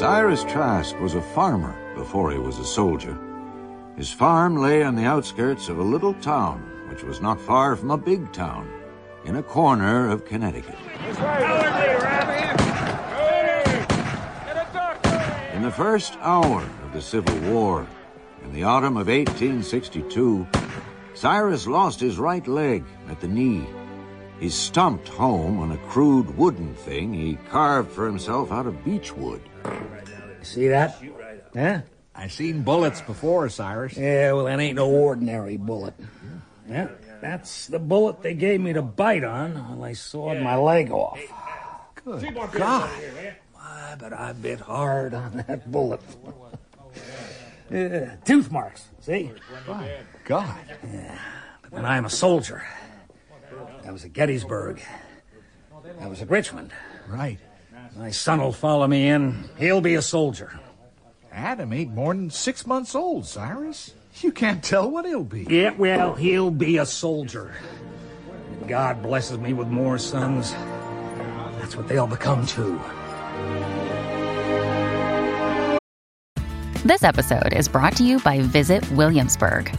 Cyrus Trask was a farmer before he was a soldier. His farm lay on the outskirts of a little town, which was not far from a big town, in a corner of Connecticut. In the first hour of the Civil War, in the autumn of 1862, Cyrus lost his right leg at the knee. He stumped home on a crude wooden thing he carved for himself out of beech wood. See that? Yeah? I've seen bullets before, Cyrus. Yeah, well, that ain't no ordinary bullet. Yeah, that's the bullet they gave me to bite on when I sawed my leg off. Good God. Why, but I bit hard on that bullet. yeah, tooth marks, see? My God. But then I'm a soldier. I was at Gettysburg. That was at Richmond. Right. My son'll follow me in. He'll be a soldier. Adam ain't more than six months old, Cyrus. You can't tell what he'll be. Yeah, well, he'll be a soldier. If God blesses me with more sons. That's what they'll become too. This episode is brought to you by Visit Williamsburg.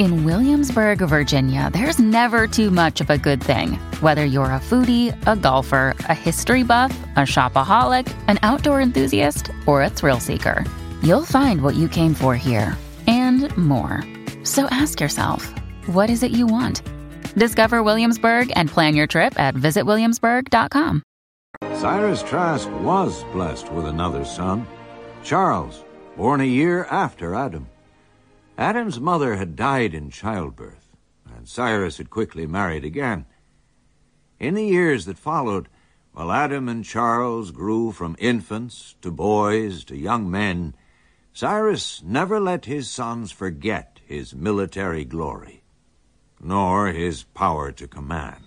In Williamsburg, Virginia, there's never too much of a good thing. Whether you're a foodie, a golfer, a history buff, a shopaholic, an outdoor enthusiast, or a thrill seeker, you'll find what you came for here and more. So ask yourself, what is it you want? Discover Williamsburg and plan your trip at visitwilliamsburg.com. Cyrus Trask was blessed with another son, Charles, born a year after Adam. Adam's mother had died in childbirth, and Cyrus had quickly married again. In the years that followed, while Adam and Charles grew from infants to boys to young men, Cyrus never let his sons forget his military glory, nor his power to command.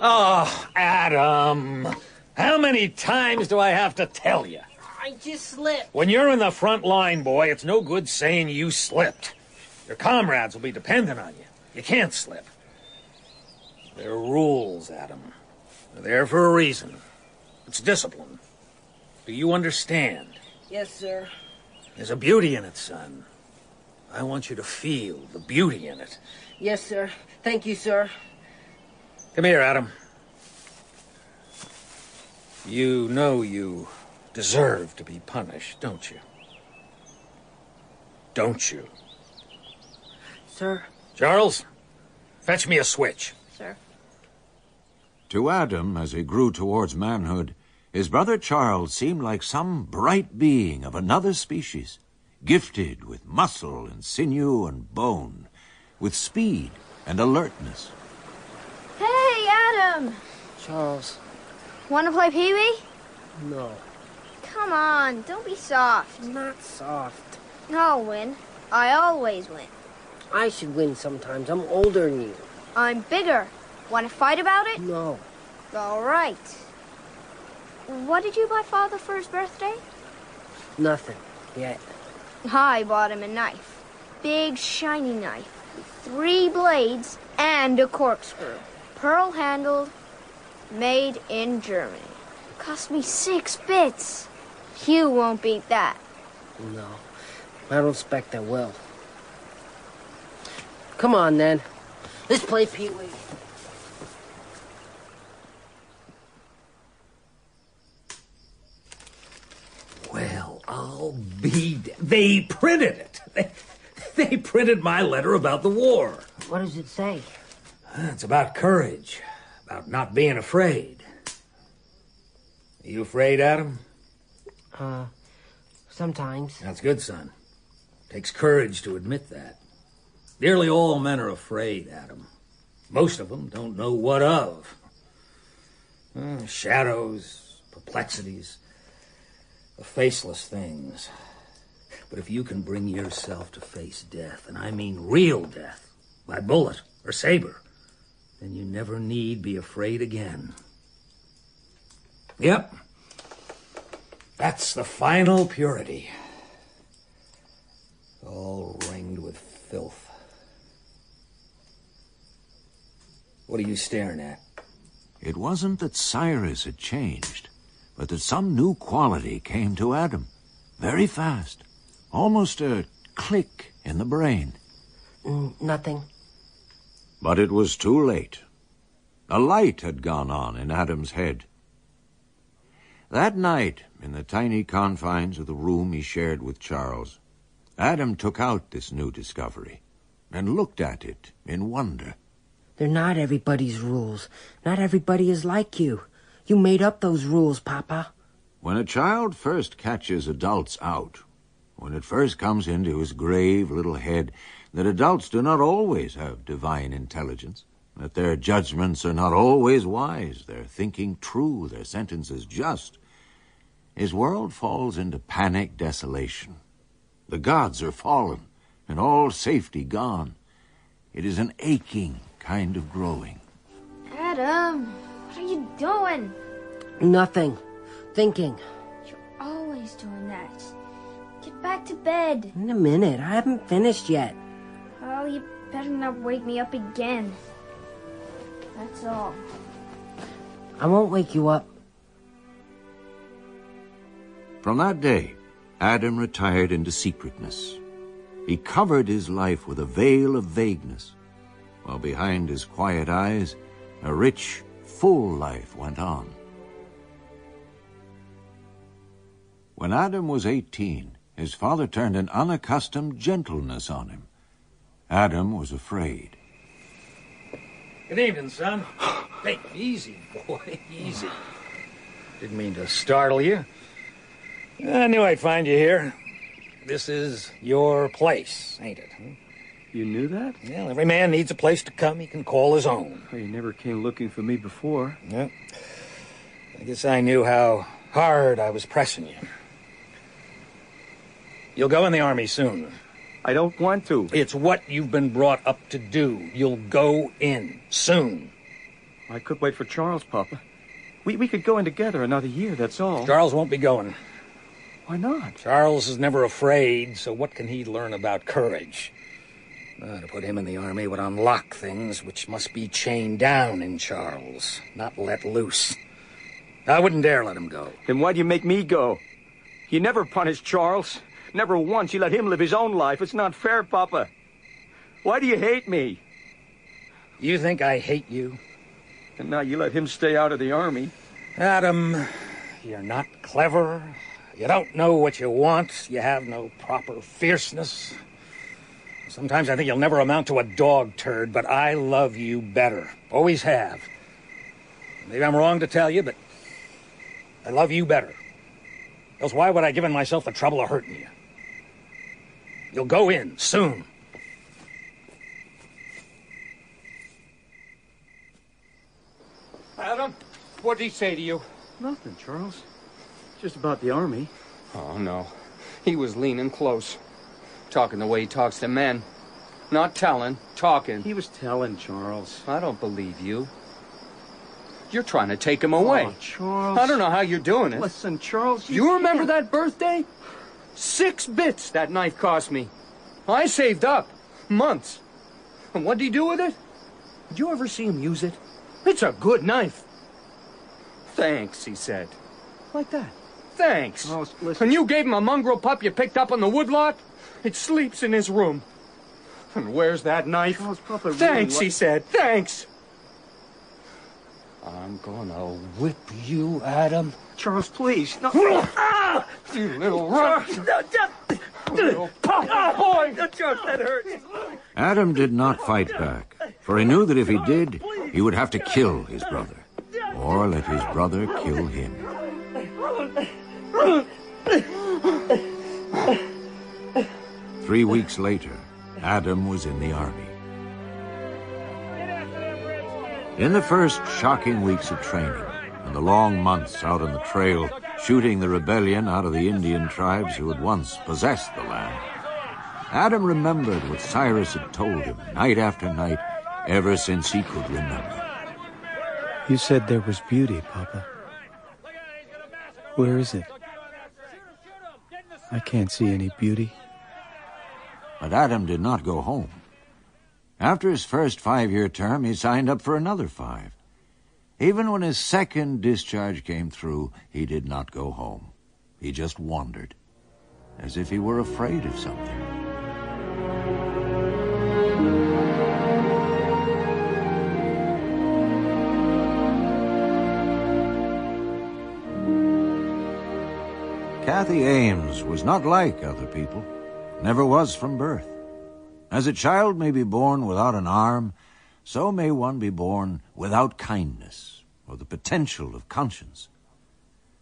Oh, Adam. How many times do I have to tell you? I just slipped. When you're in the front line, boy, it's no good saying you slipped. Your comrades will be dependent on you. You can't slip. There are rules, Adam. They're there for a reason. It's discipline. Do you understand? Yes, sir. There's a beauty in it, son. I want you to feel the beauty in it. Yes, sir. Thank you, sir. Come here, Adam. You know you deserve to be punished, don't you? Don't you? Sir. Charles, fetch me a switch. Sir. To Adam, as he grew towards manhood, his brother Charles seemed like some bright being of another species, gifted with muscle and sinew and bone, with speed and alertness. Hey, Adam! Charles. Want to play Pee Wee? No. Come on, don't be soft. Not soft. I'll win. I always win. I should win sometimes. I'm older than you. I'm bigger. Want to fight about it? No. All right. What did you buy Father for his birthday? Nothing. Yet. I bought him a knife. Big, shiny knife. Three blades and a corkscrew. Pearl handled, made in Germany. Cost me six bits. You won't beat that. No. I don't expect I will. Come on, then. Let's play Pee Wee. Well, I'll be. d- They printed it. They, they printed my letter about the war. What does it say? Uh, it's about courage, about not being afraid. Are you afraid, Adam? Uh, sometimes. That's good, son. Takes courage to admit that. Nearly all men are afraid, Adam. Most of them don't know what of. Uh, shadows, perplexities, the faceless things. But if you can bring yourself to face death, and I mean real death, by bullet or saber, then you never need be afraid again. Yep. That's the final purity. All ringed with filth. What are you staring at? It wasn't that Cyrus had changed, but that some new quality came to Adam very fast, almost a click in the brain. Mm, nothing. But it was too late. A light had gone on in Adam's head. That night, in the tiny confines of the room he shared with Charles, Adam took out this new discovery and looked at it in wonder. They're not everybody's rules. Not everybody is like you. You made up those rules, Papa. When a child first catches adults out, when it first comes into his grave little head that adults do not always have divine intelligence, that their judgments are not always wise, their thinking true, their sentences just, his world falls into panic desolation. The gods are fallen, and all safety gone. It is an aching kind of growing. Adam, what are you doing? Nothing. Thinking. You're always doing that. Get back to bed. In a minute. I haven't finished yet. Well, you better not wake me up again. That's all. I won't wake you up. From that day, Adam retired into secretness. He covered his life with a veil of vagueness, while behind his quiet eyes, a rich, full life went on. When Adam was eighteen, his father turned an unaccustomed gentleness on him. Adam was afraid. Good evening, son. hey, easy, boy, easy. Didn't mean to startle you. I knew I'd find you here. This is your place, ain't it? huh? You knew that? Well, every man needs a place to come he can call his own. Well, you never came looking for me before. Yeah. I guess I knew how hard I was pressing you. You'll go in the army soon. I don't want to. It's what you've been brought up to do. You'll go in soon. I could wait for Charles, Papa. We, we could go in together another year, that's all. Charles won't be going. Why not? Charles is never afraid, so what can he learn about courage? Uh, to put him in the army would unlock things which must be chained down in Charles, not let loose. I wouldn't dare let him go. Then why'd you make me go? You never punished Charles. Never once. You let him live his own life. It's not fair, Papa. Why do you hate me? You think I hate you? And now you let him stay out of the army. Adam, you're not clever. You don't know what you want. You have no proper fierceness. Sometimes I think you'll never amount to a dog turd, but I love you better. Always have. Maybe I'm wrong to tell you, but I love you better. Else why would I given myself the trouble of hurting you? You'll go in soon. Adam, what did he say to you? Nothing, Charles. Just about the army. Oh, no. He was leaning close. Talking the way he talks to men. Not telling, talking. He was telling Charles. I don't believe you. You're trying to take him away. Oh, Charles. I don't know how you're doing it. Listen, Charles. You remember can't- that birthday? Six bits that knife cost me. I saved up. Months. And what did he do with it? Did you ever see him use it? It's a good knife. Thanks, he said. Like that. Thanks. Charles, listen. And you gave him a mongrel pup you picked up on the woodlot? It sleeps in his room. And where's that knife? Charles, Papa really Thanks, li- he said. Thanks. I'm gonna whip you, Adam. Charles, please. No. Ah! You little runt. Little pop boy. Charles, that hurts. Adam did not fight back, for he knew that if he did, he would have to kill his brother, or let his brother kill him. Three weeks later, Adam was in the army. In the first shocking weeks of training, and the long months out on the trail, shooting the rebellion out of the Indian tribes who had once possessed the land, Adam remembered what Cyrus had told him night after night, ever since he could remember. You said there was beauty, Papa. Where is it? I can't see any beauty. But Adam did not go home. After his first five year term, he signed up for another five. Even when his second discharge came through, he did not go home. He just wandered, as if he were afraid of something. Kathy Ames was not like other people, never was from birth. As a child may be born without an arm, so may one be born without kindness or the potential of conscience.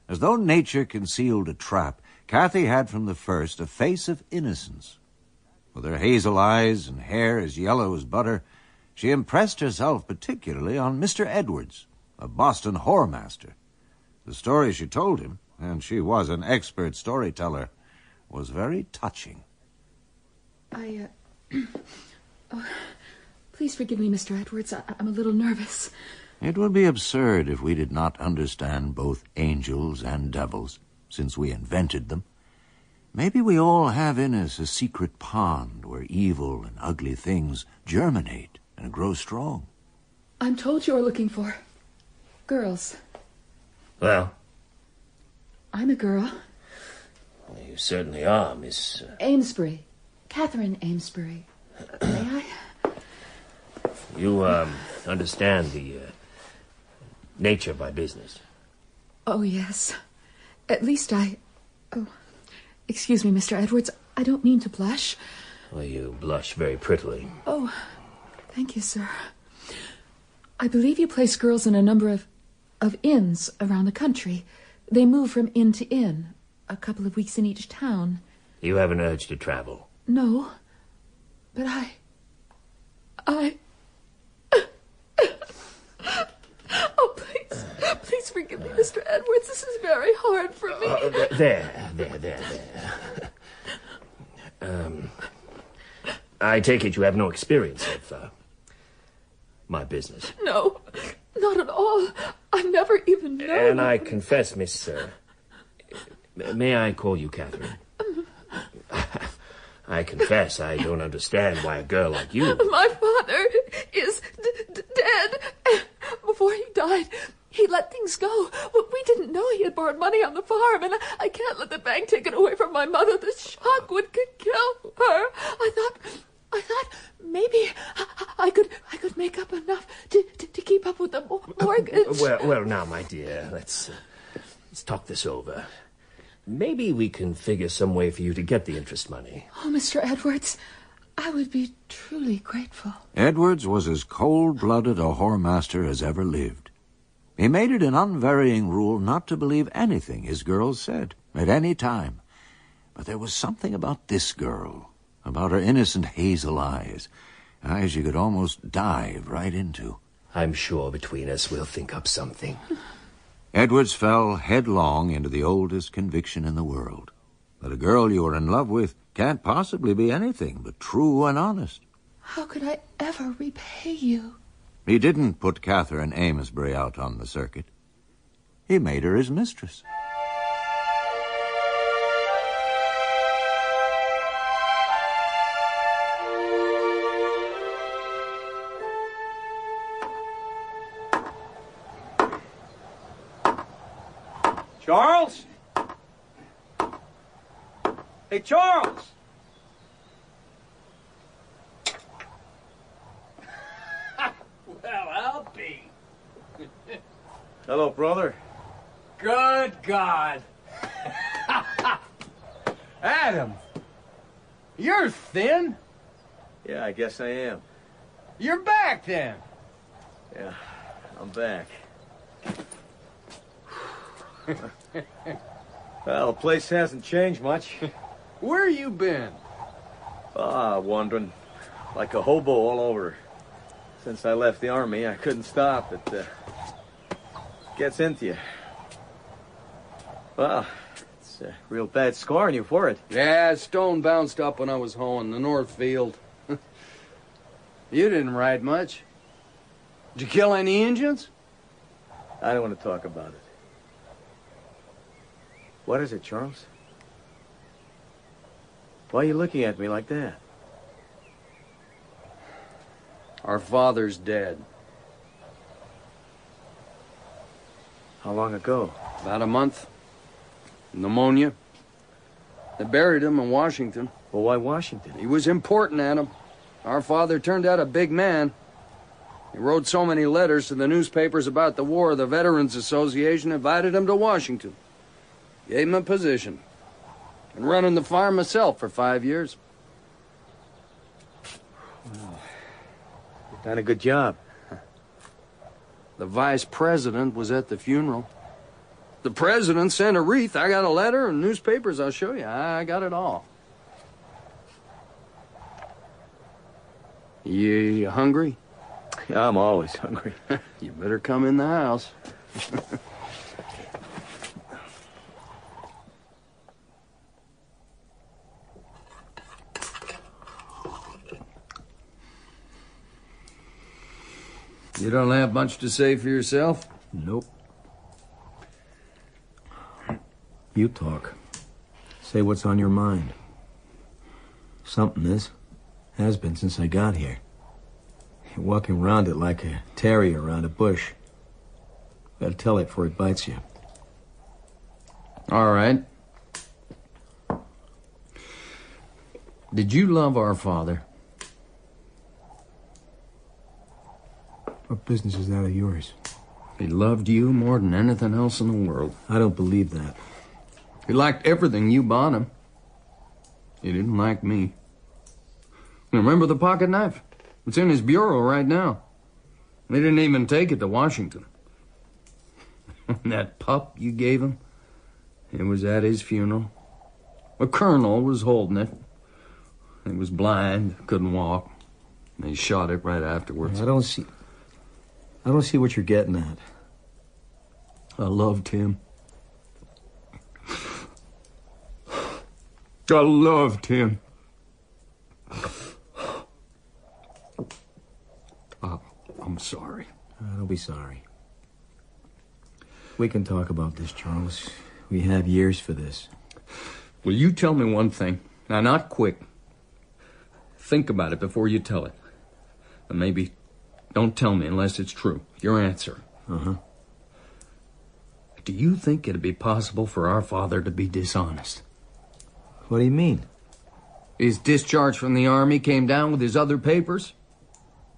As though nature concealed a trap, Kathy had from the first a face of innocence. With her hazel eyes and hair as yellow as butter, she impressed herself particularly on Mr. Edwards, a Boston whoremaster. The story she told him, and she was an expert storyteller, was very touching. I, uh... oh, please forgive me, Mr. Edwards. I- I'm a little nervous. It would be absurd if we did not understand both angels and devils, since we invented them. Maybe we all have in us a secret pond where evil and ugly things germinate and grow strong. I'm told you are looking for girls. Well, I'm a girl. well, you certainly are, Miss. Uh, Amesbury. Catherine Amesbury. May I? you um, understand the uh, nature of my business. Oh, yes. At least I. Oh. Excuse me, Mr. Edwards. I don't mean to blush. Well, you blush very prettily. Oh, thank you, sir. I believe you place girls in a number of. of inns around the country. They move from inn to inn, a couple of weeks in each town. You have an urge to travel. No. But I. I. Oh, please. Please forgive me, Mr. Edwards. This is very hard for me. Uh, there, there, there, there. Um, I take it you have no experience of uh, my business. No, not at all. I never even known. And I confess, Miss. Sir, may I call you Catherine? I confess I don't understand why a girl like you. My father is d- d- dead. Before he died, he let things go. We didn't know he had borrowed money on the farm, and I can't let the bank take it away from my mother. The shock would kill her. I thought, I thought maybe I, I could, I could make up enough to, to, to keep up with the mo- mortgage. Well, well, now, my dear, let's uh, let's talk this over. Maybe we can figure some way for you to get the interest money. Oh, Mr. Edwards, I would be truly grateful. Edwards was as cold-blooded a whoremaster as ever lived. He made it an unvarying rule not to believe anything his girls said, at any time. But there was something about this girl, about her innocent hazel eyes, eyes you could almost dive right into. I'm sure between us we'll think up something. Edwards fell headlong into the oldest conviction in the world that a girl you are in love with can't possibly be anything but true and honest. How could I ever repay you? He didn't put Catherine Amesbury out on the circuit. He made her his mistress. Charles? Hey, Charles! well, I'll be. Hello, brother. Good God. Adam, you're thin. Yeah, I guess I am. You're back then. Yeah, I'm back. well, the place hasn't changed much. Where you been? Ah, wandering like a hobo all over. Since I left the army, I couldn't stop. It uh, gets into you. Well, it's a real bad scoring you for it. Yeah, stone bounced up when I was hoeing the north field. you didn't ride much. Did you kill any Indians? I don't want to talk about it. What is it, Charles? Why are you looking at me like that? Our father's dead. How long ago? About a month. Pneumonia. They buried him in Washington. Well, why Washington? He was important, Adam. Our father turned out a big man. He wrote so many letters to the newspapers about the war, the Veterans Association invited him to Washington. Gave him a position. Been running the farm myself for five years. Well, you've done a good job. The vice president was at the funeral. The president sent a wreath. I got a letter and newspapers. I'll show you. I got it all. You, you hungry? Yeah, I'm always hungry. you better come in the house. you don't have much to say for yourself? Nope. You talk. Say what's on your mind. Something is. Has been since I got here. You're walking around it like a terrier around a bush. Gotta tell it before it bites you. All right. Did you love our father? Business is that of yours? He loved you more than anything else in the world. I don't believe that. He liked everything you bought him. He didn't like me. Remember the pocket knife? It's in his bureau right now. They didn't even take it to Washington. that pup you gave him, it was at his funeral. A colonel was holding it. He was blind, couldn't walk. They shot it right afterwards. I don't see. I don't see what you're getting at. I loved him. I loved him. Oh, I'm sorry. Uh, don't be sorry. We can talk about this, Charles. We have years for this. Will you tell me one thing? Now, not quick. Think about it before you tell it. And maybe don't tell me unless it's true. Your answer. Uh huh. Do you think it'd be possible for our father to be dishonest? What do you mean? His discharge from the army came down with his other papers.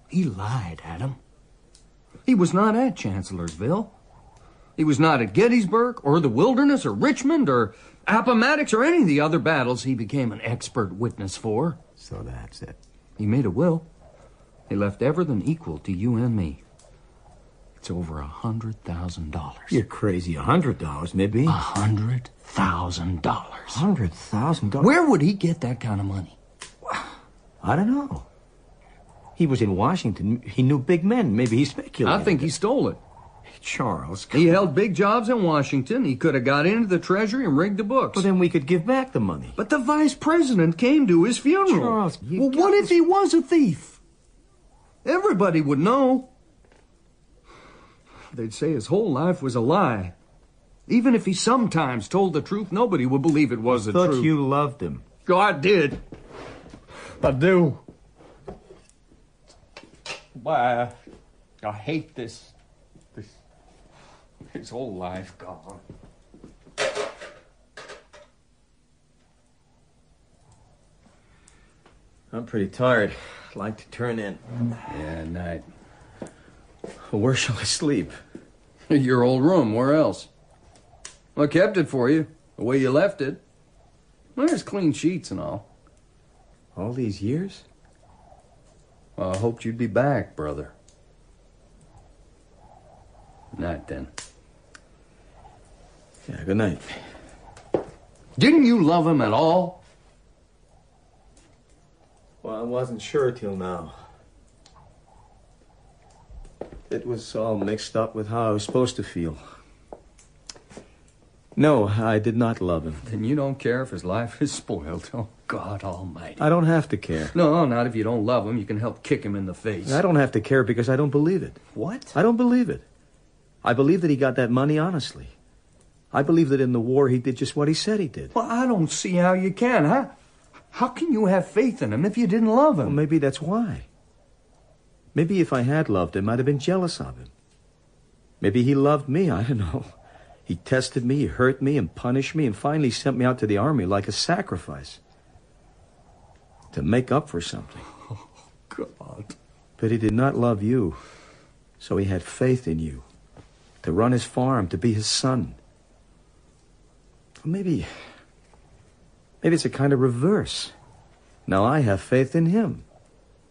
He lied, Adam. He was not at Chancellorsville. He was not at Gettysburg or the Wilderness or Richmond or Appomattox or any of the other battles he became an expert witness for. So that's it. He made a will. He left everything equal to you and me. It's over a hundred thousand dollars. You're crazy. A hundred dollars, maybe. A hundred thousand dollars. Hundred thousand dollars. Where would he get that kind of money? I don't know. He was in Washington. He knew big men. Maybe he speculated. I think he stole it. Charles, he held big jobs in Washington. He could have got into the Treasury and rigged the books. Well, then we could give back the money. But the vice president came to his funeral. Charles, well, what if he was a thief? Everybody would know. They'd say his whole life was a lie. Even if he sometimes told the truth, nobody would believe it was the truth Thought truth. you loved him. Oh, I did. I do. Why? I hate this. This. His whole life gone. I'm pretty tired. Like to turn in. Yeah, night. Where shall I sleep? Your old room. Where else? I kept it for you, the way you left it. There's clean sheets and all. All these years? Well, I hoped you'd be back, brother. Night then. Yeah, good night. Didn't you love him at all? Well, I wasn't sure till now. It was all mixed up with how I was supposed to feel. No, I did not love him. Then you don't care if his life is spoiled. Oh, God Almighty. I don't have to care. No, not if you don't love him. You can help kick him in the face. I don't have to care because I don't believe it. What? I don't believe it. I believe that he got that money honestly. I believe that in the war he did just what he said he did. Well, I don't see how you can, huh? How can you have faith in him if you didn't love him? Well, maybe that's why. Maybe if I had loved him, I'd have been jealous of him. Maybe he loved me, I don't know. He tested me, he hurt me, and punished me, and finally sent me out to the army like a sacrifice. To make up for something. Oh, God. But he did not love you. So he had faith in you. To run his farm, to be his son. Maybe. Maybe it's a kind of reverse. Now I have faith in him.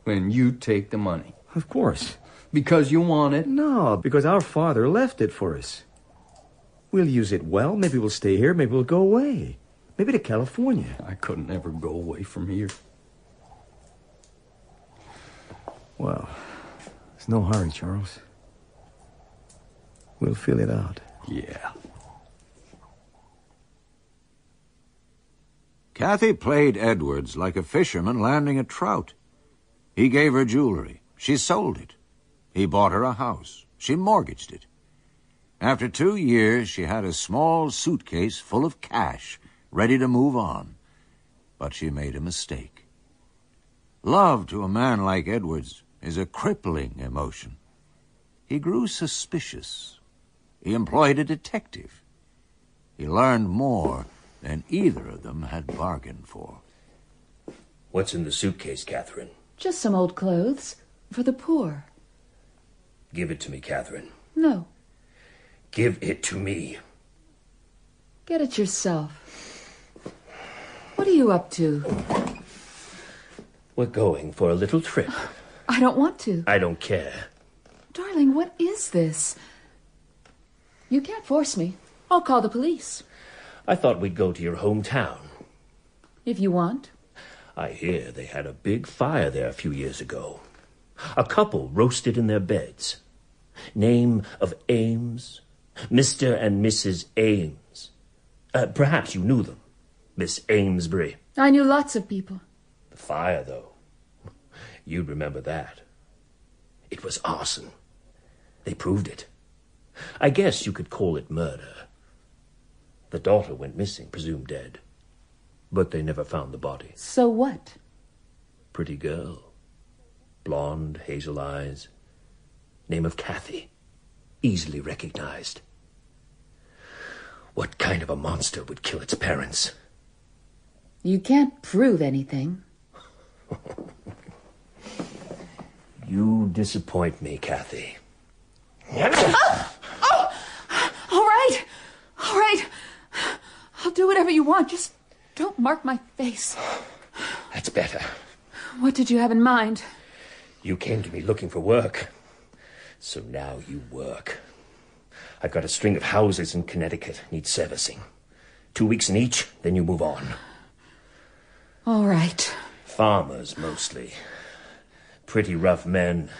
When you take the money. Of course. Because you want it? No, because our father left it for us. We'll use it well. Maybe we'll stay here. Maybe we'll go away. Maybe to California. I couldn't ever go away from here. Well, there's no hurry, Charles. We'll fill it out. Yeah. Kathy played Edwards like a fisherman landing a trout. He gave her jewelry. She sold it. He bought her a house. She mortgaged it. After two years, she had a small suitcase full of cash, ready to move on. But she made a mistake. Love to a man like Edwards is a crippling emotion. He grew suspicious. He employed a detective. He learned more than either of them had bargained for. What's in the suitcase, Catherine? Just some old clothes. For the poor. Give it to me, Catherine. No. Give it to me. Get it yourself. What are you up to? We're going for a little trip. I don't want to. I don't care. Darling, what is this? You can't force me. I'll call the police. I thought we'd go to your hometown. If you want. I hear they had a big fire there a few years ago. A couple roasted in their beds. Name of Ames, Mr. and Mrs. Ames. Uh, perhaps you knew them, Miss Amesbury. I knew lots of people. The fire, though. You'd remember that. It was arson. They proved it. I guess you could call it murder. The daughter went missing, presumed dead. But they never found the body. So what? Pretty girl. Blonde, hazel eyes. Name of Kathy. Easily recognized. What kind of a monster would kill its parents? You can't prove anything. You disappoint me, Kathy. oh! oh! All right. All right. I'll do whatever you want. Just don't mark my face. That's better. What did you have in mind? You came to me looking for work. So now you work. I've got a string of houses in Connecticut, need servicing. Two weeks in each, then you move on. All right. Farmers, mostly. Pretty rough men.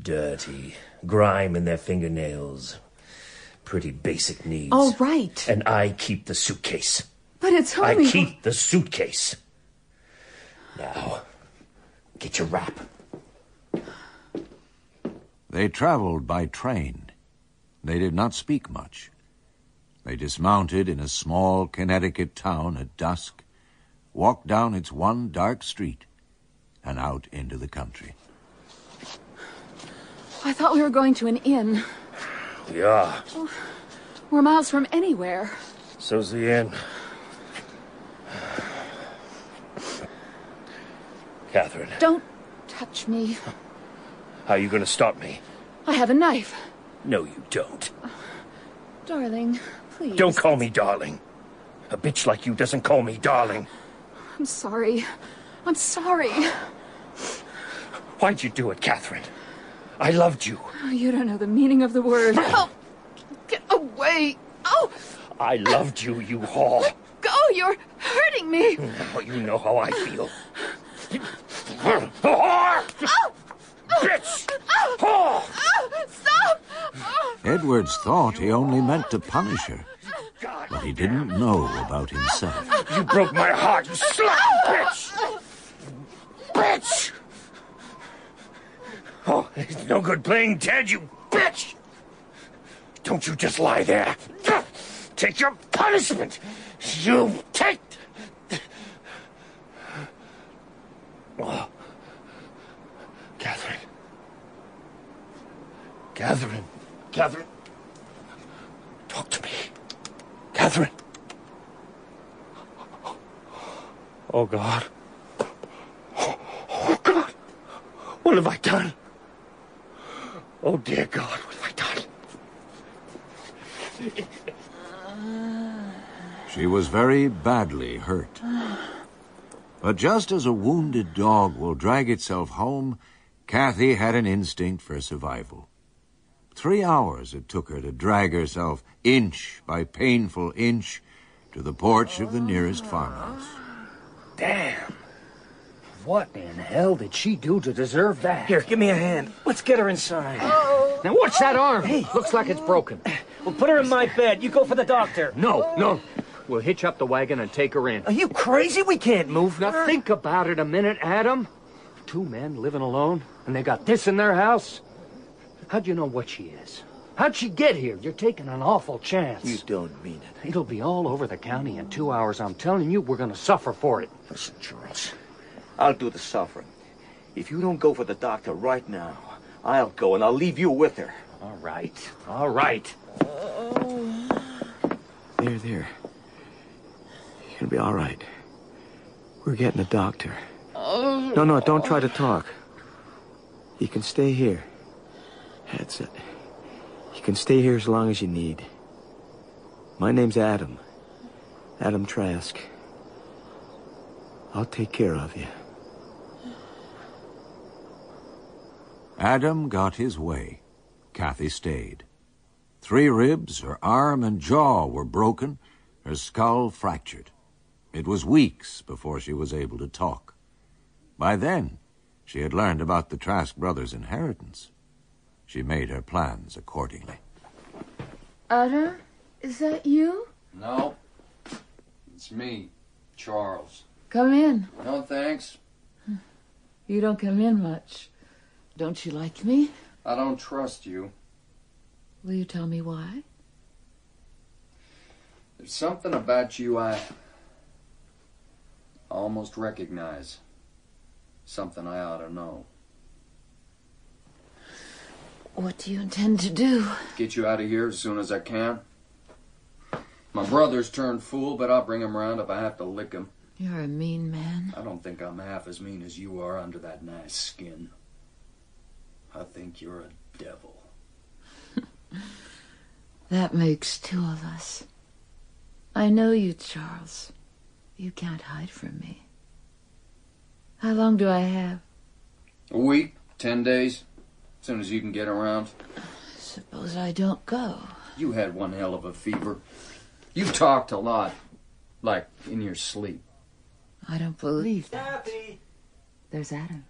Dirty. Grime in their fingernails. Pretty basic needs. All right. And I keep the suitcase. But it's hard. I keep the suitcase. Now, get your wrap. They traveled by train. They did not speak much. They dismounted in a small Connecticut town at dusk, walked down its one dark street, and out into the country. I thought we were going to an inn. We are. Oh, we're miles from anywhere. So's the inn. Catherine. Don't touch me. How are you going to stop me? I have a knife. No, you don't. Darling, please. Don't call me darling. A bitch like you doesn't call me darling. I'm sorry. I'm sorry. Why'd you do it, Catherine? I loved you. You don't know the meaning of the word. Oh, get away. Oh! I loved you, you whore. Let go. You're hurting me. Now you know how I feel. Oh! Whore! Bitch! Oh! oh! Stop! Oh! Edwards thought he only meant to punish her, but he didn't know about himself. You broke my heart, you slut bitch! Bitch! Oh, it's no good playing dead, you bitch! Don't you just lie there. Take your punishment. You take. Oh. Catherine. Catherine. Catherine. Talk to me. Catherine. Oh, God. Oh, God. What have I done? Oh, dear God, what have I done? She was very badly hurt. But just as a wounded dog will drag itself home, Kathy had an instinct for survival. Three hours it took her to drag herself, inch by painful inch, to the porch of the nearest farmhouse. Damn. What in hell did she do to deserve that? Here, give me a hand. Let's get her inside. Oh. Now, what's that arm? Hey. Looks like it's broken. Well, put her in my bed. You go for the doctor. No, no. We'll hitch up the wagon and take her in. Are you crazy? We can't move Now, her. think about it a minute, Adam. Two men living alone, and they got this in their house? How'd you know what she is? How'd she get here? You're taking an awful chance. You don't mean it. It'll be all over the county in two hours. I'm telling you, we're gonna suffer for it. Listen, Charles. I'll do the suffering. If you don't go for the doctor right now, I'll go and I'll leave you with her. All right, all right. There, there. You're gonna be all right. We're getting a doctor. No, no, don't try to talk. You can stay here. That's it. You can stay here as long as you need. My name's Adam. Adam Trask. I'll take care of you. Adam got his way. Kathy stayed. Three ribs, her arm and jaw were broken, her skull fractured. It was weeks before she was able to talk. By then, she had learned about the Trask brothers' inheritance. She made her plans accordingly. Adam, is that you? No. It's me, Charles. Come in. No thanks. You don't come in much. Don't you like me? I don't trust you. Will you tell me why? There's something about you I almost recognize. Something I ought to know. What do you intend to do? Get you out of here as soon as I can. My brother's turned fool, but I'll bring him round if I have to lick him. You're a mean man. I don't think I'm half as mean as you are under that nice skin. I think you're a devil. That makes two of us. I know you, Charles. You can't hide from me. How long do I have? A week, ten days, as soon as you can get around. Suppose I don't go. You had one hell of a fever. You talked a lot, like in your sleep. I don't believe that. There's Adam.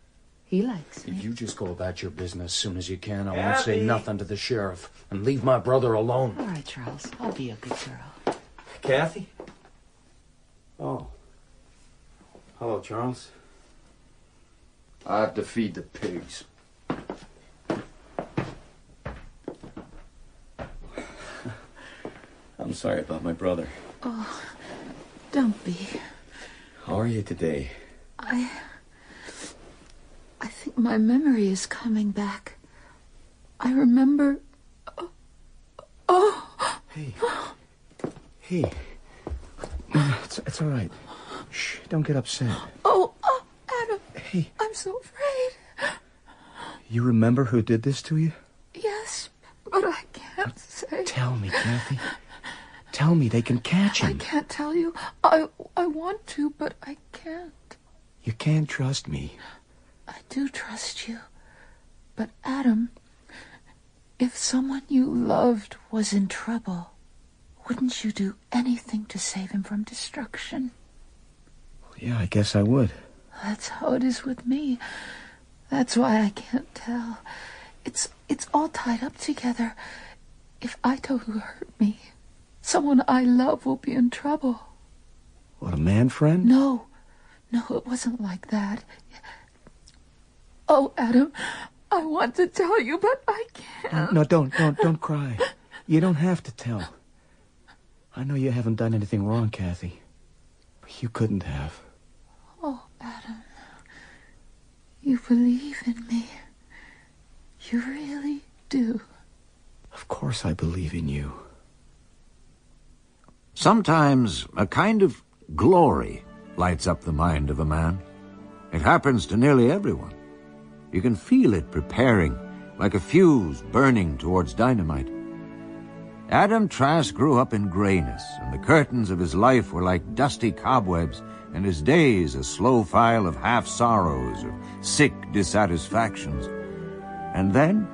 He likes me. If you just go about your business as soon as you can, I won't say nothing to the sheriff. And leave my brother alone. All right, Charles. I'll be a good girl. Kathy? Oh. Hello, Charles. I have to feed the pigs. I'm sorry about my brother. Oh, don't be. How are you today? I. I think my memory is coming back. I remember. Oh. oh. Hey. Hey. No, it's, it's all right. Shh, don't get upset. Oh, oh, Adam. Hey. I'm so afraid. You remember who did this to you? Yes, but I can't say. Tell me, Kathy. Tell me they can catch him. I can't tell you. I I want to, but I can't. You can't trust me. I do trust you. But Adam, if someone you loved was in trouble, wouldn't you do anything to save him from destruction? Yeah, I guess I would. That's how it is with me. That's why I can't tell. It's it's all tied up together. If I don't hurt me, someone I love will be in trouble. What, a man friend? No, no, it wasn't like that. Oh, Adam, I want to tell you, but I can't. No, don't, don't, don't cry. You don't have to tell. I know you haven't done anything wrong, Kathy. But you couldn't have. Oh, Adam, you believe in me. You really do. Of course I believe in you. Sometimes a kind of glory lights up the mind of a man. It happens to nearly everyone. You can feel it preparing, like a fuse burning towards dynamite. Adam Trask grew up in grayness, and the curtains of his life were like dusty cobwebs, and his days a slow file of half sorrows, of sick dissatisfactions. And then,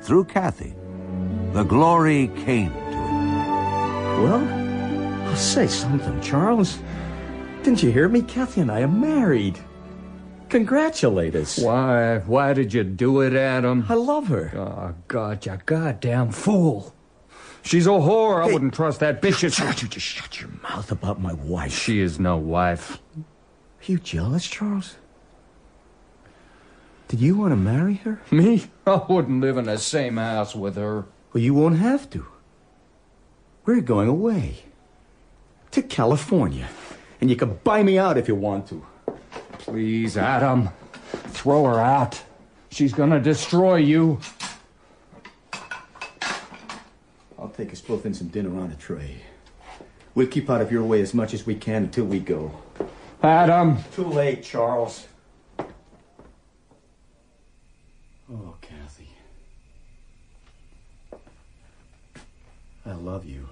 through Kathy, the glory came to him. Well, I'll say something, Charles. Didn't you hear me? Kathy and I are married. Congratulate us. Why? Why did you do it, Adam? I love her. Oh, God, you goddamn fool. She's a whore. I wouldn't trust that bitch. Shut, you just shut your mouth about my wife. She is no wife. Are you jealous, Charles? Did you want to marry her? Me? I wouldn't live in the same house with her. Well, you won't have to. We're going away. To California. And you can buy me out if you want to. Please, Adam. Throw her out. She's gonna destroy you. I'll take us both in some dinner on a tray. We'll keep out of your way as much as we can until we go. Adam. Too late, Charles. Oh, Kathy. I love you.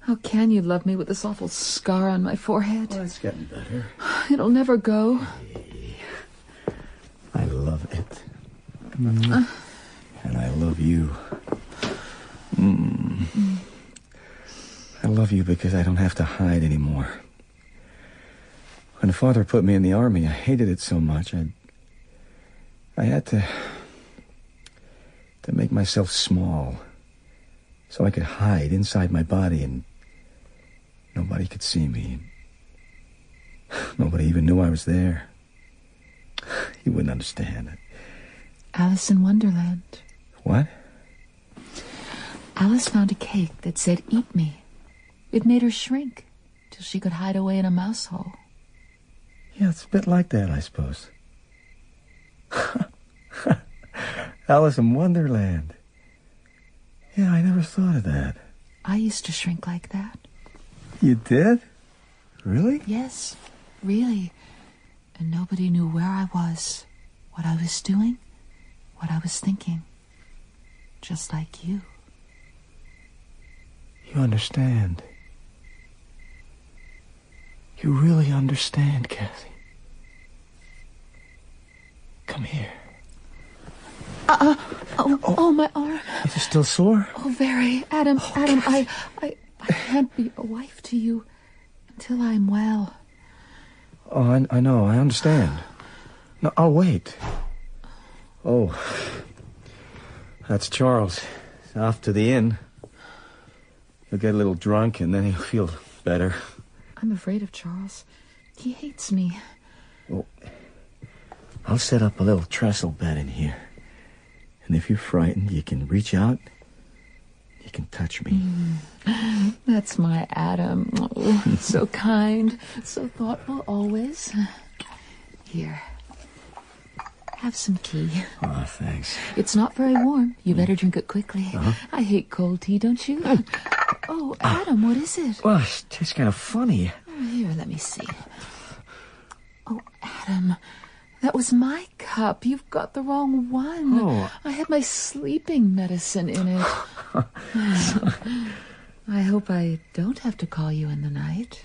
How can you love me with this awful scar on my forehead? Well, it's getting better. It'll never go. I love it. Mm. And I love you. Mm. I love you because I don't have to hide anymore. When father put me in the army, I hated it so much. I I had to to make myself small so I could hide inside my body and nobody could see me. Nobody even knew I was there. You wouldn't understand it. Alice in Wonderland. What? Alice found a cake that said, Eat me. It made her shrink till she could hide away in a mouse hole. Yeah, it's a bit like that, I suppose. Alice in Wonderland. Yeah, I never thought of that. I used to shrink like that. You did? Really? Yes, really. And nobody knew where I was, what I was doing, what I was thinking. Just like you. You understand. You really understand, Kathy. Come here. Uh, uh, oh, oh, oh, my arm. Is it still sore? Oh, very. Adam, Adam, I, I, I can't be a wife to you until I'm well. Oh, I, I know. I understand. No, I'll wait. Oh, that's Charles. He's off to the inn. He'll get a little drunk and then he'll feel better. I'm afraid of Charles. He hates me. Well, I'll set up a little trestle bed in here. And if you're frightened, you can reach out. Can touch me. Mm. That's my Adam. Oh, so kind, so thoughtful always. Here. Have some tea. Oh, thanks. It's not very warm. You better drink it quickly. Uh-huh. I hate cold tea, don't you? Oh, Adam, what is it? Well, it tastes kind of funny. Oh, here, let me see. Oh, Adam, that was my cup. You've got the wrong one. Oh. I had my sleeping medicine in it. I hope I don't have to call you in the night.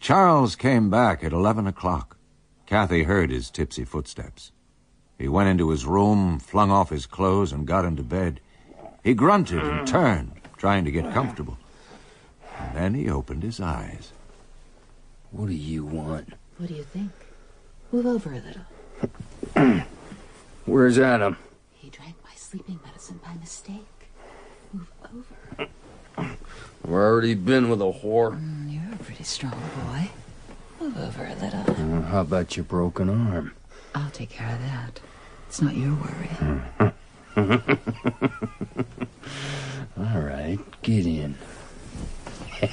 Charles came back at 11 o'clock. Kathy heard his tipsy footsteps. He went into his room, flung off his clothes, and got into bed. He grunted and turned, trying to get comfortable. And then he opened his eyes. What do you want? What do you think? Move over a little. Where's Adam? He drank my sleeping medicine by mistake. Move over. I've already been with a whore. Mm, you're a pretty strong boy. Move over a little. Uh, how about your broken arm? I'll take care of that. It's not your worry. All right, get in. ah,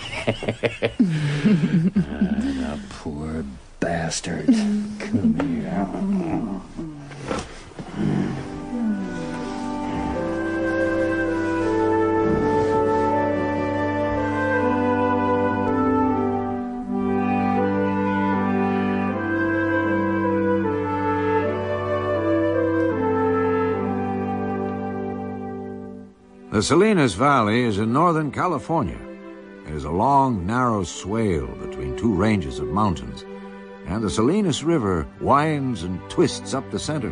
the poor bastard. Come here. The Salinas Valley is in northern California. It is a long, narrow swale between two ranges of mountains and the Salinas River winds and twists up the center.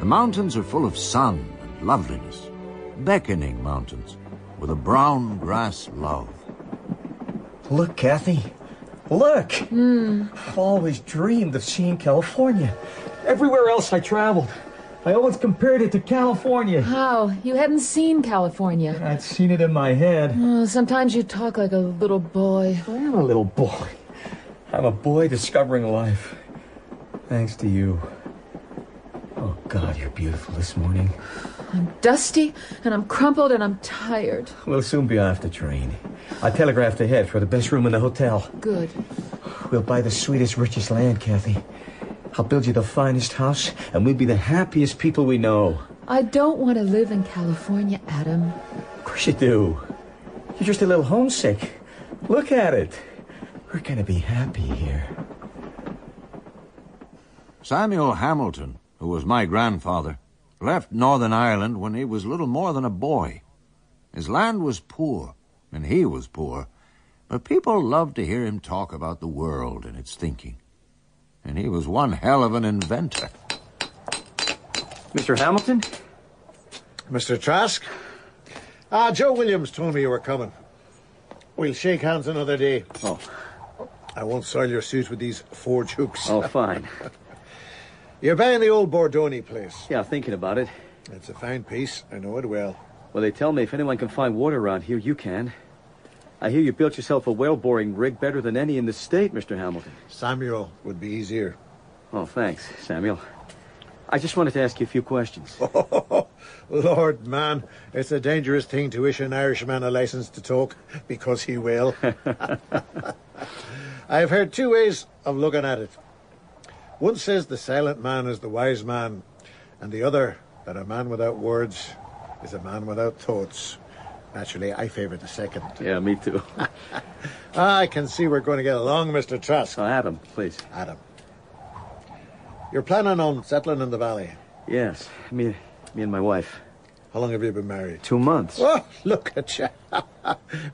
The mountains are full of sun and loveliness, beckoning mountains with a brown grass love. Look, Kathy. Look! Hmm. I've always dreamed of seeing California. Everywhere else I traveled, I always compared it to California. How? You hadn't seen California. I'd seen it in my head. Oh, sometimes you talk like a little boy. I am a little boy. I'm a boy discovering life. Thanks to you. Oh, God, you're beautiful this morning. I'm dusty, and I'm crumpled, and I'm tired. We'll soon be off the train. I telegraphed ahead for the best room in the hotel. Good. We'll buy the sweetest, richest land, Kathy. I'll build you the finest house, and we'll be the happiest people we know. I don't want to live in California, Adam. Of course you do. You're just a little homesick. Look at it. We're gonna be happy here. Samuel Hamilton, who was my grandfather, left Northern Ireland when he was little more than a boy. His land was poor, and he was poor, but people loved to hear him talk about the world and its thinking. And he was one hell of an inventor. Mr. Hamilton? Mr. Trask? Ah, Joe Williams told me you were coming. We'll shake hands another day. Oh. I won't soil your suit with these forge hooks. Oh, fine. You're buying the old Bordoni place. Yeah, thinking about it. It's a fine piece. I know it well. Well, they tell me if anyone can find water around here, you can. I hear you built yourself a well boring rig better than any in the state, Mr. Hamilton. Samuel would be easier. Oh, thanks, Samuel. I just wanted to ask you a few questions. Oh, Lord, man, it's a dangerous thing to issue an Irishman a license to talk, because he will. I've heard two ways of looking at it. One says the silent man is the wise man, and the other that a man without words is a man without thoughts. Naturally, I favour the second. Yeah, me too. Ah, I can see we're going to get along, Mr. Trask. Oh, Adam, please. Adam. You're planning on settling in the valley. Yes, me, me and my wife. How long have you been married? Two months. Oh, look at you.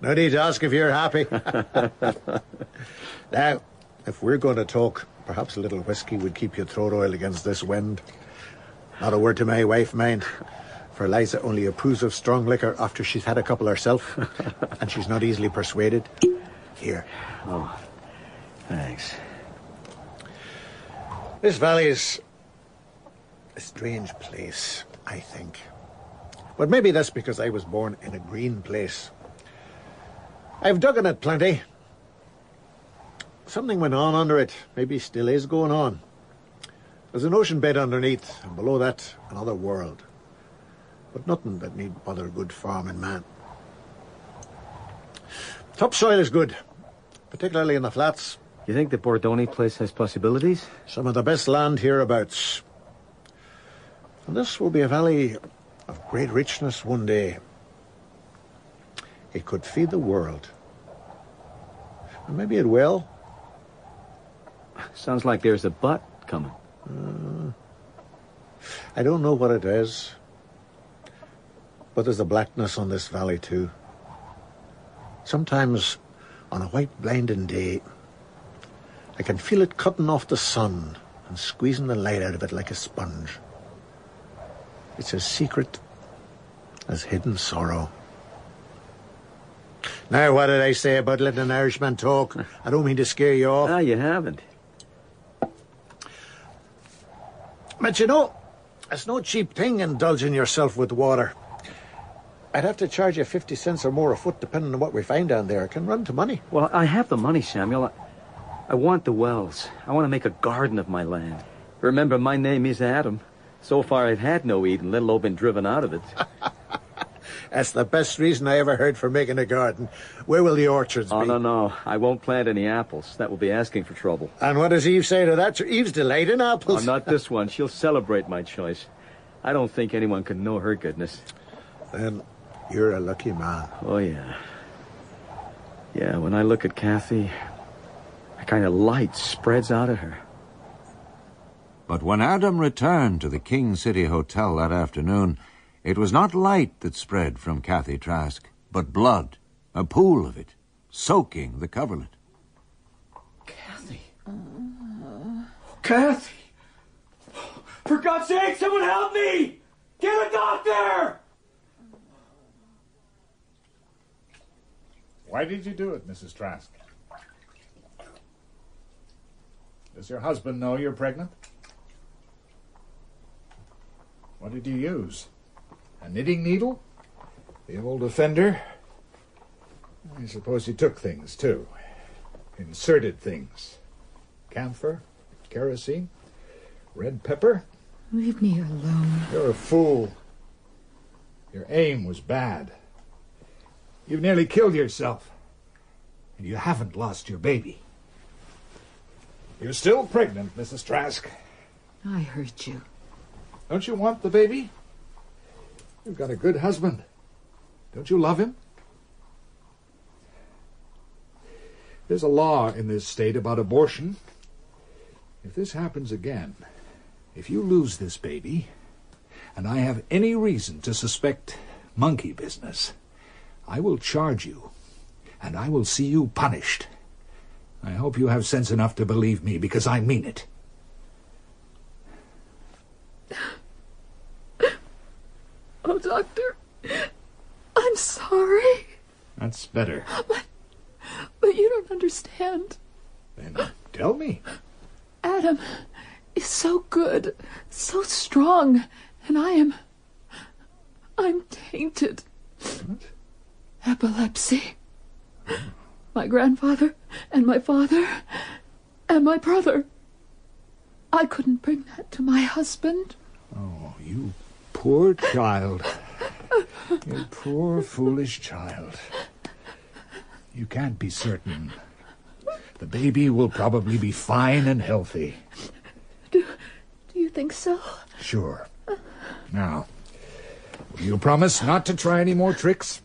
no need to ask if you're happy. Now, if we're going to talk, perhaps a little whiskey would keep your throat oil against this wind. Not a word to my wife, mind. For Liza only approves of strong liquor after she's had a couple herself, and she's not easily persuaded. Here. Oh, thanks. This valley is a strange place, I think. But maybe that's because I was born in a green place. I've dug in it plenty. Something went on under it, maybe still is going on. There's an ocean bed underneath, and below that, another world. But nothing that need bother a good farming man. Topsoil is good, particularly in the flats. You think the Bordoni place has possibilities? Some of the best land hereabouts. And this will be a valley of great richness one day. It could feed the world. And maybe it will. Sounds like there's a but coming. Uh, I don't know what it is. But there's a blackness on this valley, too. Sometimes, on a white blinding day, I can feel it cutting off the sun and squeezing the light out of it like a sponge. It's as secret as hidden sorrow. Now, what did I say about letting an Irishman talk? I don't mean to scare you off. Ah, you haven't. But you know, it's no cheap thing indulging yourself with water. I'd have to charge you 50 cents or more a foot, depending on what we find down there. It can run to money. Well, I have the money, Samuel. I, I want the wells. I want to make a garden of my land. Remember, my name is Adam. So far, I've had no Eden, let alone been driven out of it. That's the best reason I ever heard for making a garden. Where will the orchards oh, be? no, no. I won't plant any apples. That will be asking for trouble. And what does Eve say to that? Eve's delight in Oh, apples. not this one. She'll celebrate my choice. I don't think anyone can know her goodness. Then you're a lucky man. Oh, yeah. Yeah, when I look at Kathy, a kind of light spreads out of her. But when Adam returned to the King City Hotel that afternoon, It was not light that spread from Kathy Trask, but blood, a pool of it, soaking the coverlet. Kathy! Kathy! For God's sake, someone help me! Get a doctor! Why did you do it, Mrs. Trask? Does your husband know you're pregnant? What did you use? A knitting needle? The old offender? I suppose he took things, too. Inserted things. Camphor? Kerosene? Red pepper? Leave me alone. You're a fool. Your aim was bad. You've nearly killed yourself. And you haven't lost your baby. You're still pregnant, Mrs. Trask. I heard you. Don't you want the baby? You've got a good husband. Don't you love him? There's a law in this state about abortion. If this happens again, if you lose this baby, and I have any reason to suspect monkey business, I will charge you, and I will see you punished. I hope you have sense enough to believe me, because I mean it. Oh, Doctor, I'm sorry. That's better. But, but you don't understand. Then tell me. Adam is so good, so strong, and I am. I'm tainted. What? Epilepsy. My grandfather and my father and my brother. I couldn't bring that to my husband. Oh, you poor child. You poor, foolish child. You can't be certain. The baby will probably be fine and healthy. Do, do you think so? Sure. Now, will you promise not to try any more tricks?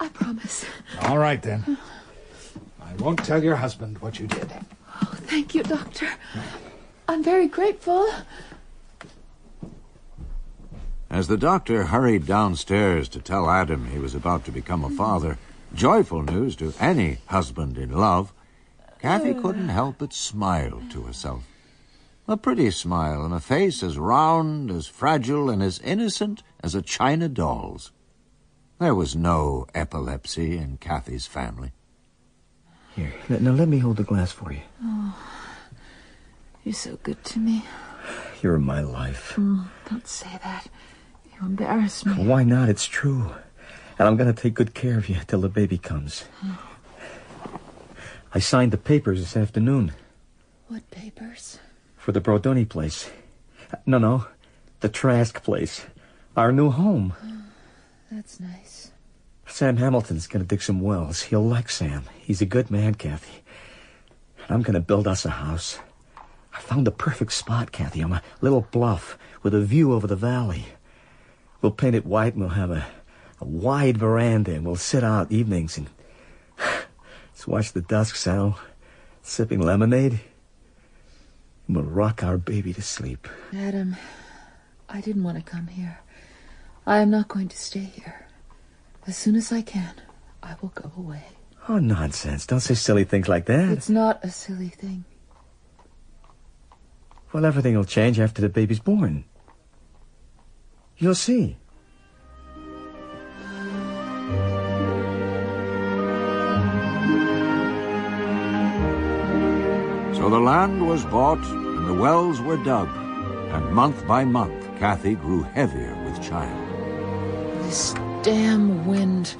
I promise. All right, then. I won't tell your husband what you did. Oh, thank you, Doctor. I'm very grateful. As the doctor hurried downstairs to tell Adam he was about to become a father, joyful news to any husband in love, Kathy couldn't help but smile to herself. A pretty smile and a face as round, as fragile, and as innocent as a china doll's. There was no epilepsy in Kathy's family. Here, now let me hold the glass for you. Oh, you're so good to me. You're my life. Mm, don't say that. You embarrass me. Why not? It's true. And I'm going to take good care of you till the baby comes. I signed the papers this afternoon What papers? for the Bordoni place. No, no, the Trask place. Our new home. Oh, that's nice. Sam Hamilton's going to dig some wells. He'll like Sam. He's a good man, Kathy. And I'm going to build us a house. I found the perfect spot, Kathy, on a little bluff with a view over the valley. We'll paint it white and we'll have a, a wide veranda and we'll sit out evenings and just watch the dusk settle, sipping lemonade. And we'll rock our baby to sleep. Adam, I didn't want to come here. I am not going to stay here. As soon as I can, I will go away. Oh, nonsense. Don't say silly things like that. It's not a silly thing. Well, everything will change after the baby's born. You'll see. So the land was bought and the wells were dug, and month by month Kathy grew heavier with child. This damn wind.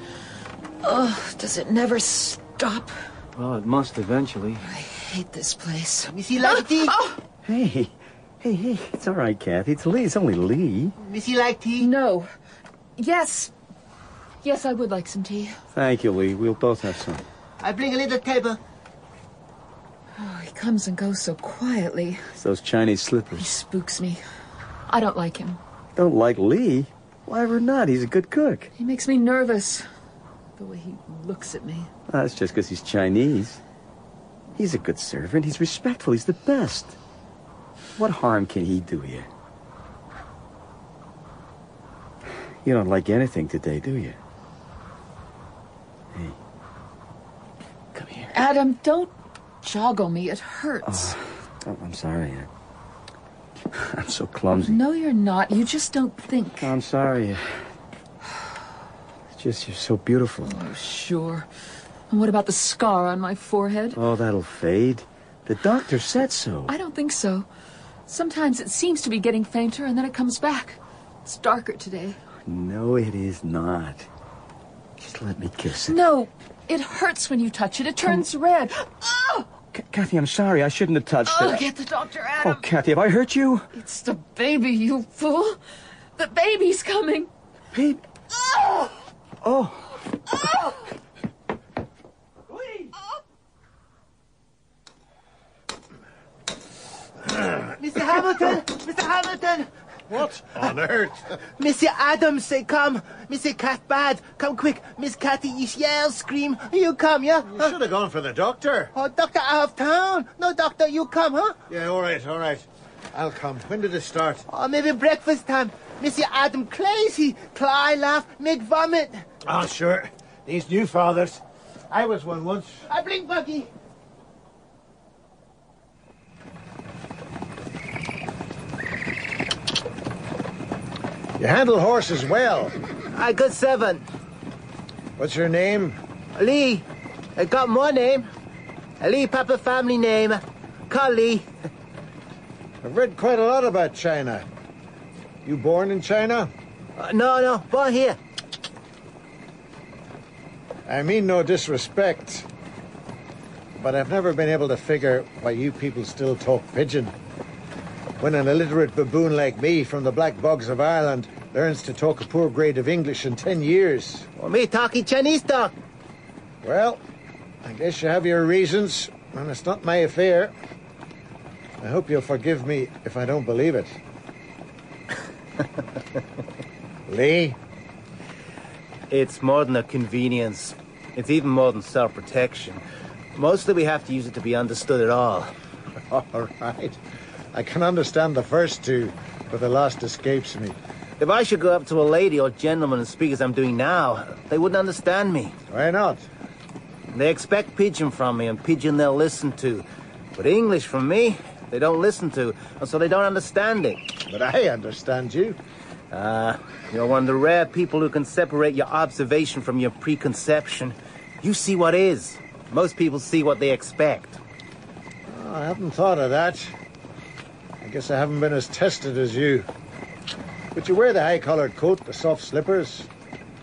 Ugh, does it never stop? Well, it must eventually. I hate this place. Missy like oh! tea? Hey, hey, hey, it's all right, Kathy. It's Lee. It's only Lee. Missy like tea? No. Yes. Yes, I would like some tea. Thank you, Lee. We'll both have some. I bring a little table. Oh, he comes and goes so quietly. It's those Chinese slippers. He spooks me. I don't like him. Don't like Lee? Why ever not? He's a good cook. He makes me nervous. The way he looks at me. That's just because he's Chinese. He's a good servant. He's respectful. He's the best. What harm can he do you? You don't like anything today, do you? Hey, come here. Adam, don't joggle me. It hurts. Oh, oh I'm sorry. I'm so clumsy. No, you're not. You just don't think. I'm sorry. It's just you're so beautiful. Oh, sure. And what about the scar on my forehead? Oh, that'll fade. The doctor said so. I don't think so. Sometimes it seems to be getting fainter and then it comes back. It's darker today. No, it is not. Just let me kiss it. No, it hurts when you touch it. It turns red. Ah! Oh! C- Kathy, I'm sorry. I shouldn't have touched Oh, it. Oh, get the doctor, Oh, Kathy, have I hurt you? It's the baby, you fool. The baby's coming. Baby. Ah! Oh! Oh. Oh! Mr. Hamilton! Mr. Hamilton! What on earth? Mr. Adams say come. Mr. Cat bad. Come quick. Miss Cathy is yell, scream. You come, yeah? You should have gone for the doctor. Oh, doctor out of town. No, doctor, you come, huh? Yeah, all right, all right. I'll come. When did it start? Oh, maybe breakfast time. Mr. Adam crazy. Cry, laugh, make vomit. Ah, sure. These new fathers. I was one once. I bring buggy. You handle horses well. I got seven. What's your name? Lee. I got more name. Lee Papa family name. Call Lee. I've read quite a lot about China. You born in China? Uh, no, no, born here. I mean no disrespect, but I've never been able to figure why you people still talk pidgin. When an illiterate baboon like me from the black bogs of Ireland learns to talk a poor grade of English in ten years. Or me talking Chinese talk. Well, I guess you have your reasons, and it's not my affair. I hope you'll forgive me if I don't believe it. Lee? It's more than a convenience. It's even more than self-protection. Mostly we have to use it to be understood at all. All right. I can understand the first two, but the last escapes me. If I should go up to a lady or gentleman and speak as I'm doing now, they wouldn't understand me. Why not? They expect pidgin from me, and pidgin they'll listen to. But English from me, they don't listen to, and so they don't understand it. But I understand you. Ah, you're one of the rare people who can separate your observation from your preconception. You see what is. Most people see what they expect. Oh, I haven't thought of that. I guess I haven't been as tested as you. But you wear the high-collared coat, the soft slippers.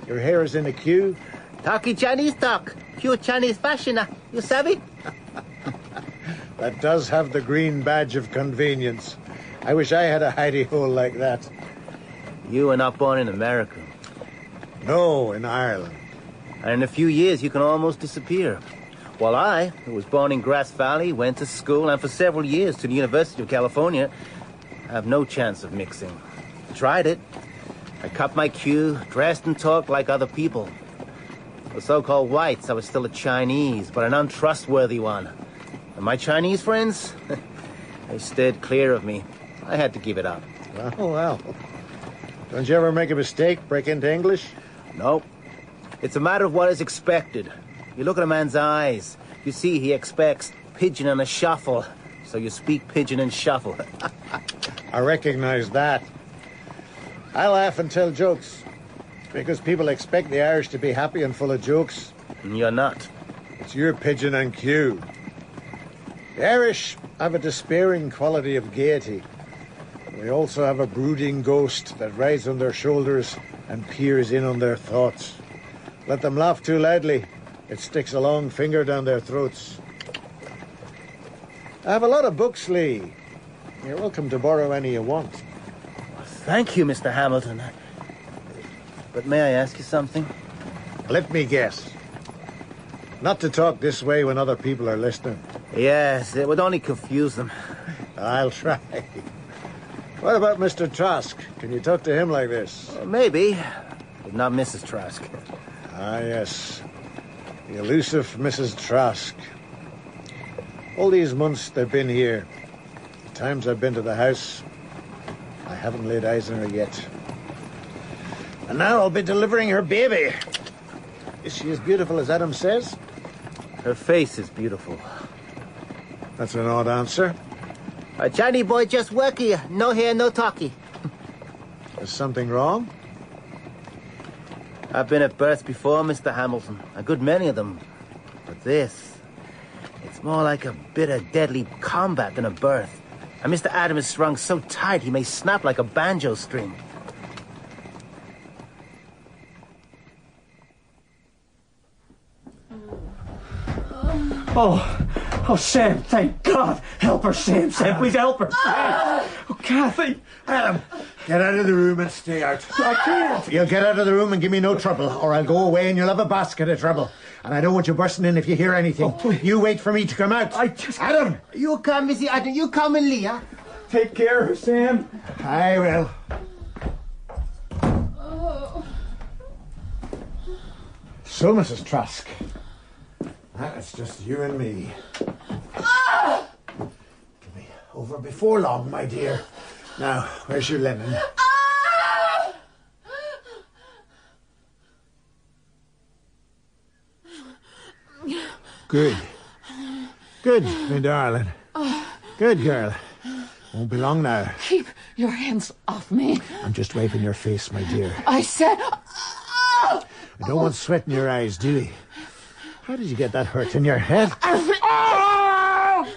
Your hair is in a queue. Talking Chinese talk. Pure Chinese fashion. uh, You savvy? That does have the green badge of convenience. I wish I had a hidey hole like that. You were not born in America. No, in Ireland. And in a few years, you can almost disappear. While I, who was born in Grass Valley, went to school, and for several years to the University of California, have no chance of mixing. I Tried it. I cut my queue, dressed and talked like other people. The so-called whites, I was still a Chinese, but an untrustworthy one. And my Chinese friends, they stayed clear of me. I had to give it up. Well, oh, well. Don't you ever make a mistake, break into English? Nope. It's a matter of what is expected. You look at a man's eyes. You see he expects pidgin and a shuffle. So you speak pidgin and shuffle. I recognize that. I laugh and tell jokes because people expect the Irish to be happy and full of jokes. And you're not. It's your pidgin and queue. The Irish have a despairing quality of gaiety. They also have a brooding ghost that rides on their shoulders and peers in on their thoughts. Let them laugh too loudly, it sticks a long finger down their throats. I have a lot of books, Lee. You're welcome to borrow any you want. Thank you, Mr. Hamilton. But may I ask you something? Let me guess. Not to talk this way when other people are listening. Yes, it would only confuse them. I'll try. What about Mr. Trask? Can you talk to him like this? Uh, maybe, but not Mrs. Trask. Ah, yes. The elusive Mrs. Trask. All these months they've been here, the times I've been to the house, I haven't laid eyes on her yet. And now I'll be delivering her baby. Is she as beautiful as Adam says? Her face is beautiful. That's an odd answer. A Johnny boy just work here. No hair, no talkie. Is something wrong? I've been at births before, Mr. Hamilton. A good many of them. But this, it's more like a bit of deadly combat than a birth. And Mr. Adam is strung so tight he may snap like a banjo string. Oh, oh, Sam, thank God. Help her, Sam. Sam, please help her. Ah! Oh, Kathy. Adam, get out of the room and stay out. I can't. You'll get out of the room and give me no trouble, or I'll go away and you'll have a basket of trouble. And I don't want you bursting in if you hear anything. Oh, you wait for me to come out. I just... Adam! You come, Missy Adam. You come and Leah. Take care of Sam. I will. So, Mrs. Trask, that's just you and me. Ah! You'll be over before long, my dear. Now, where's your linen? Good. Good, my darling. Good girl. Won't be long now. Keep your hands off me. I'm just wiping your face, my dear. I said. I don't want sweat in your eyes, do you? How did you get that hurt in your head? Oh!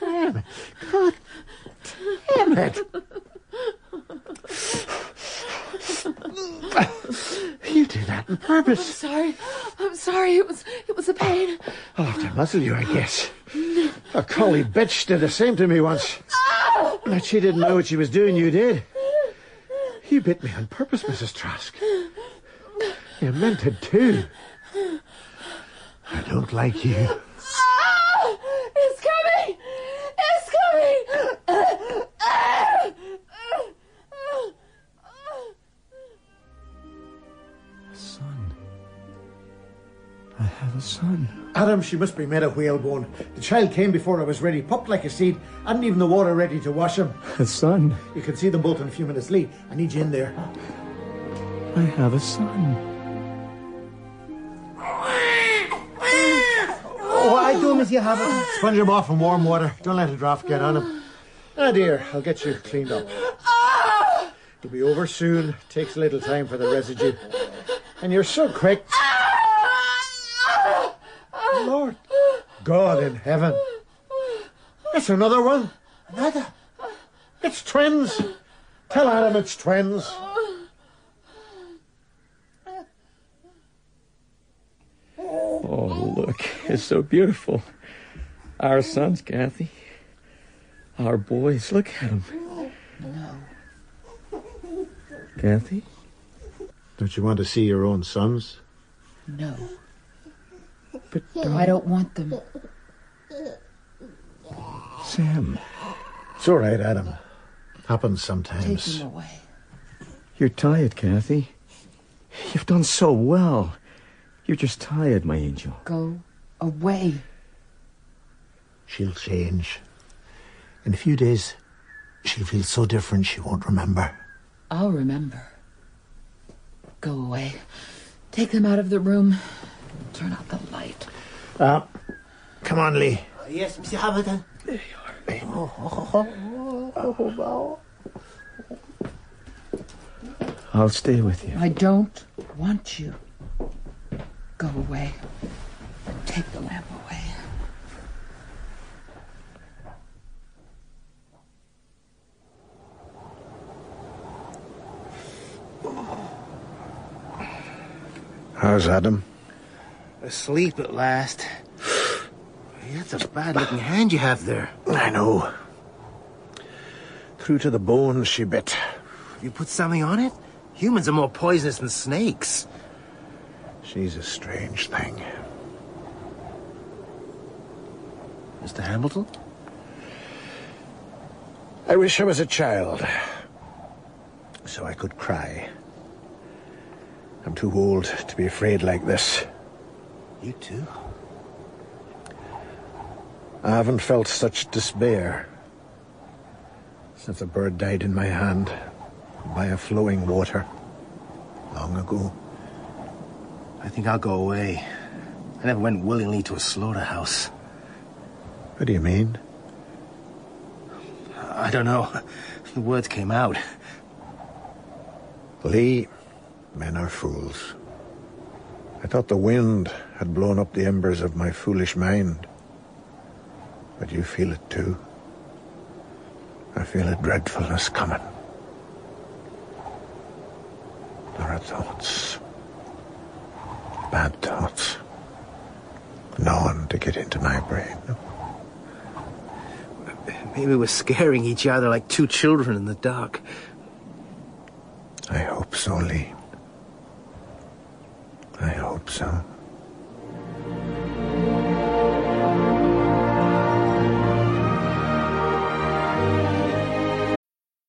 Damn it. God it. You did that on I'm purpose. sorry. I'm sorry. It was it was a pain. I'll have to muzzle you, I guess. A collie bitch did the same to me once. But she didn't know what she was doing, you did. You bit me on purpose, Mrs. Trask. You meant it too. I don't like you. Ah! It's coming! It's coming! Son. I have a son. Adam, she must be made of whalebone. The child came before I was ready, popped like a seed, hadn't even the water ready to wash him. A son. You can see them both in a few minutes. Lee, I need you in there. I have a son. Why do, Monsieur Hamilton? Sponge him off in warm water. Don't let a draft get on him. Ah, dear, I'll get you cleaned up. It'll be over soon. Takes a little time for the residue. And you're so quick. Lord God in heaven. It's another one. Another. It's twins. Tell Adam it's twins. Oh, look. It's so beautiful. Our sons, Kathy. Our boys. Look at them. No. Kathy? Don't you want to see your own sons? No. But I don't want them. Sam, It's all right, Adam. Happens Take sometimes. them away. you're tired, Kathy. You've done so well. You're just tired, my angel. Go away. She'll change. In a few days, she'll feel so different she won't remember. I'll remember. Go away. Take them out of the room. Turn out the light. Uh, come on, Lee. Yes, Monsieur Hamilton. There you are, Lee. Oh, oh, oh, I'll stay with you. I don't want you. Go away. Take the lamp away. How's Adam? Asleep at last. That's a bad looking hand you have there. I know. Through to the bone, she bit. You put something on it? Humans are more poisonous than snakes. She's a strange thing. Mr. Hamilton? I wish I was a child. So I could cry. I'm too old to be afraid like this. You too? I haven't felt such despair since a bird died in my hand. by a flowing water. Long ago. I think I'll go away. I never went willingly to a slaughterhouse. What do you mean? I don't know. The words came out. Lee, men are fools. I thought the wind had blown up the embers of my foolish mind. But you feel it too. I feel a dreadfulness coming. There are thoughts. Bad thoughts. No one to get into my brain. Maybe we're scaring each other like two children in the dark. I hope so, Lee. I hope so.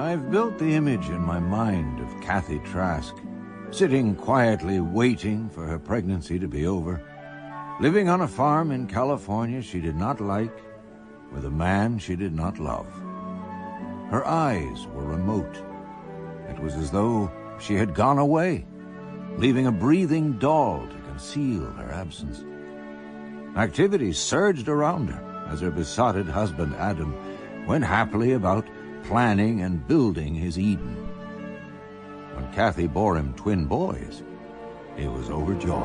I've built the image in my mind of Kathy Trask, sitting quietly waiting for her pregnancy to be over, living on a farm in California she did not like, with a man she did not love. Her eyes were remote. It was as though she had gone away, leaving a breathing doll to conceal her absence. Activity surged around her as her besotted husband Adam went happily about planning and building his Eden. When Kathy bore him twin boys, he was overjoyed.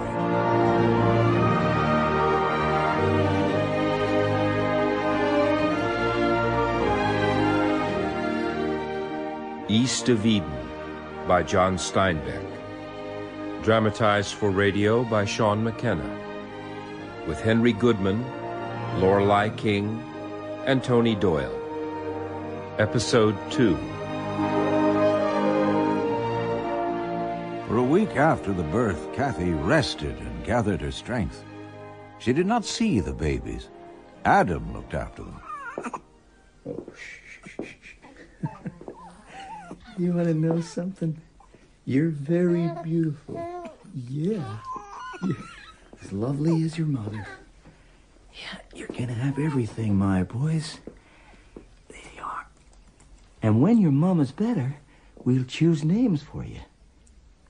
East of Eden by John Steinbeck. Dramatized for radio by Sean McKenna. With Henry Goodman, Lorelei King, and Tony Doyle. Episode 2. For a week after the birth, Kathy rested and gathered her strength. She did not see the babies. Adam looked after them. You want to know something? You're very beautiful. Yeah. You're as lovely as your mother. Yeah, you're gonna have everything, my boys. There you are. And when your mama's better, we'll choose names for you.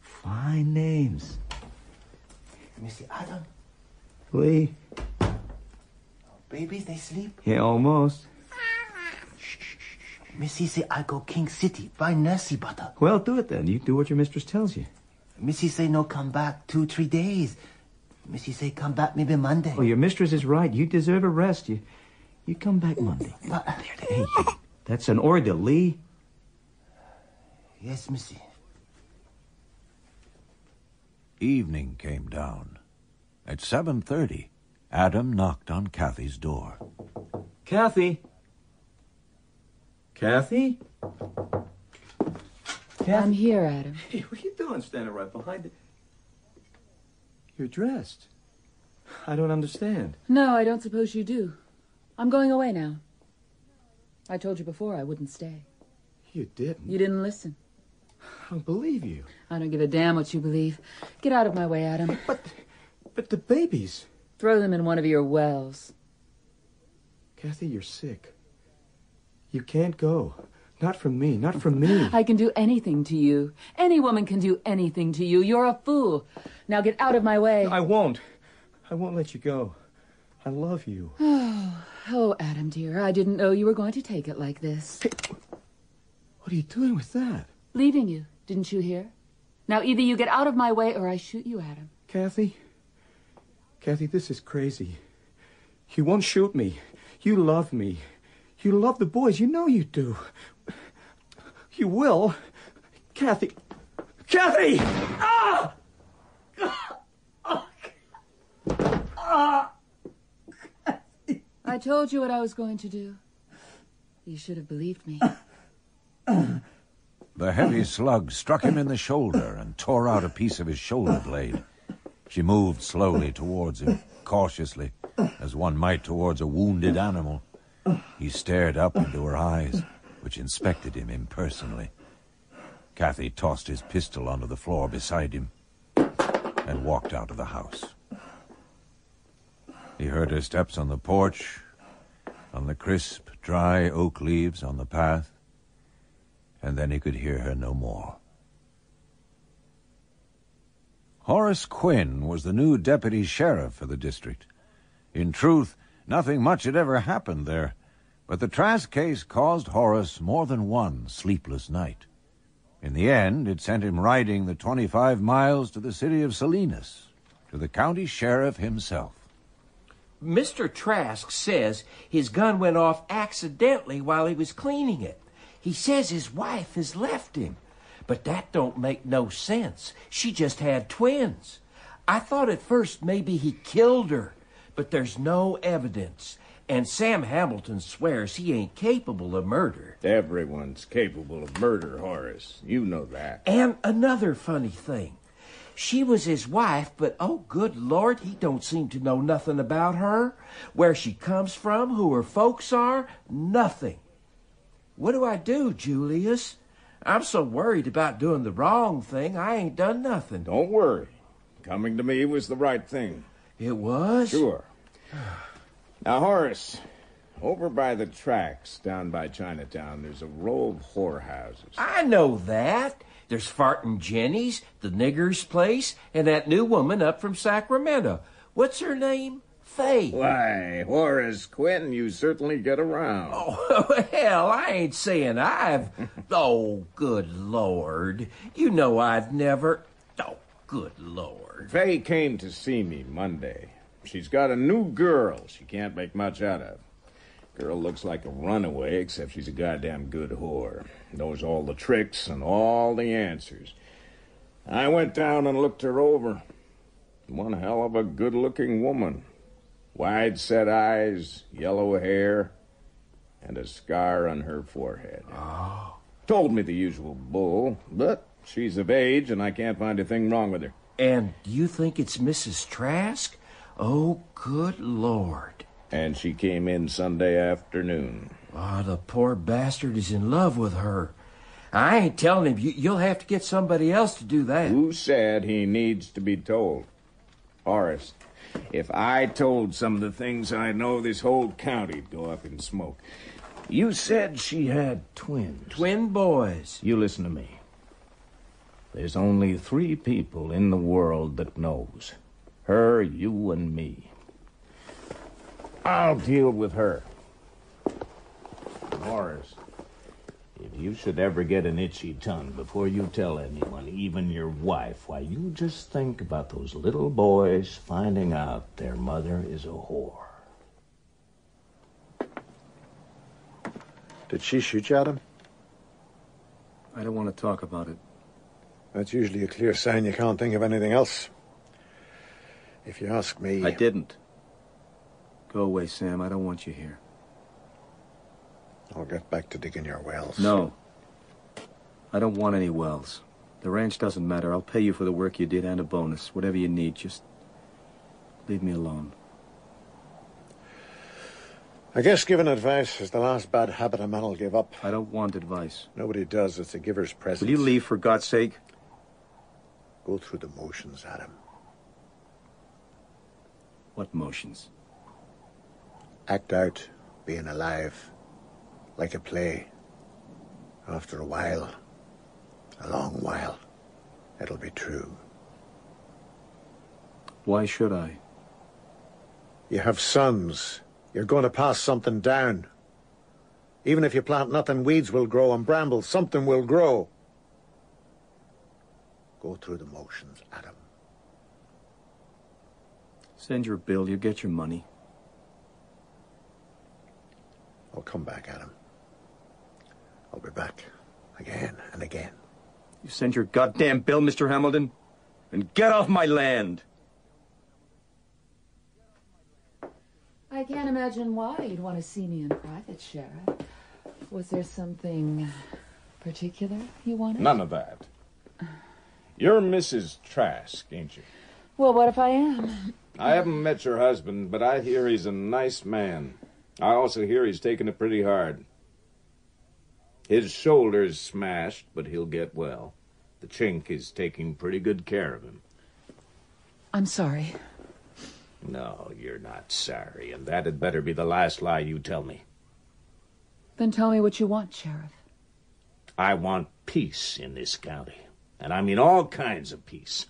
Fine names. Missy Adam, Lee? babies, they sleep. Yeah, almost. Missy say I go King City, buy nursery butter. Well, do it then. You do what your mistress tells you. Missy say no come back two, three days. Missy say come back maybe Monday. Oh, your mistress is right. You deserve a rest. You, you come back Monday. But, Hey, you- that's an order, Lee. yes, Missy. Evening came down. At 7.30, Adam knocked on Kathy's door. Kathy. Kathy? I'm here, Adam. Hey, what are you doing standing right behind it? You're dressed. I don't understand. No, I don't suppose you do. I'm going away now. I told you before I wouldn't stay. You didn't. You didn't listen. I don't believe you. I don't give a damn what you believe. Get out of my way, Adam. But, but the babies. Throw them in one of your wells. Kathy, you're sick. You can't go. Not from me. Not from me. I can do anything to you. Any woman can do anything to you. You're a fool. Now get out of my way. I won't. I won't let you go. I love you. Oh, Adam, dear, I didn't know you were going to take it like this. What are you doing with that? Leaving you, didn't you hear? Now either you get out of my way or I shoot you, Adam. Kathy? Kathy, this is crazy. You won't shoot me. You love me. You love the boys. You know you do. You will. Kathy. Kathy! Ah! Ah! I told you what I was going to do. You should have believed me. The heavy slug struck him in the shoulder and tore out a piece of his shoulder blade. She moved slowly towards him, cautiously, as one might towards a wounded animal. He stared up into her eyes, which inspected him impersonally. Kathy tossed his pistol onto the floor beside him and walked out of the house. He heard her steps on the porch, on the crisp, dry oak leaves on the path, and then he could hear her no more. Horace Quinn was the new deputy sheriff for the district. In truth, nothing much had ever happened there, but the Trask case caused Horace more than one sleepless night. In the end, it sent him riding the 25 miles to the city of Salinas, to the county sheriff himself. Mr. Trask says his gun went off accidentally while he was cleaning it. He says his wife has left him. But that don't make no sense. She just had twins. I thought at first maybe he killed her, but there's no evidence. And Sam Hamilton swears he ain't capable of murder. Everyone's capable of murder, Horace. You know that. And another funny thing. She was his wife, but oh, good Lord, he don't seem to know nothing about her. Where she comes from, who her folks are, nothing. What do I do, Julius? I'm so worried about doing the wrong thing, I ain't done nothing. Don't worry. Coming to me was the right thing. It was? Sure. Now, Horace, over by the tracks down by Chinatown, there's a row of whorehouses. I know that. There's Fartin Jenny's, the nigger's place, and that new woman up from Sacramento. What's her name? Faye. Why, Horace Quinn, you certainly get around. Oh, hell, I ain't saying I've. oh, good Lord. You know I've never. Oh, good Lord. Faye came to see me Monday. She's got a new girl she can't make much out of. Girl looks like a runaway, except she's a goddamn good whore. Knows all the tricks and all the answers. I went down and looked her over. One hell of a good looking woman. Wide set eyes, yellow hair, and a scar on her forehead. Oh. Told me the usual bull, but she's of age and I can't find a thing wrong with her. And you think it's Mrs. Trask? Oh, good Lord. And she came in Sunday afternoon. Ah, the poor bastard is in love with her. I ain't telling him. You, you'll have to get somebody else to do that. Who said he needs to be told? Horace, if I told some of the things I know, this whole county'd go up in smoke. You said she had twins. Twin boys. You listen to me. There's only three people in the world that knows. Her, you, and me. I'll deal with her. Horace, if you should ever get an itchy tongue before you tell anyone, even your wife, why, you just think about those little boys finding out their mother is a whore. Did she shoot you, Adam? I don't want to talk about it. That's usually a clear sign you can't think of anything else. If you ask me. I didn't. Go away, Sam. I don't want you here. I'll get back to digging your wells. No. I don't want any wells. The ranch doesn't matter. I'll pay you for the work you did and a bonus. Whatever you need. Just leave me alone. I guess giving advice is the last bad habit a man will give up. I don't want advice. Nobody does. It's a giver's present. Will you leave for God's sake? Go through the motions, Adam. What motions? Act out being alive, like a play. After a while, a long while, it'll be true. Why should I? You have sons. You're going to pass something down. Even if you plant nothing, weeds will grow and brambles. Something will grow. Go through the motions, Adam. Send your bill. You get your money. I'll come back, Adam. I'll be back again and again. You send your goddamn bill, Mr. Hamilton, and get off my land. I can't imagine why you'd want to see me in private, Sheriff. Was there something particular you wanted? None of that. You're Mrs. Trask, ain't you? Well, what if I am? I haven't met your husband, but I hear he's a nice man. I also hear he's taking it pretty hard. His shoulder's smashed, but he'll get well. The chink is taking pretty good care of him. I'm sorry. No, you're not sorry, and that had better be the last lie you tell me. Then tell me what you want, Sheriff. I want peace in this county, and I mean all kinds of peace.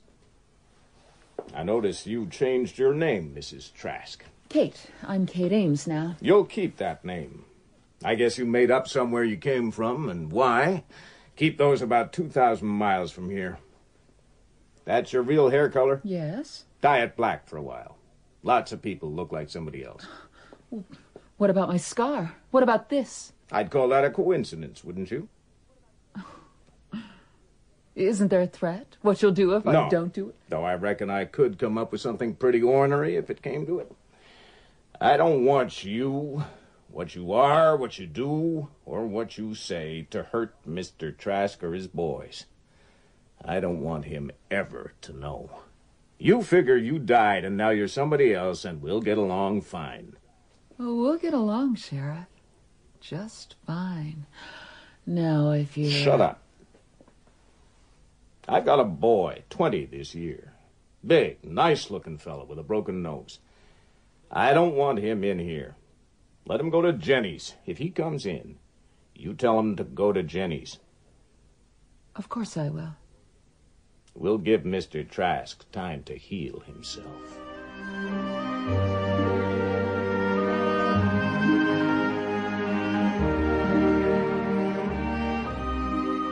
I notice you changed your name, Mrs. Trask. Kate. I'm Kate Ames now. You'll keep that name. I guess you made up somewhere you came from and why. Keep those about 2,000 miles from here. That's your real hair color? Yes. Dye it black for a while. Lots of people look like somebody else. What about my scar? What about this? I'd call that a coincidence, wouldn't you? Isn't there a threat? What you'll do if no. I don't do it? Though I reckon I could come up with something pretty ornery if it came to it. I don't want you, what you are, what you do, or what you say to hurt Mr. Trask or his boys. I don't want him ever to know. You figure you died and now you're somebody else and we'll get along fine. Oh, we'll get along, Sheriff. Just fine. Now, if you... Uh, Shut up. I've got a boy, 20 this year. Big, nice looking fellow with a broken nose. I don't want him in here. Let him go to Jenny's. If he comes in, you tell him to go to Jenny's. Of course I will. We'll give Mr. Trask time to heal himself.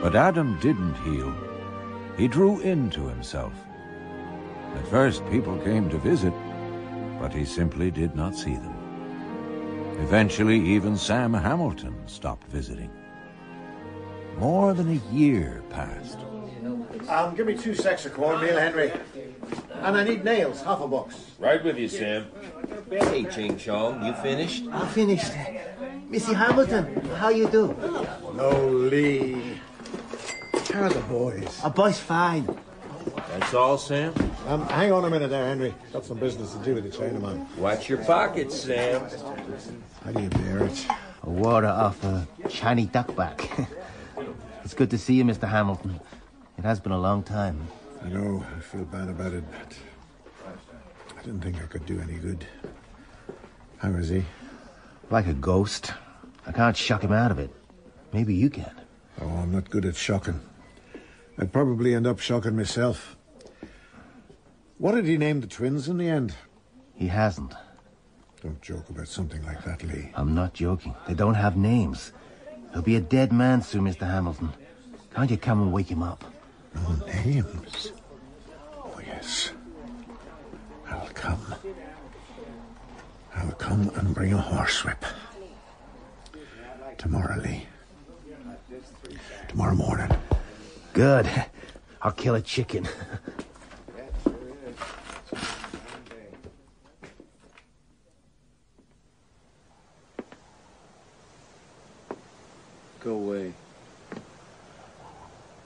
But Adam didn't heal. He drew into himself. At first, people came to visit, but he simply did not see them. Eventually, even Sam Hamilton stopped visiting. More than a year passed. Um, give me two sacks of cornmeal, Henry. And I need nails, half a box. Right with you, Sam. Hey, Ching Chong, you finished? I'm finished. Missy Hamilton, how you do? No, Lee. How are the boys? A boy's fine. That's all, Sam? Um, hang on a minute there, Henry. Got some business to do with the Chinaman. Watch your pockets, Sam. How do you bear it? A water off a shiny duckback. it's good to see you, Mr. Hamilton. It has been a long time. You know, I feel bad about it, but I didn't think I could do any good. How is he? Like a ghost. I can't shock him out of it. Maybe you can. Oh, I'm not good at shocking. I'd probably end up shocking myself. What did he name the twins in the end? He hasn't. Don't joke about something like that, Lee. I'm not joking. They don't have names. He'll be a dead man soon, Mr. Hamilton. Can't you come and wake him up? No names? Oh, yes. I'll come. I'll come and bring a horsewhip. Tomorrow, Lee. Tomorrow morning. Good. I'll kill a chicken. Go away.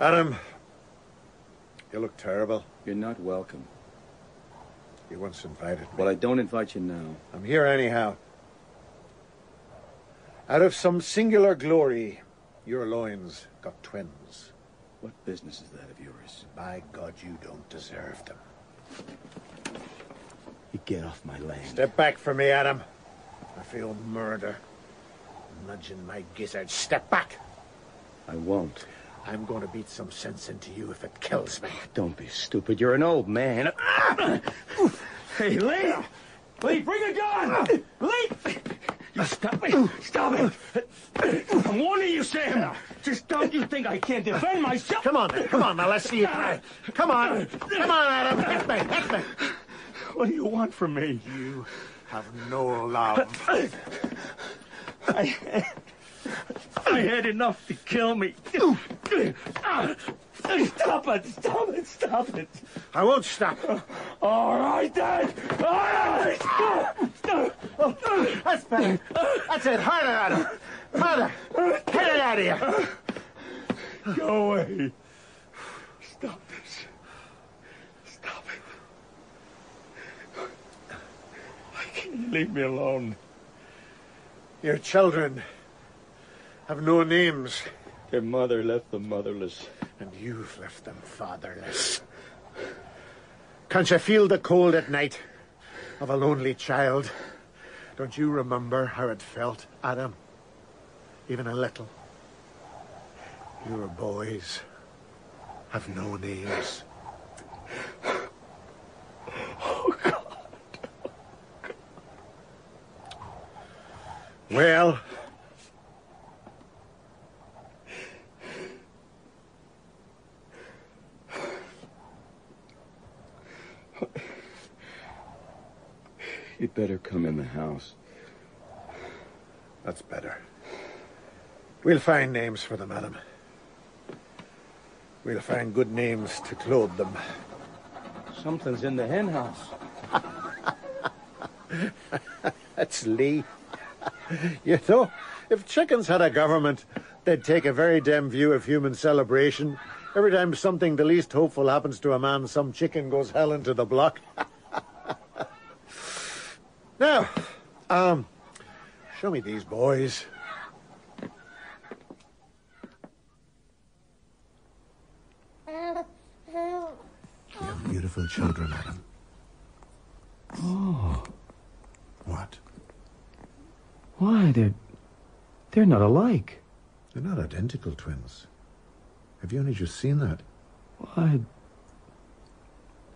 Adam, you look terrible. You're not welcome. You once invited me. Well, I don't invite you now. I'm here anyhow. Out of some singular glory, your loins got twins. What business is that of yours? By God, you don't deserve them. You get off my land. Step back from me, Adam. I feel murder. Nudging my gizzard. Step back. I won't. I'm going to beat some sense into you if it kills me. Don't be stupid. You're an old man. Hey, Lee! Lee, bring a gun! Lee! You stop it! Stop it! I'm warning you, Sam! Just don't you think I can't defend myself? Come on, then. Come on, now let's see you try. Come on. Come on, Adam. Hit me. Hit me. What do you want from me? You have no love. I, I had enough to kill me. Stop it! Stop it! Stop it! I won't stop. All right, then. All right. That's better. That's it. Harder, Adam. Harder. Get it out of here. Go away. Stop this. Stop it. Why can't you leave me alone? Your children have no names. Their mother left them motherless. And you've left them fatherless. Can't you feel the cold at night of a lonely child? Don't you remember how it felt, Adam? Even a little. Your boys have no names. Oh, God. Well, You'd better come in the house. That's better. We'll find names for them, Adam. We'll find good names to clothe them. Something's in the hen house. That's Lee. you know, if chickens had a government, they'd take a very dim view of human celebration. Every time something the least hopeful happens to a man, some chicken goes hell into the block. now, um, show me these boys. You're beautiful children, Adam. Oh, What? why they're they're not alike. They're not identical twins. Have you only just seen that? Why?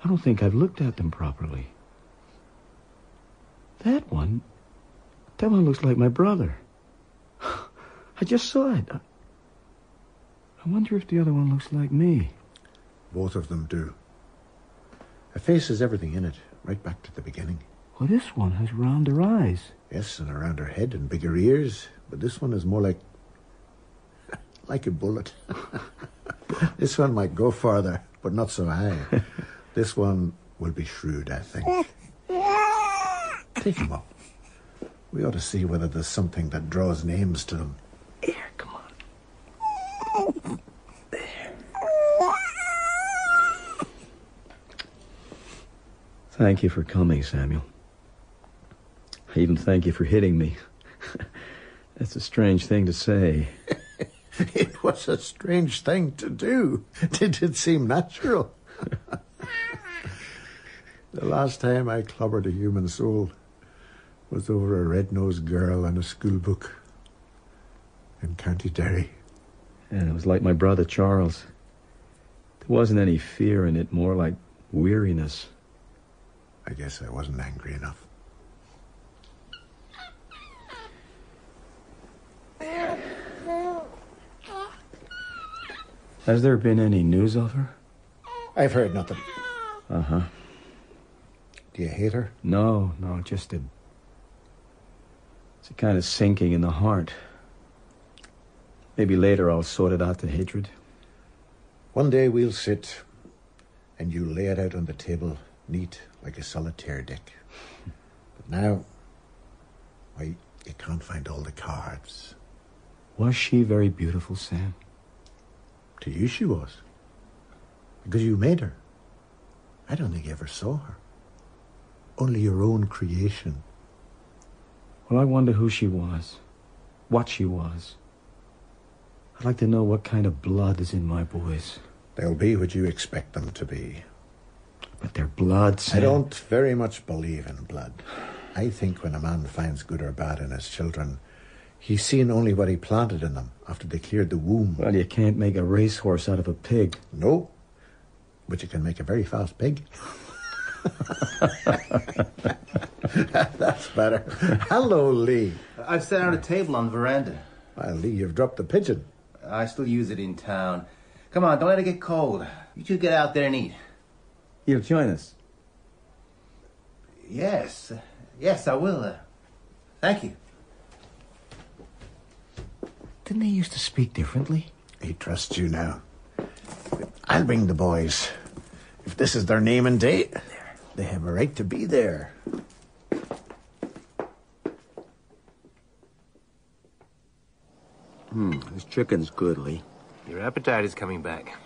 I don't think I've looked at them properly. That one, that one looks like my brother. I just saw it. I wonder if the other one looks like me. Both of them do. A face has everything in it, right back to the beginning. Well, this one has rounder eyes. Yes, and around her head and bigger ears, but this one is more like. like a bullet. this one might go farther, but not so high. this one will be shrewd, I think. Take him up. We ought to see whether there's something that draws names to them. Here, come on. Thank you for coming, Samuel. I even thank you for hitting me. That's a strange thing to say. It was a strange thing to do. Did it seem natural? the last time I clobbered a human soul was over a red-nosed girl and a school book in County Derry. And it was like my brother Charles. There wasn't any fear in it, more like weariness. I guess I wasn't angry enough. Has there been any news of her? I've heard nothing. Uh huh. Do you hate her? No, no, just a. It's a kind of sinking in the heart. Maybe later I'll sort it out the hatred. One day we'll sit and you lay it out on the table neat like a solitaire deck. But now, why, you can't find all the cards. Was she very beautiful, Sam? To you she was. Because you made her. I don't think you ever saw her. Only your own creation. Well, I wonder who she was, what she was. I'd like to know what kind of blood is in my boys. They'll be what you expect them to be. But their blood, Sam. I don't very much believe in blood. I think when a man finds good or bad in his children, he's seen only what he planted in them after they cleared the womb. Well, you can't make a racehorse out of a pig. No, but you can make a very fast pig. That's better. Hello, Lee. I've set out a table on the veranda. Well, Lee, you've dropped the pidgin. I still use it in town. Come on, don't let it get cold. You two get out there and eat. You'll join us. Yes, yes, I will. Uh, thank you. Didn't they used to speak differently? He trusts you now. I'll bring the boys. If this is their name and date, they have a right to be there. Hmm, this chicken's good, Lee. Your appetite is coming back.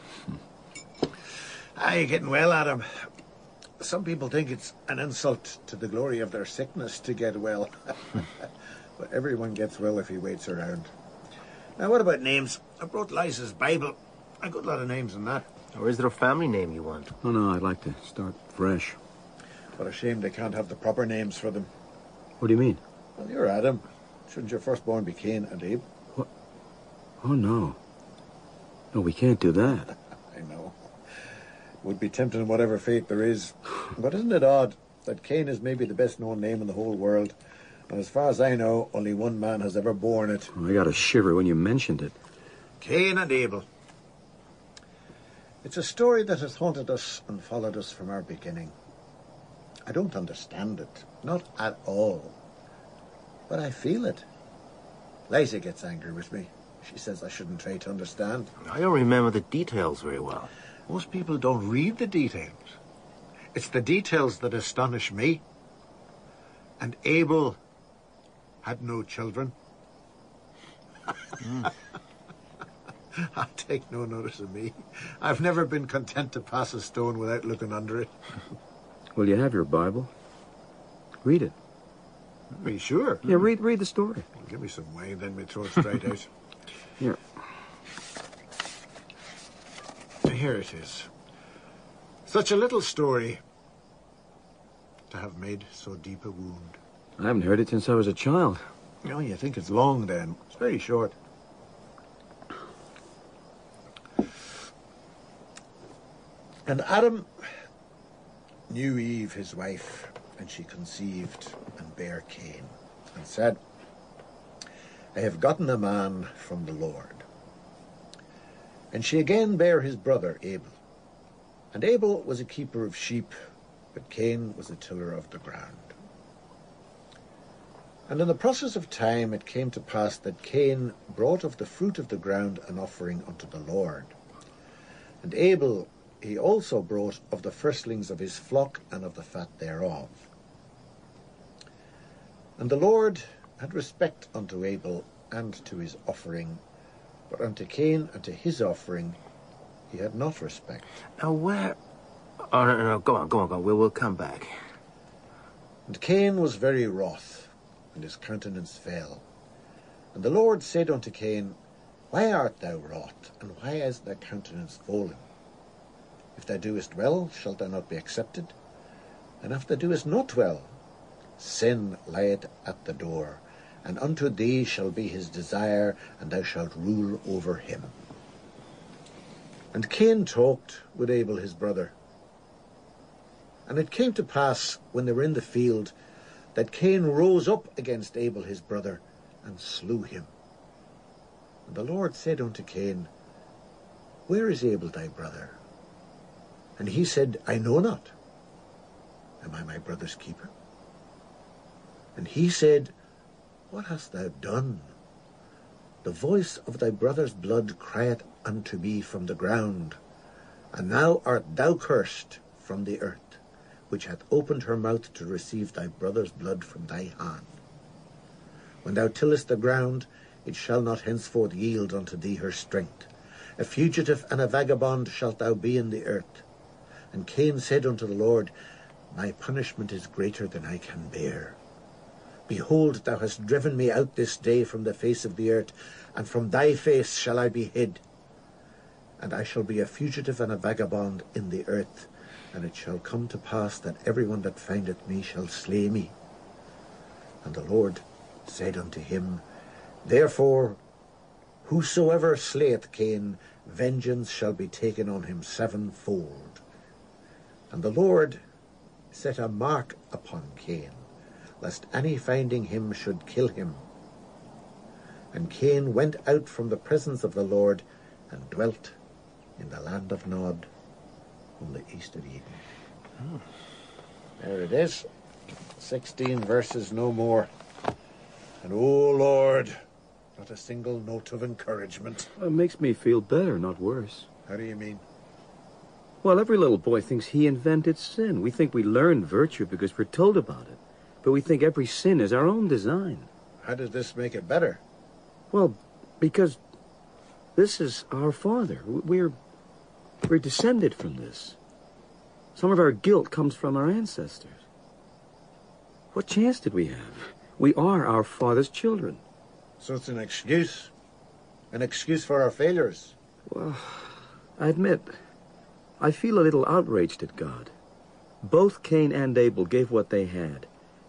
Aye, getting well, Adam. Some people think it's an insult to the glory of their sickness to get well. but everyone gets well if he waits around. Now, what about names? I brought Liza's Bible. A good lot of names in that. Or is there a family name you want? Oh, no, I'd like to start fresh. What a shame they can't have the proper names for them. What do you mean? Well, you're Adam. Shouldn't your firstborn be Cain and Abe? What? Oh, no. No, we can't do that. I. Would be tempting whatever fate there is. But isn't it odd that Cain is maybe the best known name in the whole world? And as far as I know, only one man has ever borne it. Oh, I got a shiver when you mentioned it. Cain and Abel. It's a story that has haunted us and followed us from our beginning. I don't understand it, not at all. But I feel it. Liza gets angry with me. She says I shouldn't try to understand. I don't remember the details very well. Most people don't read the details. It's the details that astonish me. And Abel had no children. Hmm. I take no notice of me. I've never been content to pass a stone without looking under it. Well, you have your Bible. Read it. Are you sure? Yeah, read read the story. Give me some wine, then we throw it straight out. Here it is. Such a little story to have made so deep a wound. I haven't heard it since I was a child. Oh, you think it's long then? It's very short. And Adam knew Eve, his wife, and she conceived and bare Cain, and said, I have gotten a man from the Lord. And she again bare his brother Abel. And Abel was a keeper of sheep, but Cain was a tiller of the ground. And in the process of time it came to pass that Cain brought of the fruit of the ground an offering unto the Lord. And Abel he also brought of the firstlings of his flock and of the fat thereof. And the Lord had respect unto Abel and to his offering, but unto Cain and to his offering he had not respect. Now, where... Oh, no, no, no, go on, go on, go on. We'll, we'll come back. And Cain was very wroth, and his countenance fell. And the Lord said unto Cain, Why art thou wroth, and why is thy countenance fallen? If thou doest well, shalt thou not be accepted? And if thou doest not well, sin lieth at the door, and unto thee shall be his desire, and thou shalt rule over him. And Cain talked with Abel his brother. And it came to pass, when they were in the field, that Cain rose up against Abel his brother, and slew him. And the Lord said unto Cain, Where is Abel thy brother? And he said, I know not. Am I my brother's keeper? And he said, What hast thou done? The voice of thy brother's blood crieth unto me from the ground. And now art thou cursed from the earth, which hath opened her mouth to receive thy brother's blood from thy hand. When thou tillest the ground, it shall not henceforth yield unto thee her strength. A fugitive and a vagabond shalt thou be in the earth. And Cain said unto the Lord, My punishment is greater than I can bear. Behold, thou hast driven me out this day from the face of the earth, and from thy face shall I be hid. And I shall be a fugitive and a vagabond in the earth, and it shall come to pass that every one that findeth me shall slay me. And the Lord said unto him, Therefore, whosoever slayeth Cain, vengeance shall be taken on him sevenfold. And the Lord set a mark upon Cain, lest any finding him should kill him. And Cain went out from the presence of the Lord and dwelt in the land of Nod on the east of Eden. There it is. Sixteen verses, no more. And oh Lord, not a single note of encouragement. It makes me feel better, not worse. How do you mean? Well, every little boy thinks he invented sin. We think we learned virtue because we're told about it. But we think every sin is our own design. How does this make it better? Well, because This is our father. We're we're descended from this. Some of our guilt comes from our ancestors. What chance did we have? We are our father's children. So it's an excuse. An excuse for our failures. Well, I admit, I feel a little outraged at God. Both Cain and Abel gave what they had,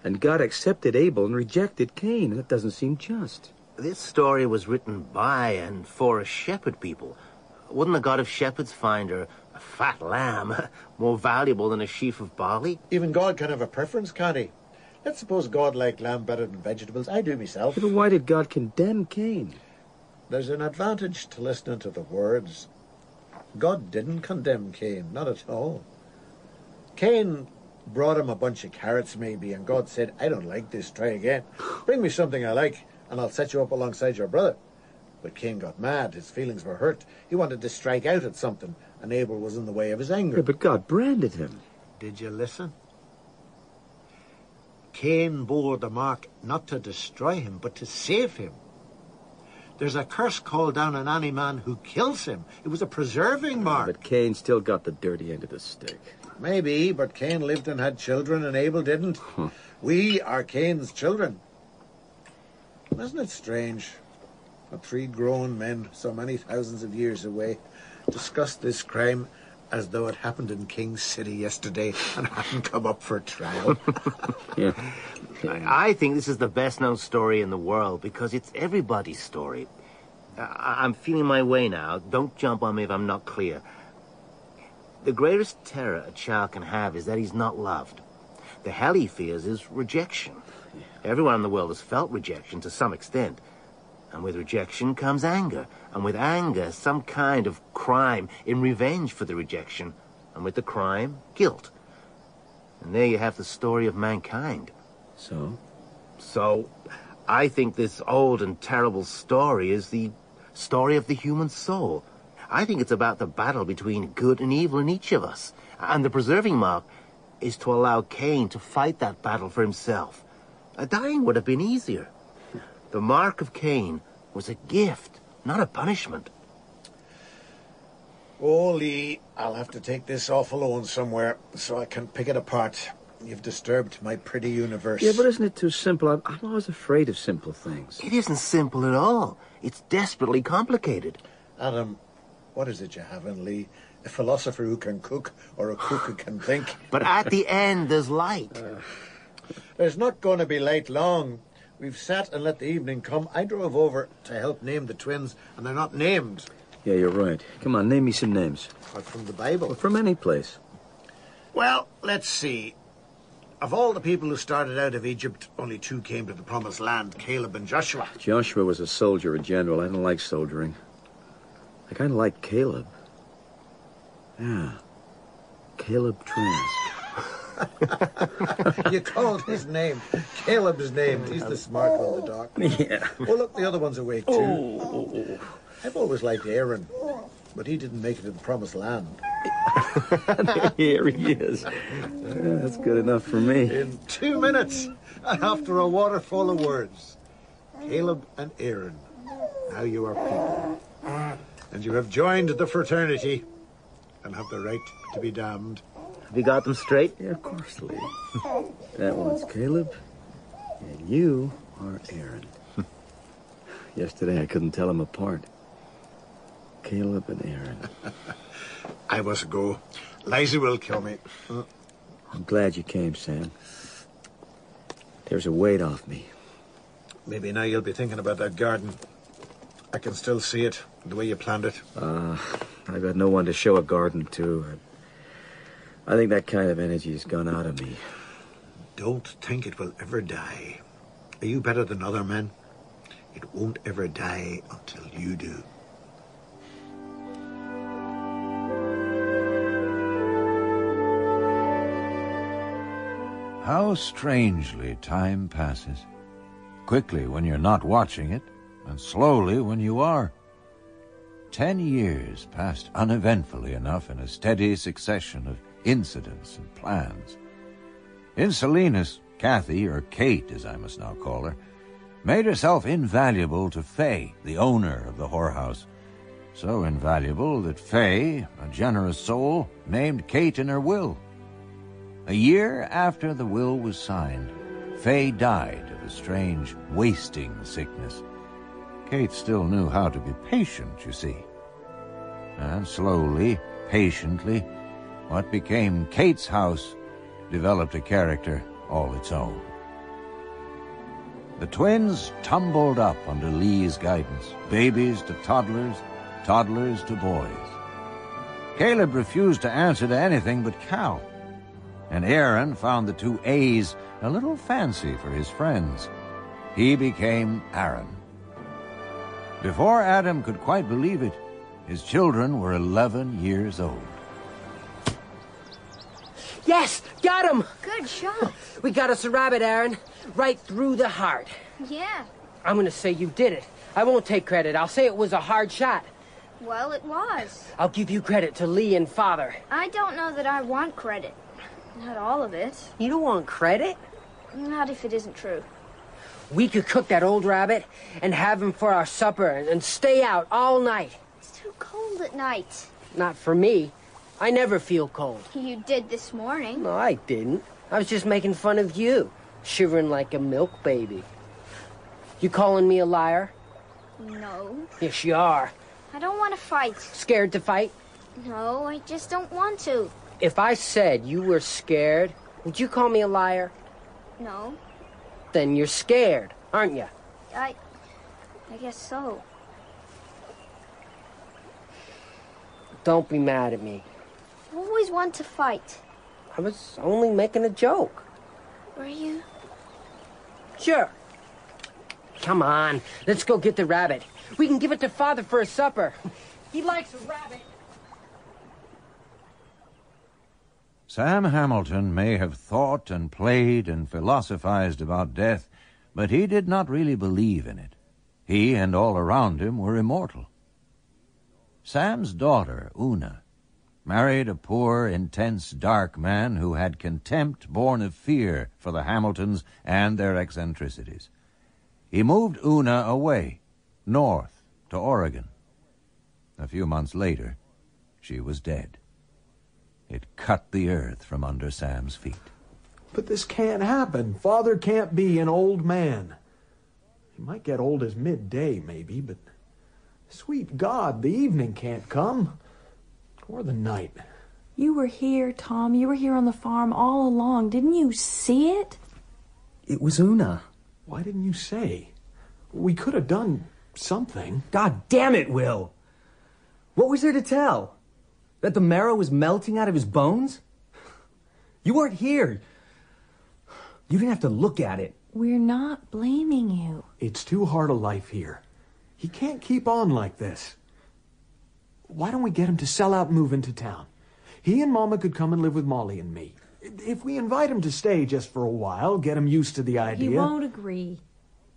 and God accepted Abel and rejected Cain. That doesn't seem just. This story was written by and for a shepherd people. Wouldn't the God of shepherds find a, a fat lamb more valuable than a sheaf of barley? Even God can have a preference, can't he? Let's suppose God liked lamb better than vegetables. I do myself. But why did God condemn Cain? There's an advantage to listening to the words. God didn't condemn Cain, not at all. Cain brought him a bunch of carrots, maybe, and God said, I don't like this, try again. Bring me something I like, and I'll set you up alongside your brother. But Cain got mad, his feelings were hurt. He wanted to strike out at something, and Abel was in the way of his anger. Yeah, but God branded him. Did you listen? Cain bore the mark not to destroy him, but to save him. There's a curse called down on any man who kills him. It was a preserving mark. But Cain still got the dirty end of the stick. Maybe, but Cain lived and had children, and Abel didn't. Hmm. we are Cain's children. Isn't it strange that three grown men, so many thousands of years away, discuss this crime as though it happened in King's City yesterday and hadn't come up for trial? yeah. I, I think this is the best known story in the world because it's everybody's story. I, I'm feeling my way now. Don't jump on me if I'm not clear. The greatest terror a child can have is that he's not loved. The hell he fears is rejection. Everyone in the world has felt rejection to some extent. And with rejection comes anger. And with anger, some kind of crime in revenge for the rejection. And with the crime, guilt. And there you have the story of mankind. So? So, I think this old and terrible story is the story of the human soul. I think it's about the battle between good and evil in each of us. And the preserving mark is to allow Cain to fight that battle for himself. A dying would have been easier. The mark of Cain was a gift, not a punishment. Oh, Lee, I'll have to take this off alone somewhere so I can pick it apart. You've disturbed my pretty universe. Yeah, but isn't it too simple? I'm, I'm always afraid of simple things. It isn't simple at all. It's desperately complicated. Adam, what is it you have in Lee? A philosopher who can cook or a cook who can think? But at the end, there's light. Uh, there's not going to be light long. We've sat and let the evening come. I drove over to help name the twins, and they're not named. Yeah, you're right. Come on, name me some names. What, from the Bible? Well, from any place. Well, let's see. Of all the people who started out of Egypt, only two came to the promised land, Caleb and Joshua. Joshua was a soldier, a general. I don't like soldiering. I kind of like Caleb. Yeah. Caleb Trask. you called his name. Caleb's name. He's the smart one, the doc. Yeah. Oh, look, the other one's awake, too. Oh. I've always liked Aaron, but he didn't make it to the promised land. Here he is. Yeah, that's good enough for me. In two minutes, and after a waterfall of words. Caleb and Aaron, now you are people. Uh, And you have joined the fraternity and have the right to be damned. Have you got them straight? Yeah, of course, Lee. that one's Caleb, and you are Aaron. Yesterday I couldn't tell them apart. Caleb and Aaron. I must go. Liza will kill me. I'm glad you came, Sam. There's a weight off me. Maybe now you'll be thinking about that garden. I can still see it, the way you planned it. Uh, I've got no one to show a garden to. I think that kind of energy has gone out of me. Don't think it will ever die. Are you better than other men? It won't ever die until you do. How strangely time passes. Quickly when you're not watching it, and slowly when you are. Ten years passed uneventfully enough in a steady succession of incidents and plans. In Salinas, Kathy, or Kate as I must now call her, made herself invaluable to Faye, the owner of the whorehouse, So invaluable that Faye, a generous soul, named Kate in her will. A year after the will was signed, Faye died of a strange wasting sickness. Kate still knew how to be patient, you see. And slowly, patiently, what became Kate's house developed a character all its own. The twins tumbled up under Lee's guidance, babies to toddlers, toddlers to boys. Caleb refused to answer to anything but Cal, and Aaron found the two A's a little fancy for his friends. He became Aron. Before Adam could quite believe it, his children were 11 years old. Yes, got him. Good shot. We got us a rabbit, Aron. Right through the heart. Yeah. I'm gonna say you did it. I won't take credit. I'll say it was a hard shot. Well, it was. I'll give you credit to Lee and Father. I don't know that I want credit. Not all of it. You don't want credit? Not if it isn't true. We could cook that old rabbit and have him for our supper and stay out all night. It's too cold at night. Not for me. I never feel cold. You did this morning. No, I didn't. I was just making fun of you, shivering like a milk baby. You calling me a liar? No. Yes, you are. I don't want to fight. Scared to fight? No, I just don't want to. If I said you were scared, would you call me a liar? No. Then you're scared, aren't you? I. I guess so. Don't be mad at me. I always want to fight. I was only making a joke. Were you? Sure. Come on, let's go get the rabbit. We can give it to Father for a supper. He likes a rabbit. Sam Hamilton may have thought and played and philosophized about death, but he did not really believe in it. He and all around him were immortal. Sam's daughter, Una, married a poor, intense, dark man who had contempt born of fear for the Hamiltons and their eccentricities. He moved Una away, north, to Oregon. A few months later, she was dead. It cut the earth from under Sam's feet. But this can't happen. Father can't be an old man. He might get old as midday, maybe, but sweet God, the evening can't come. Or the night. You were here, Tom. You were here on the farm all along. Didn't you see it? It was Una. Why didn't you say? We could have done something. God damn it, Will! What was there to tell? That the marrow was melting out of his bones? You weren't here. You didn't have to look at it. We're not blaming you. It's too hard a life here. He can't keep on like this. Why don't we get him to sell out and move into town? He and Mama could come and live with Molly and me. If we invite him to stay just for a while, get him used to the idea. He won't agree.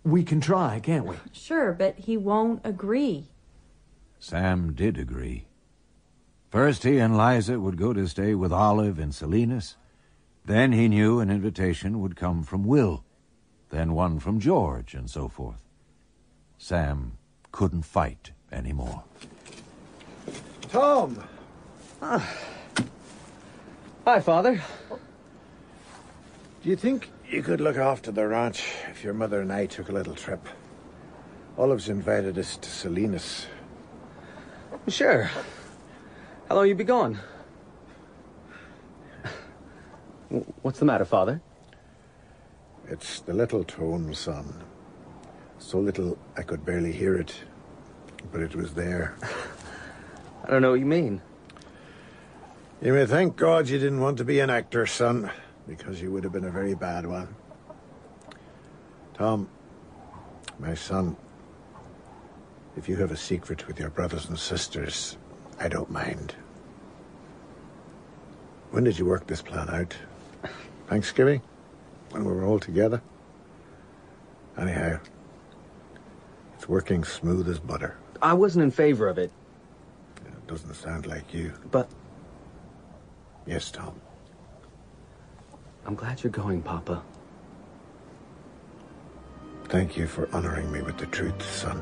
We can try, can't we? Sure, but he won't agree. Sam did agree. First, he and Liza would go to stay with Olive in Salinas. Then he knew an invitation would come from Will, then one from George, and so forth. Sam couldn't fight anymore. Tom! Ah. Hi, Father. Do you think you could look after the ranch if your mother and I took a little trip? Olive's invited us to Salinas. Sure. How long you be gone? What's the matter, Father? It's the little tone, son. So little I could barely hear it, but it was there. I don't know what you mean. You may thank God you didn't want to be an actor, son, because you would have been a very bad one. Tom, my son, if you have a secret with your brothers and sisters, I don't mind. When did you work this plan out? Thanksgiving? When we were all together? Anyhow, it's working smooth as butter. I wasn't in favor of it. It doesn't sound like you. But Yes, Tom. I'm glad you're going, Papa. Thank you for honoring me with the truth, son.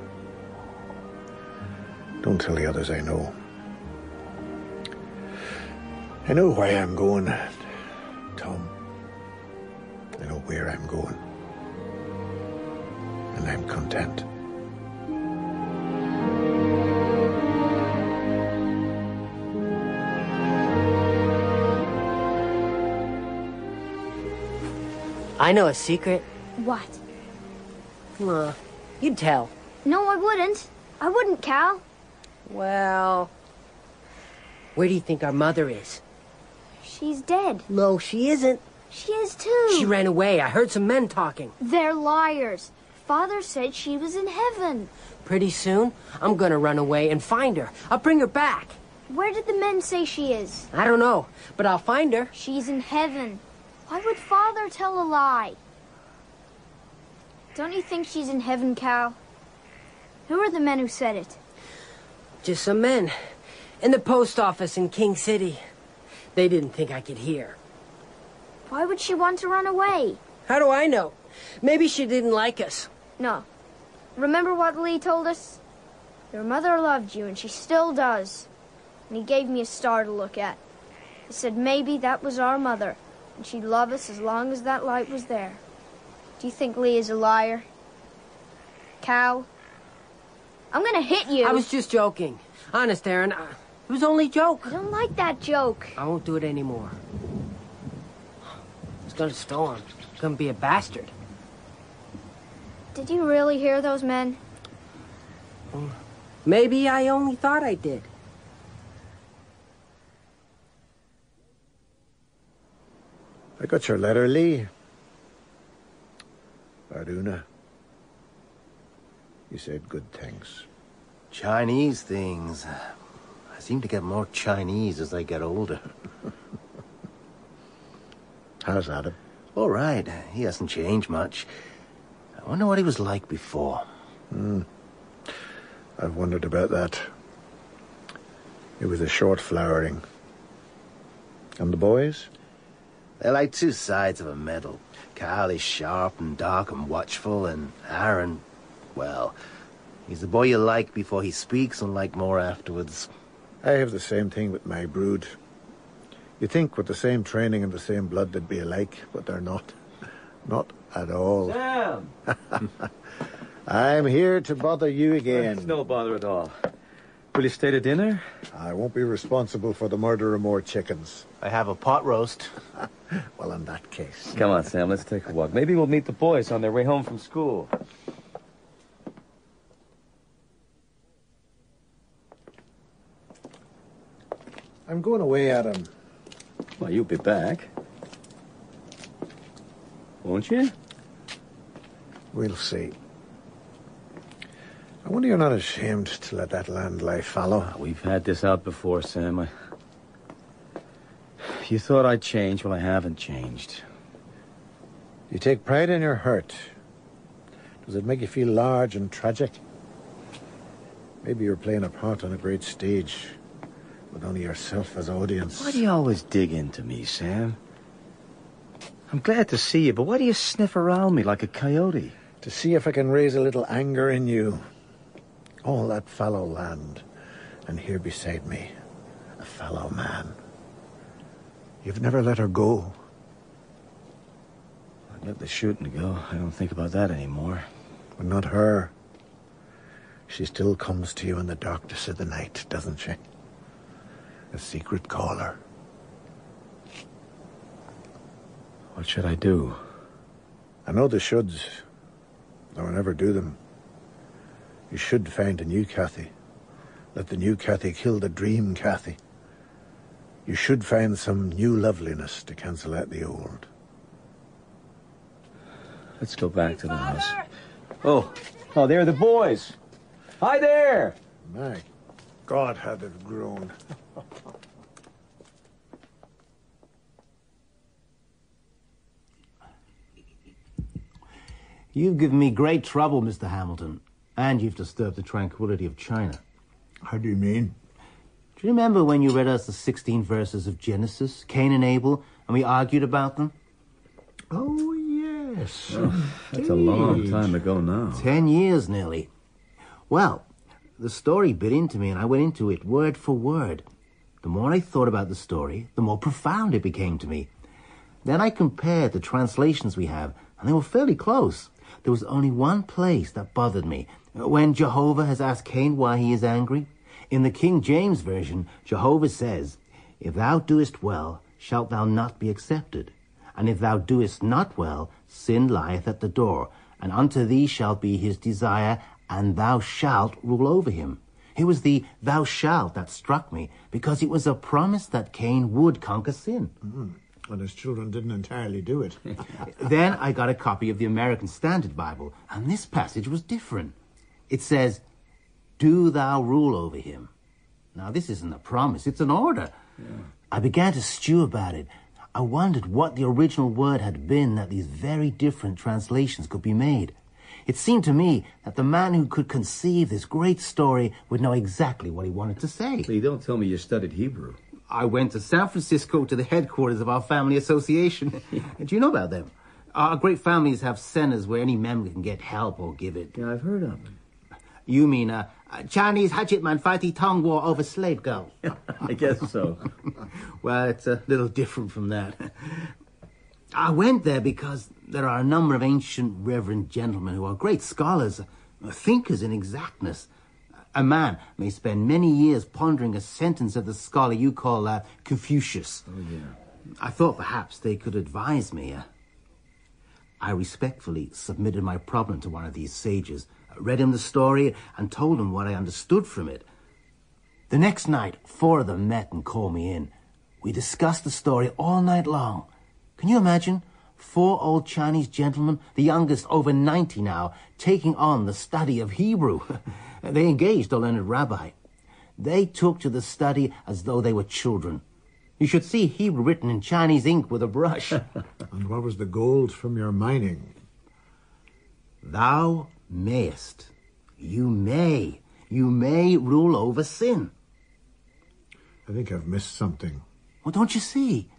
Don't tell the others I know. I know why I'm going, Tom. I know where I'm going. And I'm content. I know a secret. What? Uh, you'd tell. No, I wouldn't. I wouldn't, Cal. Well, where do you think our mother is? She's dead. No, she isn't. She is too. She ran away. I heard some men talking. They're liars. Father said she was in heaven. Pretty soon, I'm gonna run away and find her. I'll bring her back. Where did the men say she is? I don't know, but I'll find her. She's in heaven. Why would Father tell a lie? Don't you think she's in heaven, Cal? Who are the men who said it? Just some men. In the post office in King City. They didn't think I could hear. Why would she want to run away? How do I know? Maybe she didn't like us. No. Remember what Lee told us? Your mother loved you, and she still does. And he gave me a star to look at. He said maybe that was our mother, and she'd love us as long as that light was there. Do you think Lee is a liar? Cal? I'm gonna hit you. I was just joking. Honest, Aaron. I, it was only a joke. I don't like that joke. I won't do it anymore. It's gonna storm. It's gonna be a bastard. Did you really hear those men? Maybe I only thought I did. I got your letter, Lee. Arduna. You said good things. Chinese things. Seem to get more Chinese as I get older. How's Adam? All right. He hasn't changed much. I wonder what he was like before. Hmm. I've wondered about that. It was a short flowering. And the boys? They're like two sides of a medal. Cal is sharp and dark and watchful, and Aaron, well, he's the boy you like before he speaks and like more afterwards. I have the same thing with my brood. You think with the same training and the same blood they'd be alike, but they're not. Not at all. Sam! I'm here to bother you again. It's no bother at all. Will you stay to dinner? I won't be responsible for the murder of more chickens. I have a pot roast. well, in that case. Come on, Sam, let's take a walk. Maybe we'll meet the boys on their way home from school. I'm going away, Adam. Well, you'll be back. Won't you? We'll see. I wonder you're not ashamed to let that land lie fallow. Ah, we've had this out before, Sam. I... You thought I'd change. Well, I haven't changed. You take pride in your hurt. Does it make you feel large and tragic? Maybe you're playing a part on a great stage with only yourself as audience. Why do you always dig into me, Sam? I'm glad to see you, but why do you sniff around me like a coyote? To see if I can raise a little anger in you. All that fallow land, and here beside me, a fallow man. You've never let her go. I let the shooting go. I don't think about that anymore. But not her. She still comes to you in the darkness of the night, doesn't she? A secret caller. What should I do? I know the shoulds, though I never do them. You should find a new Kathy. Let the new Kathy kill the dream Kathy. You should find some new loveliness to cancel out the old. Let's go back to the house. Oh, oh, there are the boys. Hi there. My God, how they've grown. You've given me great trouble, Mr. Hamilton, and you've disturbed the tranquility of China. How do you mean? Do you remember when you read us the 16 verses of Genesis, Cain and Abel, and we argued about them? Oh, yes. That's a long time ago now. Ten years nearly. Well, The story bit into me, and I went into it word for word. The more I thought about the story, the more profound it became to me. Then I compared the translations we have, and they were fairly close. There was only one place that bothered me. When Jehovah has asked Cain why he is angry, in the King James Version, Jehovah says, If thou doest well, shalt thou not be accepted. And if thou doest not well, sin lieth at the door, and unto thee shall be his desire, and thou shalt rule over him. It was the thou shalt that struck me, because it was a promise that Cain would conquer sin. Mm. And his children didn't entirely do it. then I got a copy of the American Standard Bible, and this passage was different. It says, Do thou rule over him. Now, this isn't a promise, it's an order. I began to stew about it. I wondered what the original word had been that these very different translations could be made. It seemed to me that the man who could conceive this great story would know exactly what he wanted to say. Lee, don't tell me you studied Hebrew. I went to San Francisco to the headquarters of our family association. Do you know about them? Our great families have centers where any member can get help or give it. Yeah, I've heard of them. You mean uh, Chinese hatchet man fighting tong war over slave girl? I guess so. well, it's a little different from that. I went there because there are a number of ancient reverend gentlemen who are great scholars, thinkers in exactness. A man may spend many years pondering a sentence of the scholar you call uh, Confucius. Oh, yeah. I thought perhaps they could advise me. Uh, I respectfully submitted my problem to one of these sages, read him the story, and told him what I understood from it. The next night, four of them met and called me in. We discussed the story all night long. Can you imagine? Four old Chinese gentlemen, the youngest over 90 now, taking on the study of Hebrew. they engaged a learned rabbi. They took to the study as though they were children. You should see Hebrew written in Chinese ink with a brush. and what was the gold from your mining? Thou mayest. You may. You may rule over sin. I think I've missed something. Well, don't you see?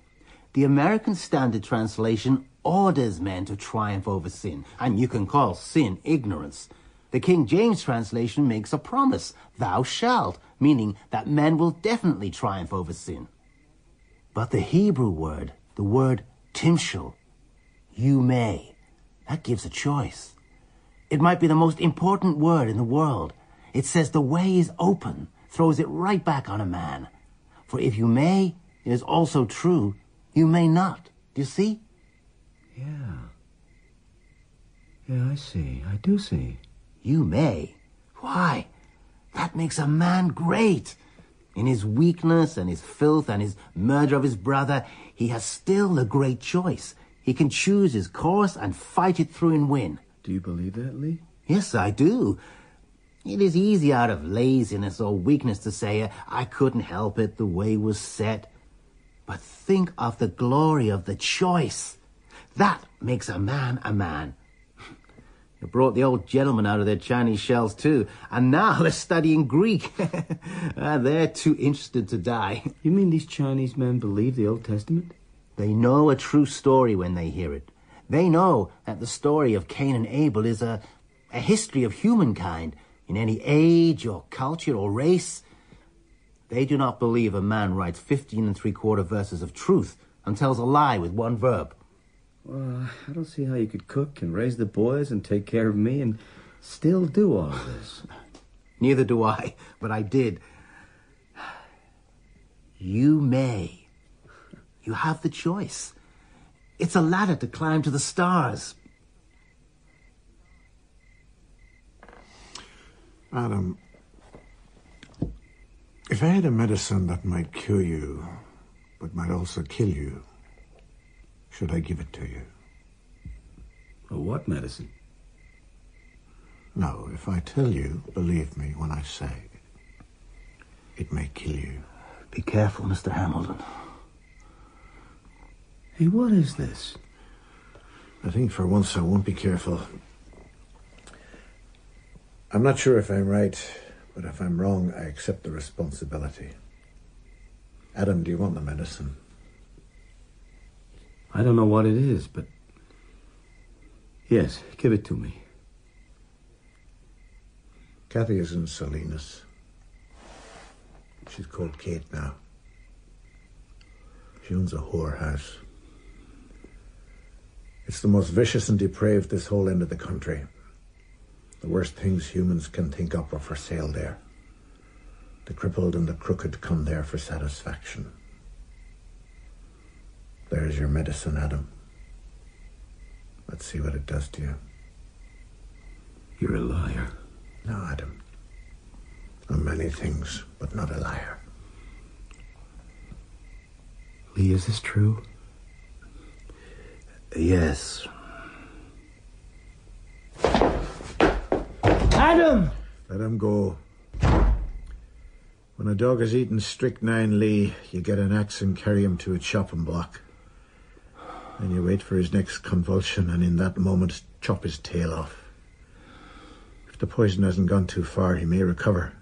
The American Standard Translation orders men to triumph over sin, and you can call sin ignorance. The King James translation makes a promise, thou shalt, meaning that men will definitely triumph over sin. But the Hebrew word, the word timshel, you may, that gives a choice. It might be the most important word in the world. It says the way is open, throws it right back on a man. For if you may, it is also true, you may not. Do you see? Yeah. Yeah, I see. I do see. You may. Why? That makes a man great. In his weakness and his filth and his murder of his brother, he has still a great choice. He can choose his course and fight it through and win. Do you believe that, Lee? Yes, I do. It is easy out of laziness or weakness to say, I couldn't help it, the way was set. But think of the glory of the choice. That makes a man a man. You brought the old gentlemen out of their Chinese shells too, and now they're studying Greek. and ah, they're too interested to die. You mean these Chinese men believe the Old Testament? They know a true story when they hear it. They know that the story of Cain and Abel is a, a history of humankind in any age or culture or race. They do not believe a man writes 15 and three quarter verses of truth and tells a lie with one verb. Well, I don't see how you could cook and raise the boys and take care of me and still do all this. Neither do I, but I did. You may. You have the choice. It's a ladder to climb to the stars. Adam, if I had a medicine that might cure you, but might also kill you, should I give it to you? A what medicine? No, if I tell you, believe me when I say it may kill you. Be careful, Mr. Hamilton. Hey, what is this? I think for once I won't be careful. I'm not sure if I'm right, but if I'm wrong, I accept the responsibility. Adam, do you want the medicine? I don't know what it is, but. Yes, give it to me. Kathy is in Salinas. She's called Kate now. She owns a whorehouse. It's the most vicious and depraved this whole end of the country. The worst things humans can think up are for sale there. The crippled and the crooked come there for satisfaction. There's your medicine, Adam. Let's see what it does to you. You're a liar. No, Adam. I'm many things, but not a liar. Lee, is this true? Yes. Adam! Let him go. When a dog has eaten strychnine, Lee, you get an axe and carry him to a chopping block. Then you wait for his next convulsion, and in that moment, chop his tail off. If the poison hasn't gone too far, he may recover.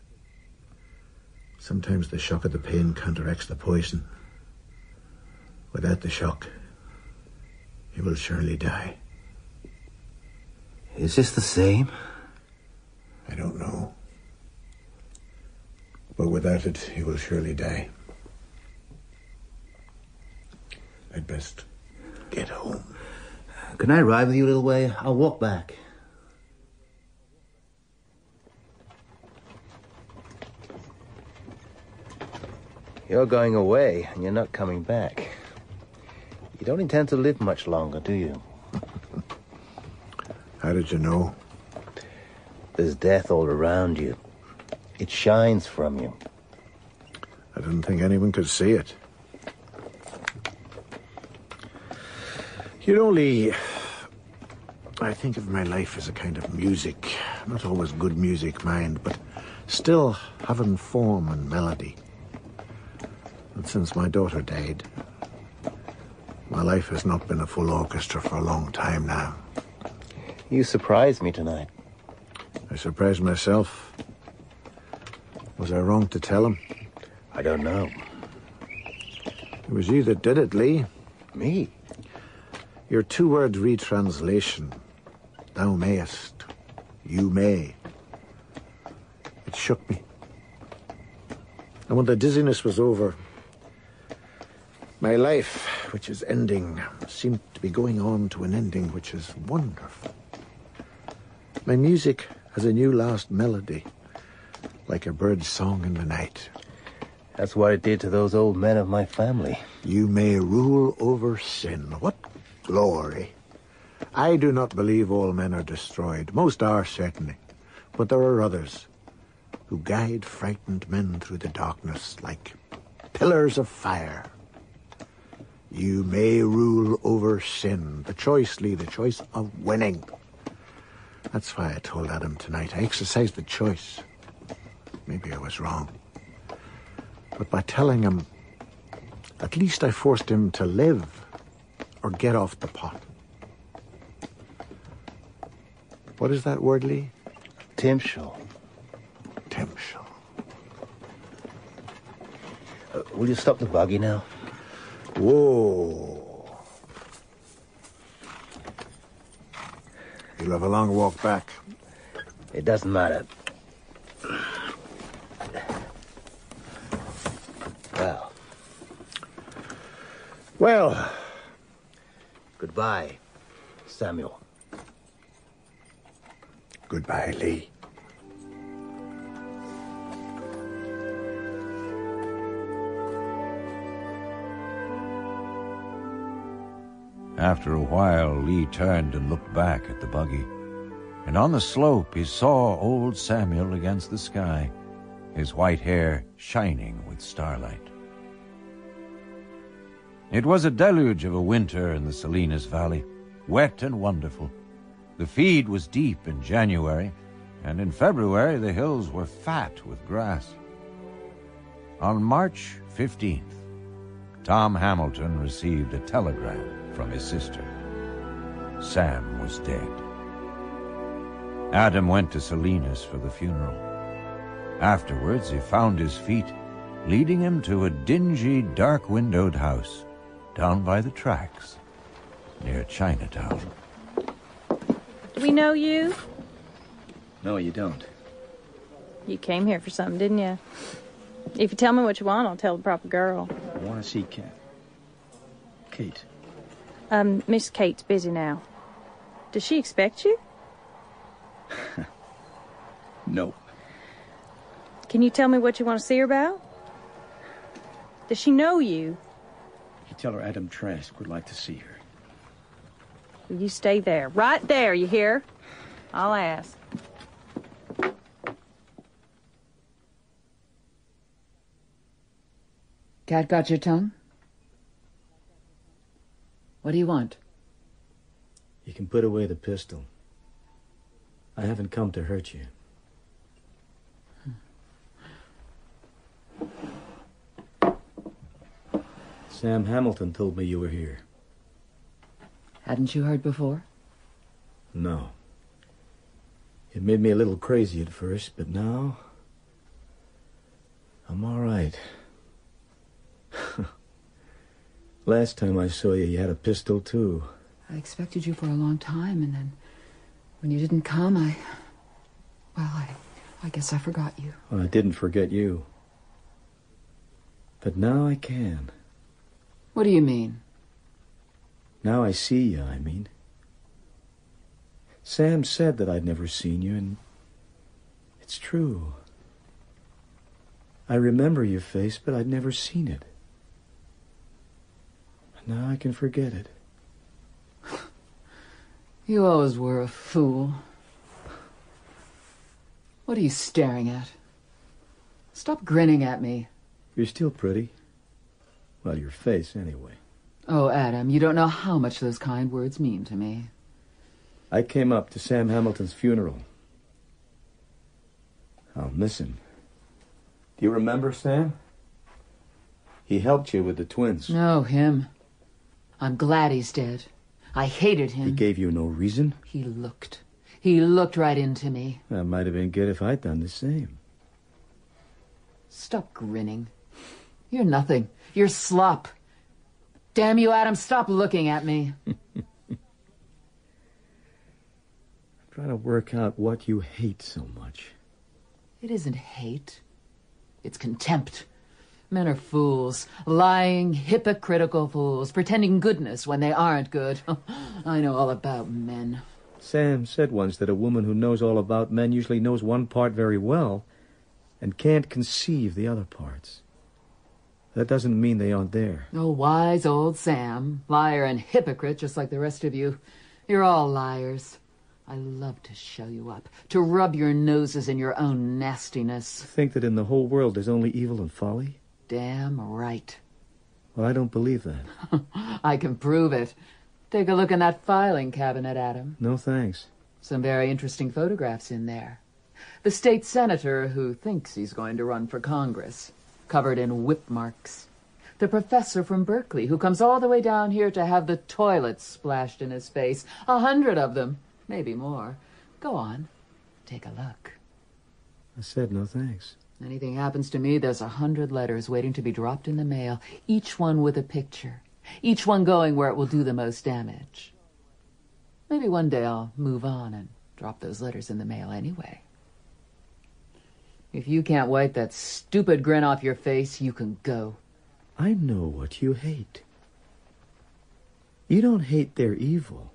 Sometimes the shock of the pain counteracts the poison. Without the shock, he will surely die. Is this the same? I don't know. But without it, he will surely die. I'd best get home. Can I ride with you a little way? I'll walk back. You're going away, and you're not coming back. You don't intend to live much longer, do you? How did you know? There's death all around you. It shines from you. I didn't think anyone could see it. You know, Lee, I think of my life as a kind of music. Not always good music, mind, but still having form and melody. And since my daughter died, my life has not been a full orchestra for a long time now. You surprised me tonight. I surprised myself. Was I wrong to tell him? I don't know. It was you that did it, Lee. Me? Your two word retranslation. Thou mayest. You may. It shook me. And when the dizziness was over, my life, which is ending, seemed to be going on to an ending which is wonderful. My music has a new last melody, like a bird's song in the night. That's what it did to those old men of my family. You may rule over sin. What glory! I do not believe all men are destroyed. Most are, certainly. But there are others who guide frightened men through the darkness like pillars of fire. You may rule over sin. The choice, Lee, the choice of winning. That's why I told Adam tonight. I exercised the choice. Maybe I was wrong. But by telling him, at least I forced him to live or get off the pot. What is that word, Lee? Timshel. Timshel. Uh, will you stop the buggy now? Whoa. You'll have a long walk back. It doesn't matter. Well. Well. Goodbye, Samuel. Goodbye, Lee. After a while, Lee turned and looked back at the buggy. And on the slope, he saw old Samuel against the sky, his white hair shining with starlight. It was a deluge of a winter in the Salinas Valley, wet and wonderful. The feed was deep in January, and in February the hills were fat with grass. On March 15th, Tom Hamilton received a telegram from his sister. Sam was dead. Adam went to Salinas for the funeral. Afterwards, he found his feet leading him to a dingy, dark windowed house down by the tracks near Chinatown. Do we know you? No, you don't. You came here for something, didn't you? If you tell me what you want, I'll tell the proper girl. I want to see Kate. Kate. Um, Miss Kate's busy now. Does she expect you? No. Can you tell me what you want to see her about? Does she know you? You tell her Adam Trask would like to see her. Will you stay there? Right there, you hear? I'll ask. Cat got your tongue? What do you want? You can put away the pistol. I haven't come to hurt you. Sam Hamilton told me you were here. Hadn't you heard before? No. It made me a little crazy at first, but now. I'm all right. Last time I saw you, you had a pistol, too. I expected you for a long time, and then when you didn't come, I. Well, I. I guess I forgot you. Well, I didn't forget you. But now I can. What do you mean? Now I see you, I mean. Sam said that I'd never seen you, and it's true. I remember your face, but I'd never seen it. Now I can forget it. You always were a fool. What are you staring at? Stop grinning at me. You're still pretty. Well, your face, anyway. Oh, Adam, you don't know how much those kind words mean to me. I came up to Sam Hamilton's funeral. I'll miss him. Do you remember Sam? He helped you with the twins. No, him. I'm glad he's dead. I hated him. He gave you no reason? He looked. He looked right into me. That might have been good if I'd done the same. Stop grinning. You're nothing. You're slop. Damn you, Adam, stop looking at me. I'm trying to work out what you hate so much. It isn't hate. It's contempt. Men are fools. Lying, hypocritical fools, pretending goodness when they aren't good. I know all about men. Sam said once that a woman who knows all about men usually knows one part very well and can't conceive the other parts. That doesn't mean they aren't there. Oh, wise old Sam. Liar and hypocrite, just like the rest of you. You're all liars. I love to show you up, to rub your noses in your own nastiness. Think that in the whole world there's only evil and folly? Damn right. Well, I don't believe that. I can prove it. Take a look in that filing cabinet, Adam. No thanks. Some very interesting photographs in there. The state senator who thinks he's going to run for Congress, covered in whip marks. The professor from Berkeley who comes all the way down here to have the toilets splashed in his face. A hundred of them, maybe more. Go on, take a look. I said no thanks. Anything happens to me, there's a hundred letters waiting to be dropped in the mail, each one with a picture, each one going where it will do the most damage. Maybe one day I'll move on and drop those letters in the mail anyway. If you can't wipe that stupid grin off your face, you can go. I know what you hate. You don't hate their evil.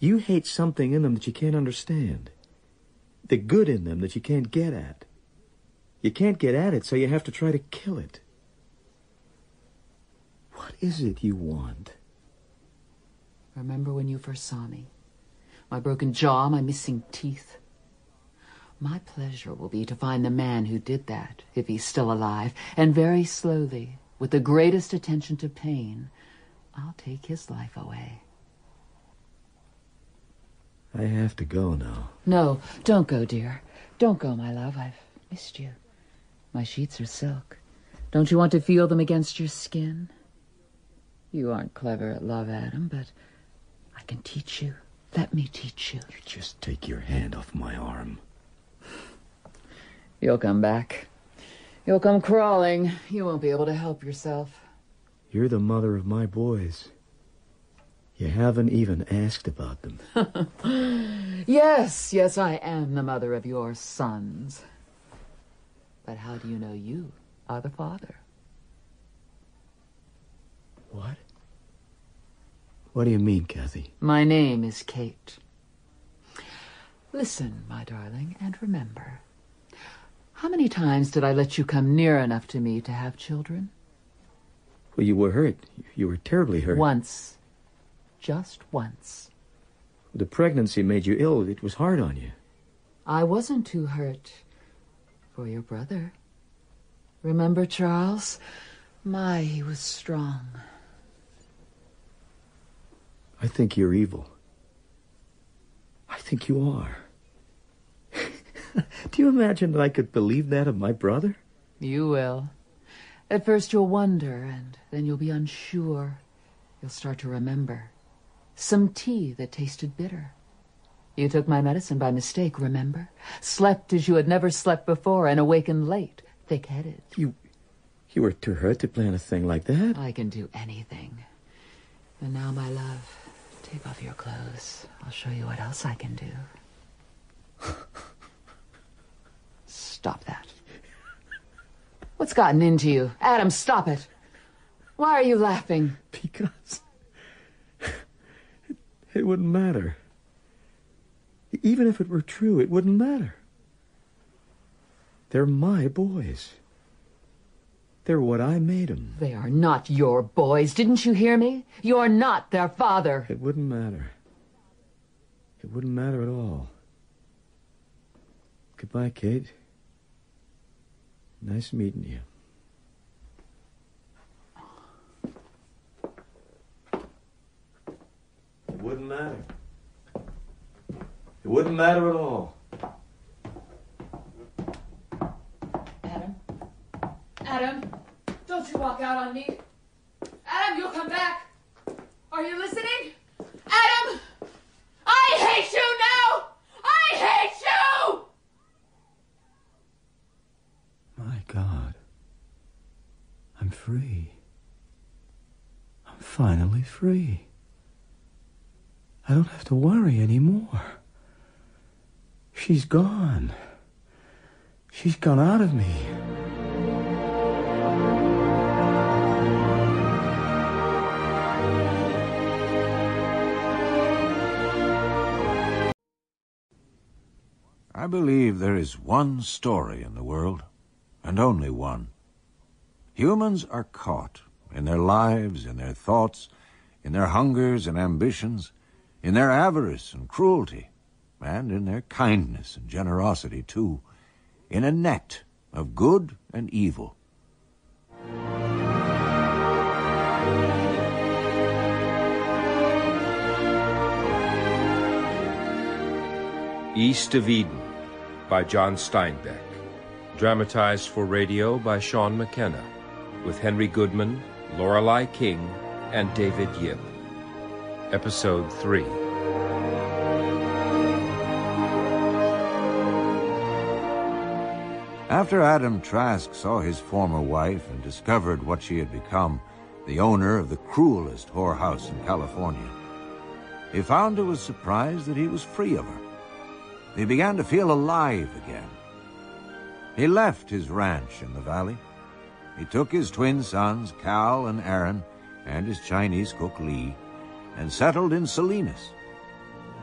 You hate something in them that you can't understand. The good in them that you can't get at. You can't get at it, so you have to try to kill it. What is it you want? Remember when you first saw me? My broken jaw, my missing teeth. My pleasure will be to find the man who did that, if he's still alive, and very slowly, with the greatest attention to pain, I'll take his life away. I have to go now. No, don't go, dear. Don't go, my love. I've missed you. My sheets are silk. Don't you want to feel them against your skin? You aren't clever at love, Adam, but I can teach you. Let me teach you. You just take your hand off my arm. You'll come back. You'll come crawling. You won't be able to help yourself. You're the mother of my boys. You haven't even asked about them. yes, yes, I am the mother of your sons. But how do you know you are the father? What? What do you mean, Kathy? My name is Kate. Listen, my darling, and remember. How many times did I let you come near enough to me to have children? Well, you were hurt. You were terribly hurt. Once. Just once. The pregnancy made you ill. It was hard on you. I wasn't too hurt for your brother. Remember Charles? My, he was strong. I think you're evil. I think you are. Do you imagine that I could believe that of my brother? You will. At first you'll wonder, and then you'll be unsure. You'll start to remember. Some tea that tasted bitter. You took my medicine by mistake, remember? Slept as you had never slept before and awakened late, thick-headed. You... you were too hurt to plan a thing like that? I can do anything. And now, my love, take off your clothes. I'll show you what else I can do. Stop that. What's gotten into you? Adam, stop it. Why are you laughing? Because... It wouldn't matter. Even if it were true, it wouldn't matter. They're my boys. They're what I made them. They are not your boys. Didn't you hear me? You're not their father. It wouldn't matter. It wouldn't matter at all. Goodbye, Kate. Nice meeting you. It wouldn't matter. It wouldn't matter at all. Adam? Adam? Don't you walk out on me. Adam, you'll come back. Are you listening? Adam! I hate you now! I hate you! My God. I'm free. I'm finally free. I don't have to worry anymore. She's gone. She's gone out of me. I believe there is one story in the world, and only one. Humans are caught in their lives, in their thoughts, in their hungers and ambitions, in their avarice and cruelty, and in their kindness and generosity, too, in a net of good and evil. East of Eden by John Steinbeck. Dramatized for radio by Sean McKenna, with Henry Goodman, Lorelei King, and David Yip. Episode 3. After Adam Trask saw his former wife and discovered what she had become, the owner of the cruelest whorehouse in California, he found to his surprise that he was free of her. He began to feel alive again. He left his ranch in the valley. He took his twin sons, Cal and Aaron, and his Chinese cook, Lee, and settled in Salinas.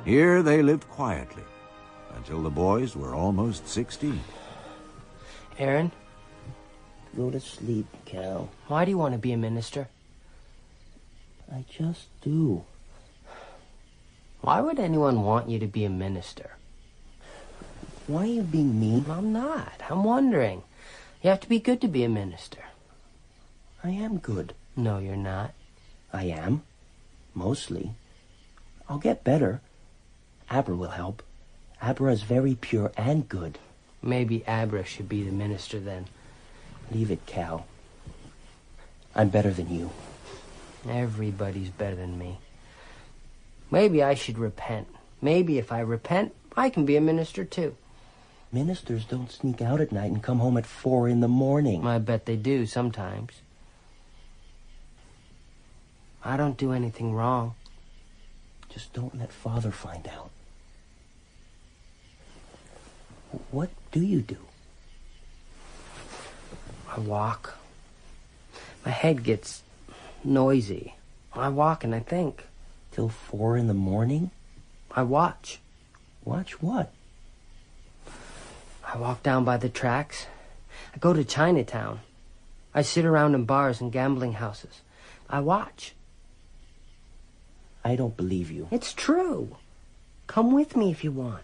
Here they lived quietly until the boys were almost 16. Aaron, Go to sleep, Cal. why do you want to be a minister? I just do. Why would anyone want you to be a minister? Why are you being mean? I'm not. I'm wondering. You have to be good to be a minister. I am good. No, you're not. I am. Mostly. I'll get better. Abra will help. Abra is very pure and good. Maybe Abra should be the minister then. Leave it, Cal. I'm better than you. Everybody's better than me. Maybe I should repent. Maybe if I repent, I can be a minister too. Ministers don't sneak out at night and come home at four in the morning. I bet they do sometimes. I don't do anything wrong. Just don't let Father find out. What do you do? I walk. My head gets noisy. I walk and I think. Till four in the morning? I watch. Watch what? I walk down by the tracks. I go to Chinatown. I sit around in bars and gambling houses. I watch. I don't believe you. It's true. Come with me if you want.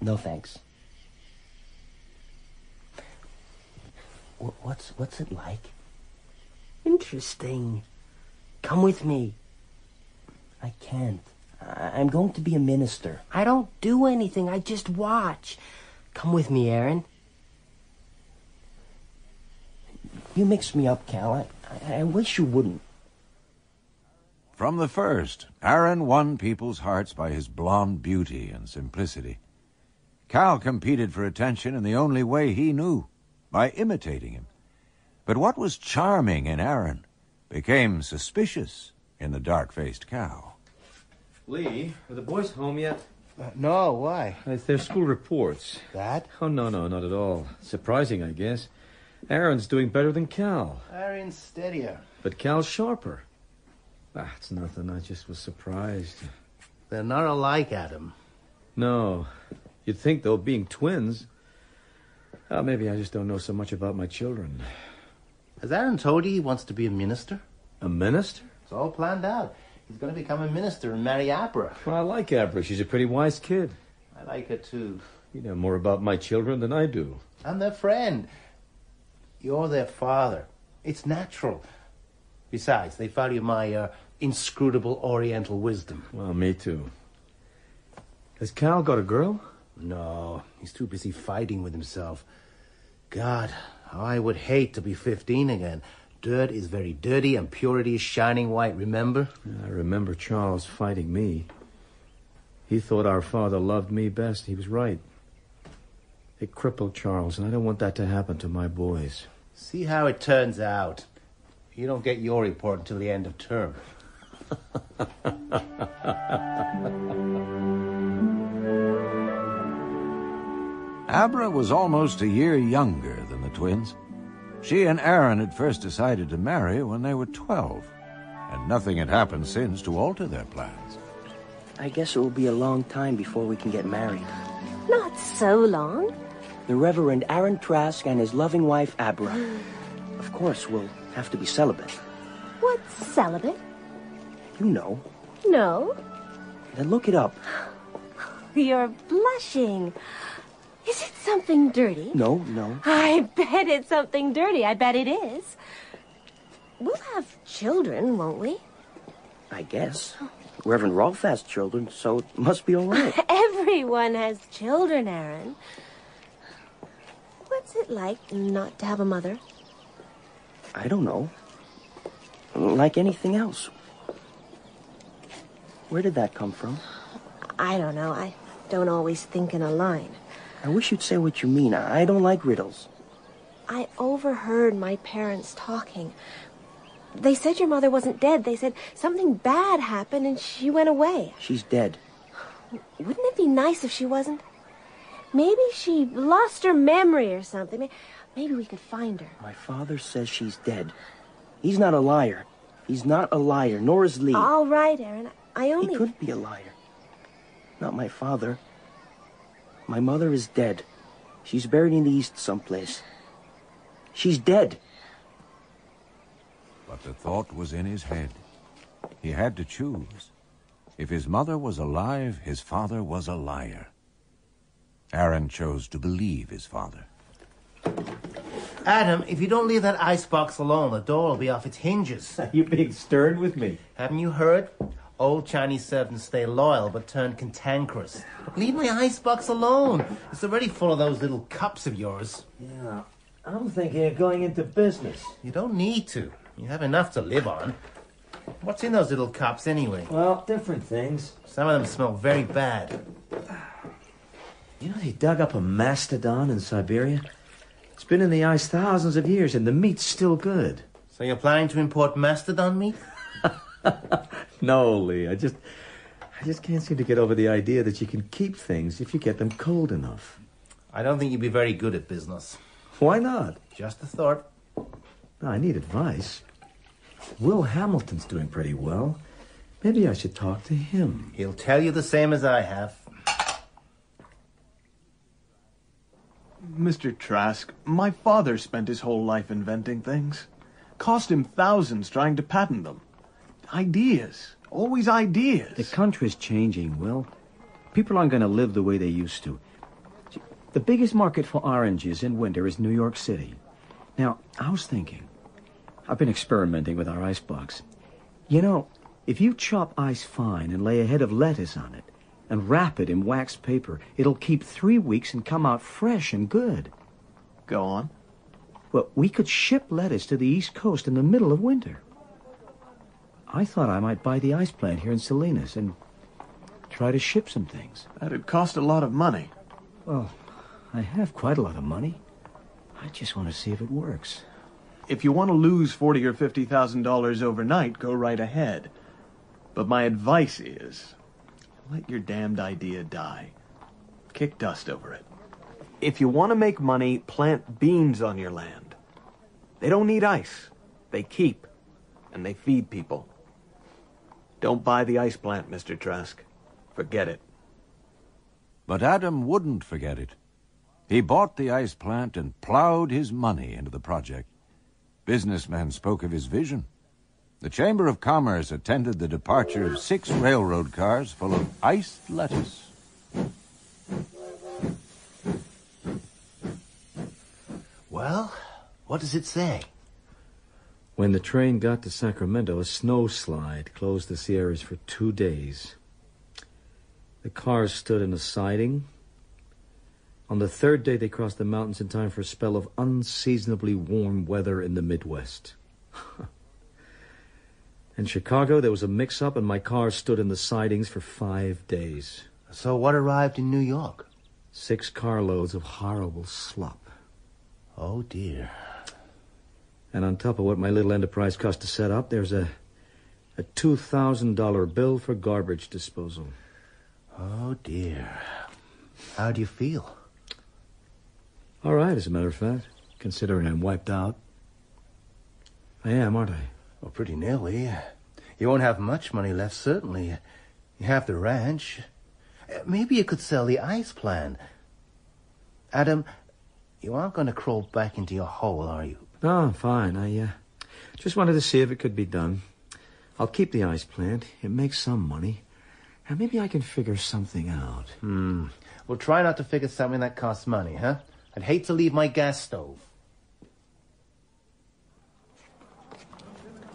No thanks. What's what's it like? Interesting. Come with me. I can't. I- I'm going to be a minister. I don't do anything. I just watch. Come with me, Aaron. You mix me up, Cal. I, I, I wish you wouldn't. From the first, Aaron won people's hearts by his blonde beauty and simplicity. Cal competed for attention in the only way he knew, by imitating him. But what was charming in Aaron became suspicious in the dark-faced Cal. Lee, are the boys home yet? Uh, no, why? It's their school reports. That? Oh, no, no, not at all. Surprising, I guess. Aaron's doing better than Cal, Aaron's steadier. but Cal's sharper. Ah, nothing. I just was surprised. They're not alike, Adam. No. You'd think, though, being twins. Oh, maybe I just don't know so much about my children. Has Aaron told you he wants to be a minister? A minister? It's all planned out. He's going to become a minister and marry Abra. Well, I like Abra. She's a pretty wise kid. I like her too. You know more about my children than I do. I'm their friend. You're their father. It's natural. Besides, they value my uh, inscrutable Oriental wisdom. Well, me too. Has Cal got a girl? No, he's too busy fighting with himself. God, I would hate to be 15 again. Dirt is very dirty and purity is shining white, remember? I remember Charles fighting me. He thought our father loved me best. He was right. It crippled Charles, and I don't want that to happen to my boys. See how it turns out. You don't get your report until the end of term. Abra was almost a year younger than the twins. She and Aaron had first decided to marry when they were 12, and nothing had happened since to alter their plans. I guess it will be a long time before we can get married. Not so long. The Reverend Aaron Trask and his loving wife, Abra. Of course, we'll have to be celibate. What's celibate? You know. No. Then look it up. You're blushing. Is it something dirty? No, no. I bet it's something dirty. I bet it is. We'll have children, won't we? I guess. Reverend Rolph has children, so it must be all right. Everyone has children, Aaron. What's it like not to have a mother? I don't know. Like anything else. Where did that come from? I don't know. I don't always think in a line. I wish you'd say what you mean. I don't like riddles. I overheard my parents talking. They said your mother wasn't dead. They said something bad happened and she went away. She's dead. Wouldn't it be nice if she wasn't? Maybe she lost her memory or something. Maybe we could find her. My father says she's dead. He's not a liar. He's not a liar, nor is Lee. All right, Aaron. I only... He couldn't be a liar. Not my father. My mother is dead. She's buried in the east someplace. She's dead. But the thought was in his head. He had to choose. If his mother was alive, his father was a liar. Aaron chose to believe his father. Adam, if you don't leave that icebox alone, the door will be off its hinges. Are you being stern with me? Haven't you heard? Old Chinese servants stay loyal but turn cantankerous. Leave my icebox alone. It's already full of those little cups of yours. Yeah, I'm thinking of going into business. You don't need to. You have enough to live on. What's in those little cups anyway? Well, different things. Some of them smell very bad. You know, they dug up a mastodon in Siberia. It's been in the ice thousands of years, and the meat's still good. So you're planning to import mastodon meat? No, Lee, I just, I just can't seem to get over the idea that you can keep things if you get them cold enough. I don't think you'd be very good at business. Why not? Just a thought. I need advice. Will Hamilton's doing pretty well. Maybe I should talk to him. He'll tell you the same as I have. Mr. Trask, my father spent his whole life inventing things. Cost him thousands trying to patent them. Ideas. Always ideas. The country's changing, Will. People aren't going to live the way they used to. The biggest market for oranges in winter is New York City. Now, I was thinking, I've been experimenting with our ice box. You know, if you chop ice fine and lay a head of lettuce on it and wrap it in wax paper, it'll keep three weeks and come out fresh and good. Go on. Well, we could ship lettuce to the East Coast in the middle of winter. I thought I might buy the ice plant here in Salinas and try to ship some things. That'd cost a lot of money. Well, I have quite a lot of money. I just want to see if it works. If you want to lose forty or fifty thousand dollars overnight, go right ahead. But my advice is, let your damned idea die. Kick dust over it. If you want to make money, plant beans on your land. They don't need ice. They keep, and they feed people. Don't buy the ice plant, Mr. Trask. Forget it. But Adam wouldn't forget it. He bought the ice plant and plowed his money into the project. Businessmen spoke of his vision. The Chamber of Commerce attended the departure of six railroad cars full of iced lettuce. Well, what does it say? When the train got to Sacramento, a snowslide closed the Sierras for two days. The cars stood in a siding. On the third day, they crossed the mountains in time for a spell of unseasonably warm weather in the Midwest. in Chicago, there was a mix-up, and my car stood in the sidings for five days. So what arrived in New York? Six carloads of horrible slop. Oh, dear. And on top of what my little enterprise cost to set up, there's a a two thousand dollar bill for garbage disposal. Oh, dear. How do you feel? All right, as a matter of fact, considering I'm wiped out. I am, aren't I? Well, pretty nearly. You won't have much money left, certainly. You have the ranch. Uh, Maybe you could sell the ice plant. Adam, you aren't going to crawl back into your hole, are you? No, I'm fine. I uh, just wanted to see if it could be done. I'll keep the ice plant. It makes some money. And maybe I can figure something out. Hmm. Well, try not to figure something that costs money, huh? I'd hate to leave my gas stove.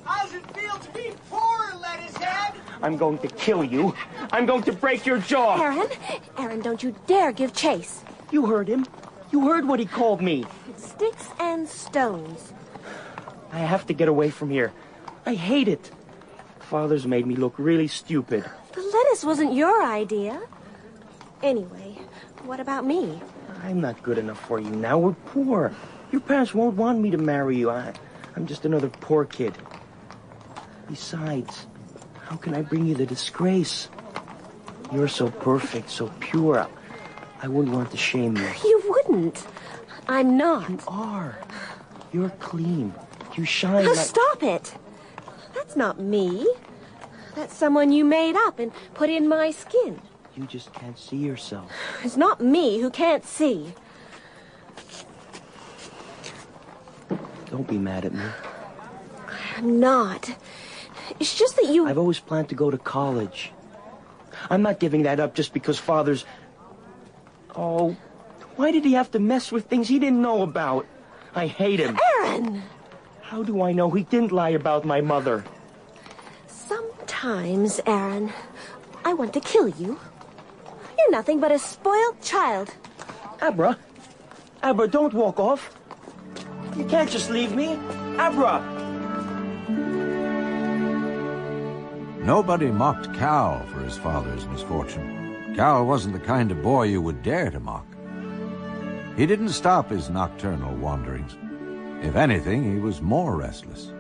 How's it feel to be poor, lettuce head? I'm going to kill you. I'm going to break your jaw. Aron, Aron, don't you dare give chase. You heard him. You heard what he called me. Sticks and stones. I have to get away from here. I hate it. Father's made me look really stupid. The lettuce wasn't your idea. Anyway, what about me? I'm not good enough for you now. We're poor. Your parents won't want me to marry you. I, I'm just another poor kid. Besides, how can I bring you the disgrace? You're so perfect, so pure. I wouldn't want to shame you. You wouldn't. I'm not. You are. You're clean. You shine Now like... stop it. That's not me. That's someone you made up and put in my skin. You just can't see yourself. It's not me who can't see. Don't be mad at me. I'm not. It's just that you. I've always planned to go to college. I'm not giving that up just because father's. Oh, why did he have to mess with things he didn't know about? I hate him. Aron! How do I know he didn't lie about my mother? Sometimes, Aron, I want to kill you. You're nothing but a spoiled child. Abra, Abra, don't walk off. You can't just leave me. Abra! Nobody mocked Cal for his father's misfortune. Cal wasn't the kind of boy you would dare to mock. He didn't stop his nocturnal wanderings. If anything, he was more restless.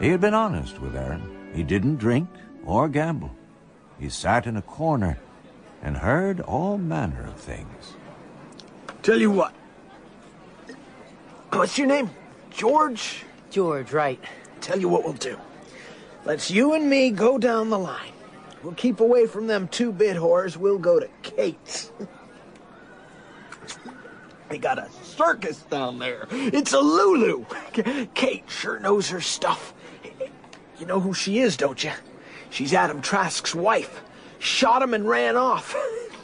He had been honest with Aron. He didn't drink or gamble. He sat in a corner and heard all manner of things. Tell you what. What's your name? George? George, right. Tell you what we'll do. Let's you and me go down the line. We'll keep away from them two-bit whores. We'll go to Kate's. they got a circus down there. It's a Lulu. Kate sure knows her stuff. You know who she is, don't you? She's Adam Trask's wife. Shot him and ran off.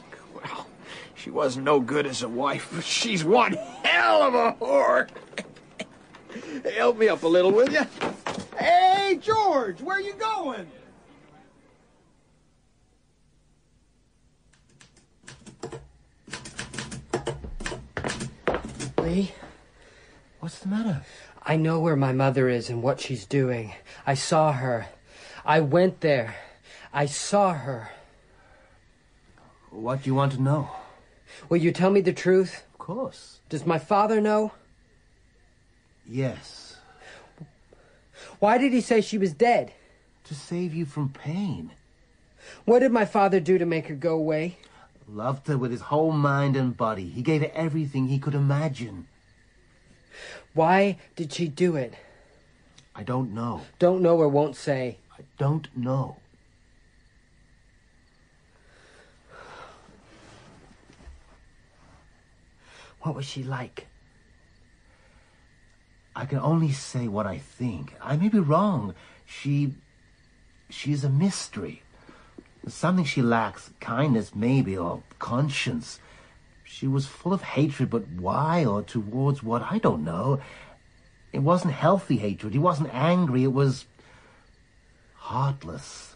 well, she wasn't no good as a wife, but she's one hell of a whore. Help me up a little, will you? Hey, George, where you going? Lee? What's the matter? I know where my mother is and what she's doing. I saw her. I went there. I saw her. What do you want to know? Will you tell me the truth? Of course. Does my father know? Yes. Why did he say she was dead? To save you from pain. What did my father do to make her go away? Loved her with his whole mind and body. He gave her everything he could imagine. Why did she do it? I don't know. Don't know or won't say. I don't know. What was she like? I can only say what I think. I may be wrong. She. She's a mystery. Something she lacks kindness, maybe, or conscience. She was full of hatred, but why or towards what? I don't know. It wasn't healthy hatred. He wasn't angry. It was heartless.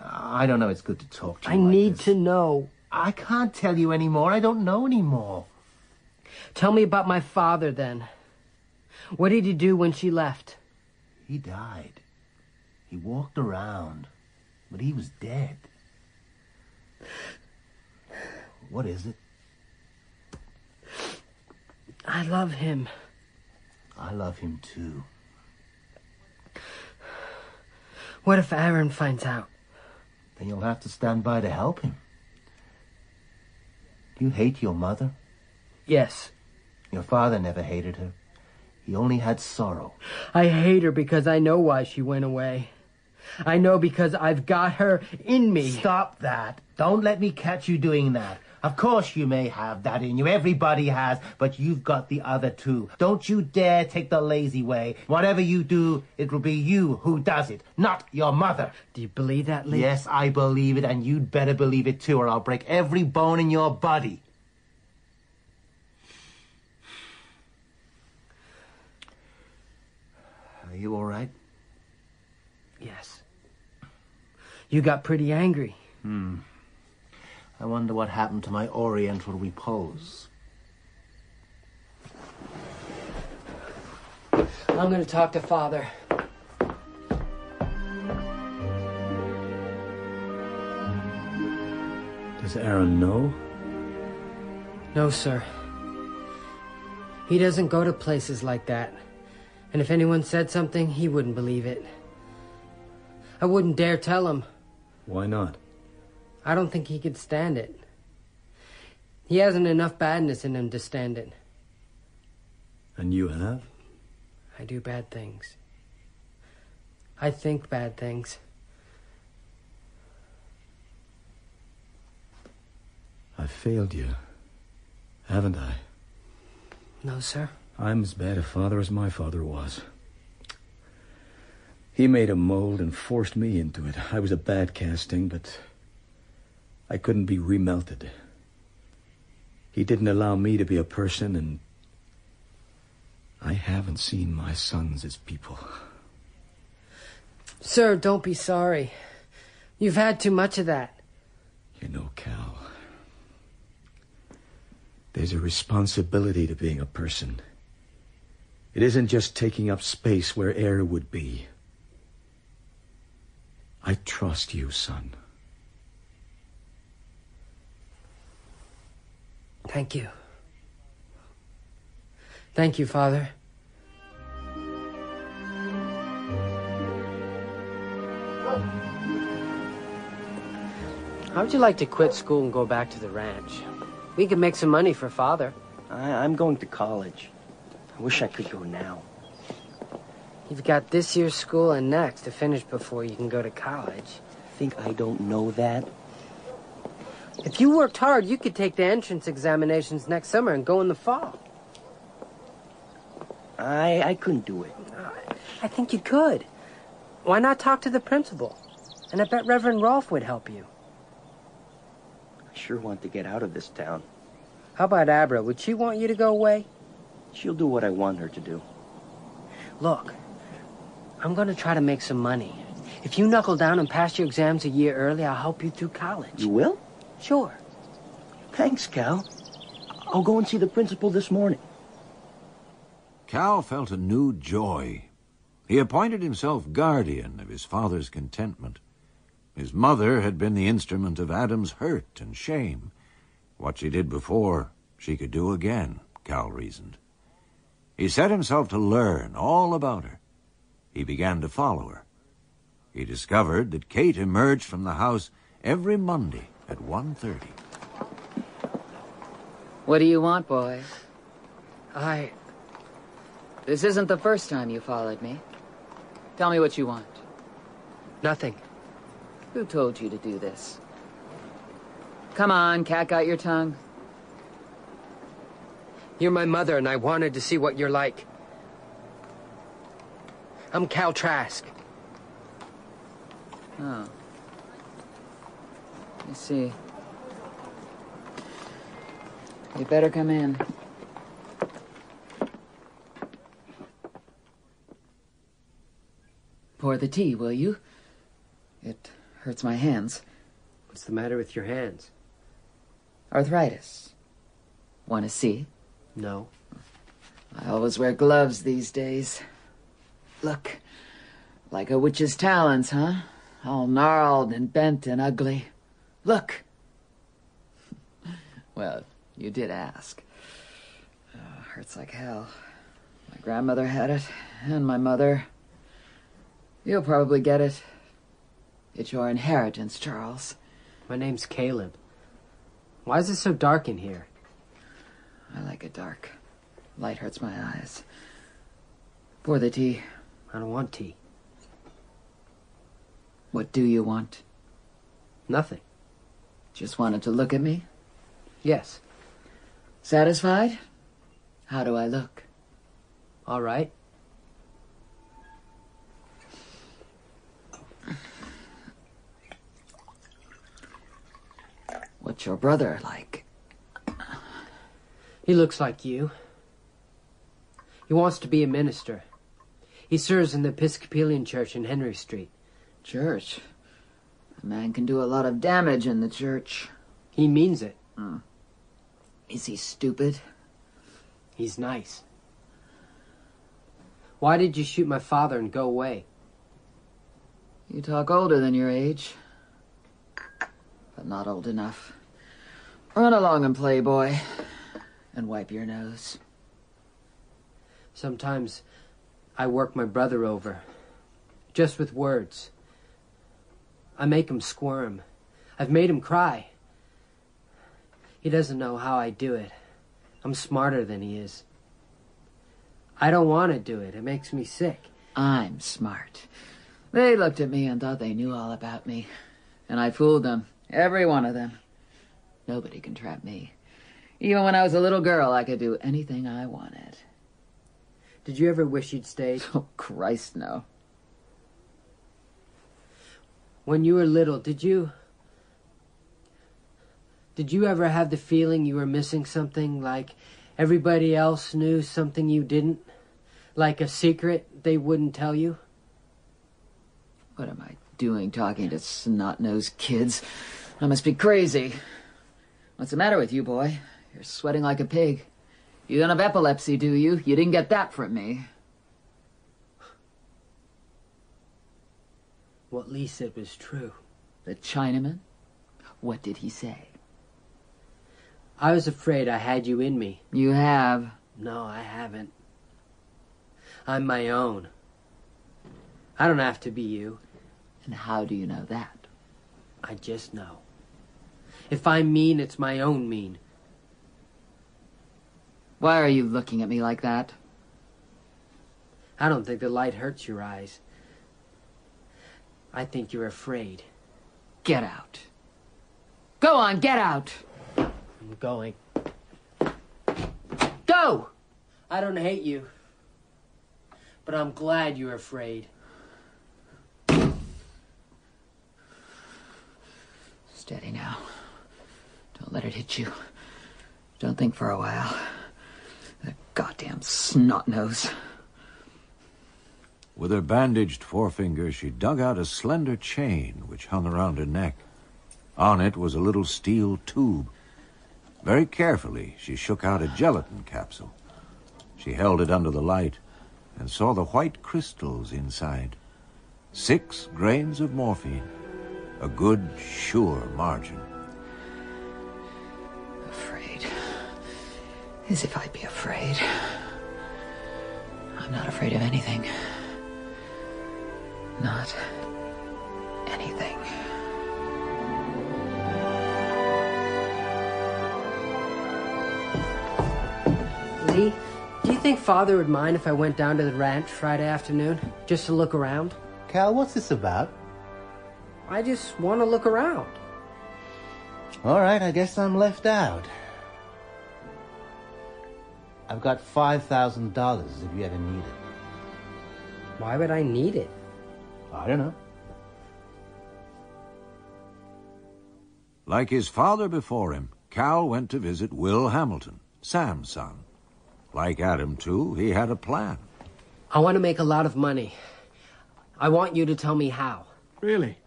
I don't know. It's good to talk to you. I like need this. to know. I can't tell you anymore. I don't know anymore. Tell me about my father then. What did he do when she left? He died. He walked around, but he was dead. What is it? I love him. I love him too. What if Aron finds out? Then you'll have to stand by to help him. You hate your mother? Yes. Your father never hated her. He only had sorrow. I hate her because I know why she went away. I know because I've got her in me. Stop that. Don't let me catch you doing that. Of course you may have that in you. Everybody has, but you've got the other two. Don't you dare take the lazy way. Whatever you do, it will be you who does it, not your mother. Do you believe that, Lee? Yes, I believe it, and you'd better believe it too, or I'll break every bone in your body. Are you all right? Yes. You got pretty angry. Hmm. I wonder what happened to my oriental repose. I'm going to talk to Father. Does Aron know? No, sir. He doesn't go to places like that. And if anyone said something, he wouldn't believe it. I wouldn't dare tell him. Why not? I don't think he could stand it. He hasn't enough badness in him to stand it. And you have? I do bad things. I think bad things. I failed you, haven't I? No, sir. I'm as bad a father as my father was. He made a mold and forced me into it. I was a bad casting, but I couldn't be remelted. He didn't allow me to be a person, and I haven't seen my sons as people. Sir, don't be sorry. You've had too much of that. You know, Cal, there's a responsibility to being a person. It isn't just taking up space where air would be. I trust you, son. Thank you. Thank you, Father. How would you like to quit school and go back to the ranch? We could make some money for Father. I, I'm going to college. I wish I could go now. You've got this year's school and next to finish before you can go to college. I Think I don't know that? If you worked hard, you could take the entrance examinations next summer and go in the fall. I I couldn't do it. I think you could. Why not talk to the principal? And I bet Reverend Rolph would help you. I sure want to get out of this town. How about Abra? Would she want you to go away? She'll do what I want her to do. Look, I'm going to try to make some money. If you knuckle down and pass your exams a year early, I'll help you through college. You will? Sure. Thanks, Cal. I'll go and see the principal this morning. Cal felt a new joy. He appointed himself guardian of his father's contentment. His mother had been the instrument of Adam's hurt and shame. What she did before, she could do again, Cal reasoned. He set himself to learn all about her. He began to follow her. He discovered that Kate emerged from the house every Monday at 1.30. What do you want, boy? I... This isn't the first time you followed me. Tell me what you want. Nothing. Who told you to do this? Come on, cat got your tongue. You're my mother, and I wanted to see what you're like. I'm Cal Trask. Oh. I see. You better come in. Pour the tea, will you? It hurts my hands. What's the matter with your hands? Arthritis. Want to see? No. I always wear gloves these days. Look. Like a witch's talons, huh? All gnarled and bent and ugly. Look. well, you did ask. Oh, hurts like hell. My grandmother had it, and my mother. You'll probably get it. It's your inheritance, Charles. My name's Caleb. Why is it so dark in here? I like it dark. Light hurts my eyes. Pour the tea. I don't want tea. What do you want? Nothing. Just wanted to look at me? Yes. Satisfied? How do I look? All right. What's your brother like? He looks like you. He wants to be a minister. He serves in the Episcopalian Church in Henry Street. Church? A man can do a lot of damage in the church. He means it. Hmm. Is he stupid? He's nice. Why did you shoot my father and go away? You talk older than your age. But not old enough. Run along and play, boy. And wipe your nose. Sometimes I work my brother over. Just with words. I make him squirm. I've made him cry. He doesn't know how I do it. I'm smarter than he is. I don't want to do it. It makes me sick. I'm smart. They looked at me and thought they knew all about me. And I fooled them. Every one of them. Nobody can trap me. Even when I was a little girl, I could do anything I wanted. Did you ever wish you'd stayed? Oh, Christ, no. When you were little, did you. Did you ever have the feeling you were missing something, like everybody else knew something you didn't? Like a secret they wouldn't tell you? What am I doing talking to snot-nosed kids? I must be crazy. What's the matter with you, boy? You're sweating like a pig. You don't have epilepsy, do you? You didn't get that from me. What Lee said was true. The Chinaman? What did he say? I was afraid I had you in me. You have. No, I haven't. I'm my own. I don't have to be you. And how do you know that? I just know. If I'm mean, it's my own mean. Why are you looking at me like that? I don't think the light hurts your eyes. I think you're afraid. Get out. Go on, get out. I'm going. Go! I don't hate you. But I'm glad you're afraid. Steady now. Don't let it hit you. Don't think for a while. Goddamn snot nose. With her bandaged forefinger, she dug out a slender chain which hung around her neck. On it was a little steel tube. Very carefully, she shook out a gelatin capsule. She held it under the light and saw the white crystals inside. Six grains of morphine. A good, sure margin. As if I'd be afraid. I'm not afraid of anything. Not anything. Lee, do you think Father would mind if I went down to the ranch Friday afternoon just to look around? Cal, what's this about? I just want to look around. All right, I guess I'm left out. I've got $5,000 if you ever need it. Why would I need it? I don't know. Like his father before him, Cal went to visit Will Hamilton, Sam's son. Like Adam, too, he had a plan. I want to make a lot of money. I want you to tell me how. Really?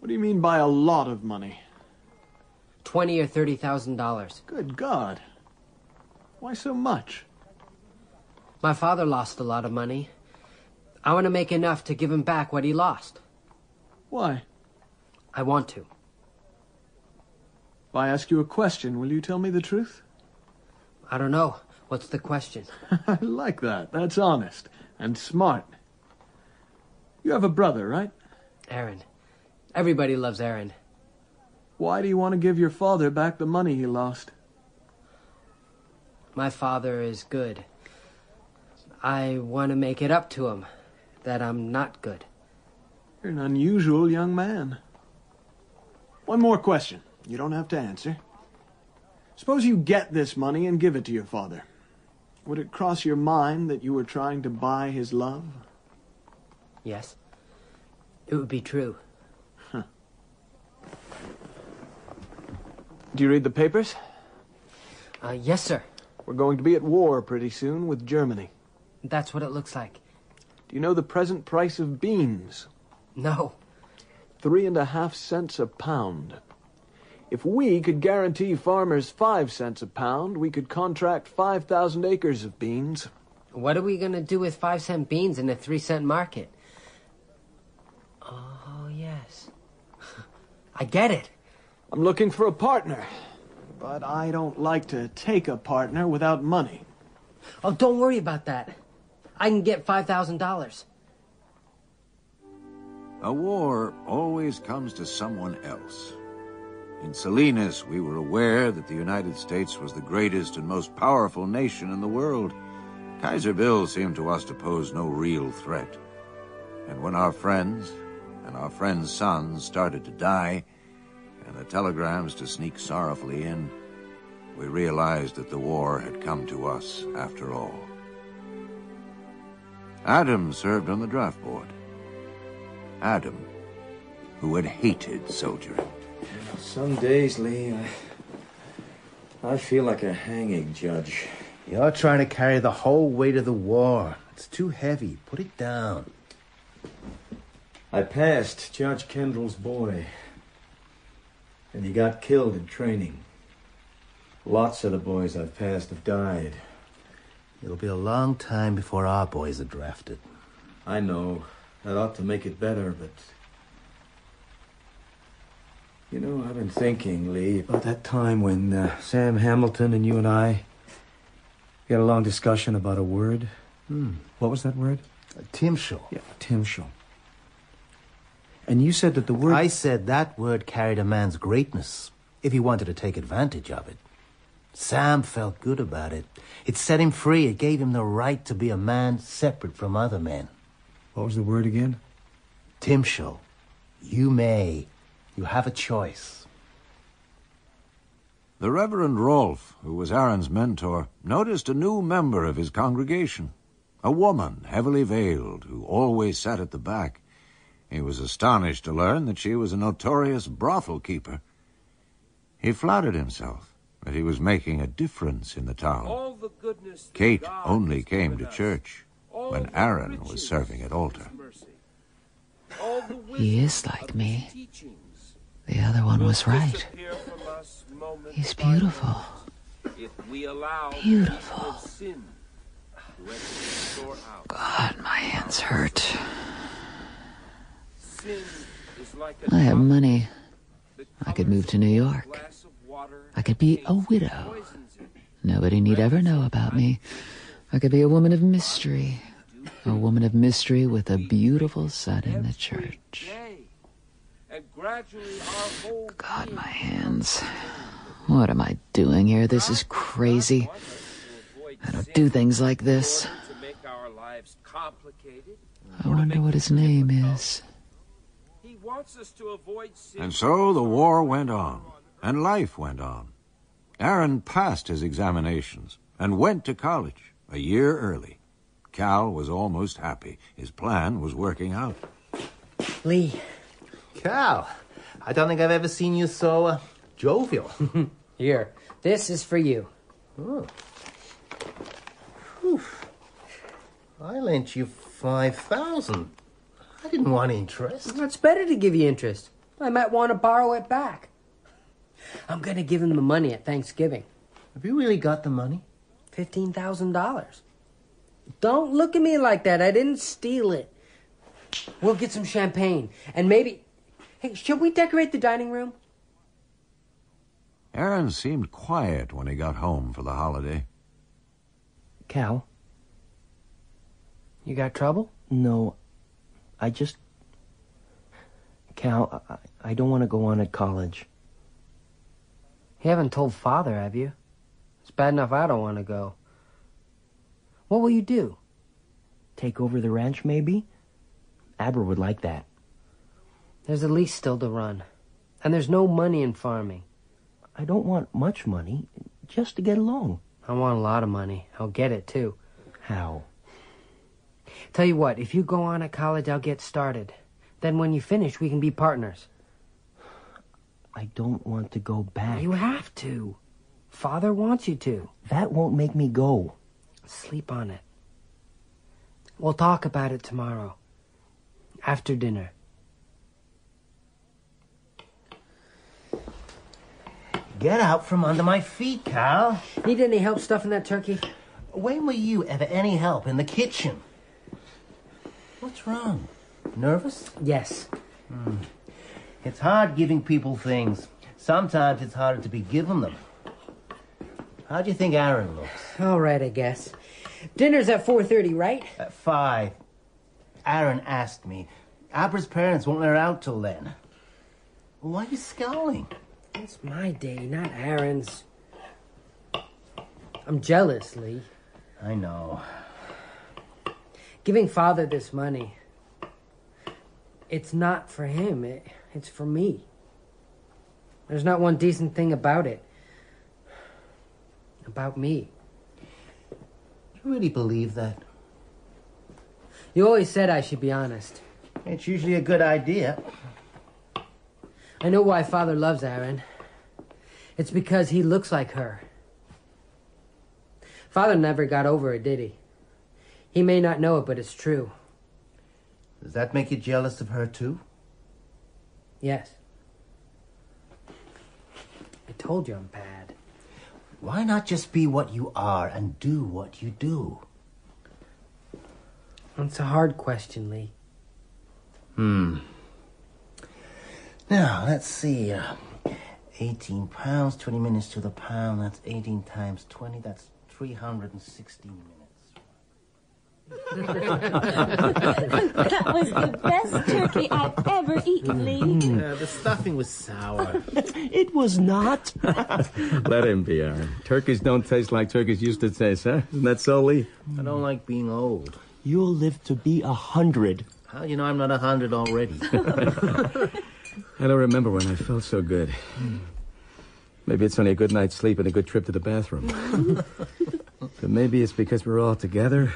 What do you mean by a lot of money? Twenty or thirty thousand dollars. Good God. Why so much? My father lost a lot of money. I want to make enough to give him back what he lost. Why? I want to. If I ask you a question, will you tell me the truth? I don't know. What's the question? I like that. That's honest and smart. You have a brother, right? Aron. Everybody loves Aron. Why do you want to give your father back the money he lost? My father is good. I want to make it up to him that I'm not good. You're an unusual young man. One more question. You don't have to answer. Suppose you get this money and give it to your father. Would it cross your mind that you were trying to buy his love? Yes. It would be true. Huh. Do you read the papers? Uh, yes, sir. We're going to be at war pretty soon with Germany. That's what it looks like. Do you know the present price of beans? No. Three and a half cents a pound. If we could guarantee farmers five cents a pound, we could contract 5,000 acres of beans. What are we going to do with five cent beans in a three cent market? Oh, yes. I get it. I'm looking for a partner, but I don't like to take a partner without money. Oh, don't worry about that. I can get $5,000. A war always comes to someone else. In Salinas, we were aware that the United States was the greatest and most powerful nation in the world. Kaiser Bill seemed to us to pose no real threat. And when our friends and our friends' sons started to die, and the telegrams to sneak sorrowfully in, we realized that the war had come to us after all. Adam served on the draft board. Adam, who had hated soldiering. Some days, Lee, I, I feel like a hanging judge. You're trying to carry the whole weight of the war. It's too heavy. Put it down. I passed Judge Kendall's boy, and he got killed in training. Lots of the boys I've passed have died. It'll be a long time before our boys are drafted. I know. That ought to make it better, but. You know, I've been thinking, Lee, about that time when uh, Sam Hamilton and you and I we had a long discussion about a word. Hmm. What was that word? Timshel. Yeah, Timshel. And you said that the word. I said that word carried a man's greatness if he wanted to take advantage of it. Sam felt good about it. It set him free. It gave him the right to be a man separate from other men. What was the word again? Timshel, you may. You have a choice. The Reverend Rolph, who was Aron's mentor, noticed a new member of his congregation. A woman, heavily veiled, who always sat at the back. He was astonished to learn that she was a notorious brothel keeper. He flattered himself that he was making a difference in the town. Kate only came to church when Aron was serving at altar. He is like me. The other one was right. He's beautiful. Beautiful. God, my hands hurt. I have money. I could move to New York. I could be a widow. Nobody need ever know about me. I could be a woman of mystery. A woman of mystery with a beautiful son in the church. God, my hands. What am I doing here? This is crazy. I don't do things like this. I wonder what his name is. And so the war went on, and life went on. Aron passed his examinations and went to college a year early. Cal was almost happy. His plan was working out. Lee. Cal, I don't think I've ever seen you so uh, jovial. Here, this is for you. Oh. Whew. I lent you five thousand. I didn't want interest. It's better to give you interest. I might want to borrow it back. I'm going to give him the money at Thanksgiving. Have you really got the money? $15,000. Don't look at me like that. I didn't steal it. We'll get some champagne and maybe. Hey, should we decorate the dining room? Aron seemed quiet when he got home for the holiday. Cal? You got trouble? No. I just. Cal, I, I don't want to go on at college. You haven't told father, have you? It's bad enough I don't want to go. What will you do? Take over the ranch, maybe? Abra would like that. There's a lease still to run. And there's no money in farming. I don't want much money, just to get along. I want a lot of money. I'll get it, too. How? Tell you what, if you go on at college, I'll get started. Then when you finish, we can be partners. I don't want to go back. You have to. Father wants you to. That won't make me go. Sleep on it. We'll talk about it tomorrow. After dinner. Get out from under my feet, Cal. Need any help stuffing that turkey? When were you ever any help in the kitchen? What's wrong? Nervous? Yes. Hmm. It's hard giving people things. Sometimes it's harder to be given them. How do you think Aron looks? All right, I guess. Dinner's at 4.30, right? At five. Aron asked me. Abra's parents won't let her out till then. Why are you scowling? It's my day, not Aron's. I'm jealous, Lee. I know. Giving father this money. It's not for him. It, it's for me. There's not one decent thing about it. About me. You really believe that? You always said I should be honest. It's usually a good idea. I know why father loves Aron. It's because he looks like her. Father never got over it, did he? He may not know it, but it's true. Does that make you jealous of her, too? Yes. I told you I'm bad. Why not just be what you are and do what you do? It's a hard question, Lee. Hmm. Now, let's see. Uh, 18 pounds, 20 minutes to the pound. That's 18 times 20. That's 316 minutes. That was the best turkey I've ever eaten, Lee. Uh, the stuffing was sour. it was not. Let him be, Aron. Turkeys don't taste like turkeys used to taste, huh? Isn't that so, Lee? I don't like being old. You'll live to be a hundred. How do you know I'm not a hundred already? I don't remember when I felt so good. Maybe it's only a good night's sleep and a good trip to the bathroom. but maybe it's because we're all together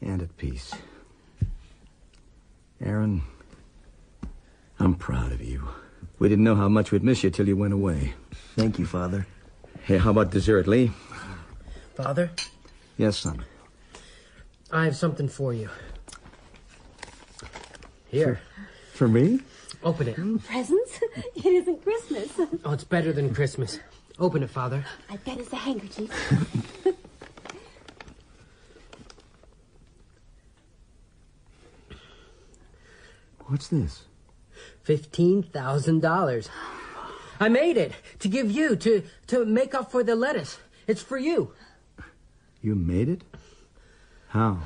and at peace. Aron, I'm proud of you. We didn't know how much we'd miss you till you went away. Thank you, Father. Hey, how about dessert, Lee? Father, Yes, son. I have something for you. Here, For me? open it. Mm, presents? It isn't Christmas. Oh, it's better than Christmas. Open it, Father. I bet it's a handkerchief. What's this? Fifteen thousand dollars. I made it to give you to to make up for the lettuce. It's for you. You made it? How?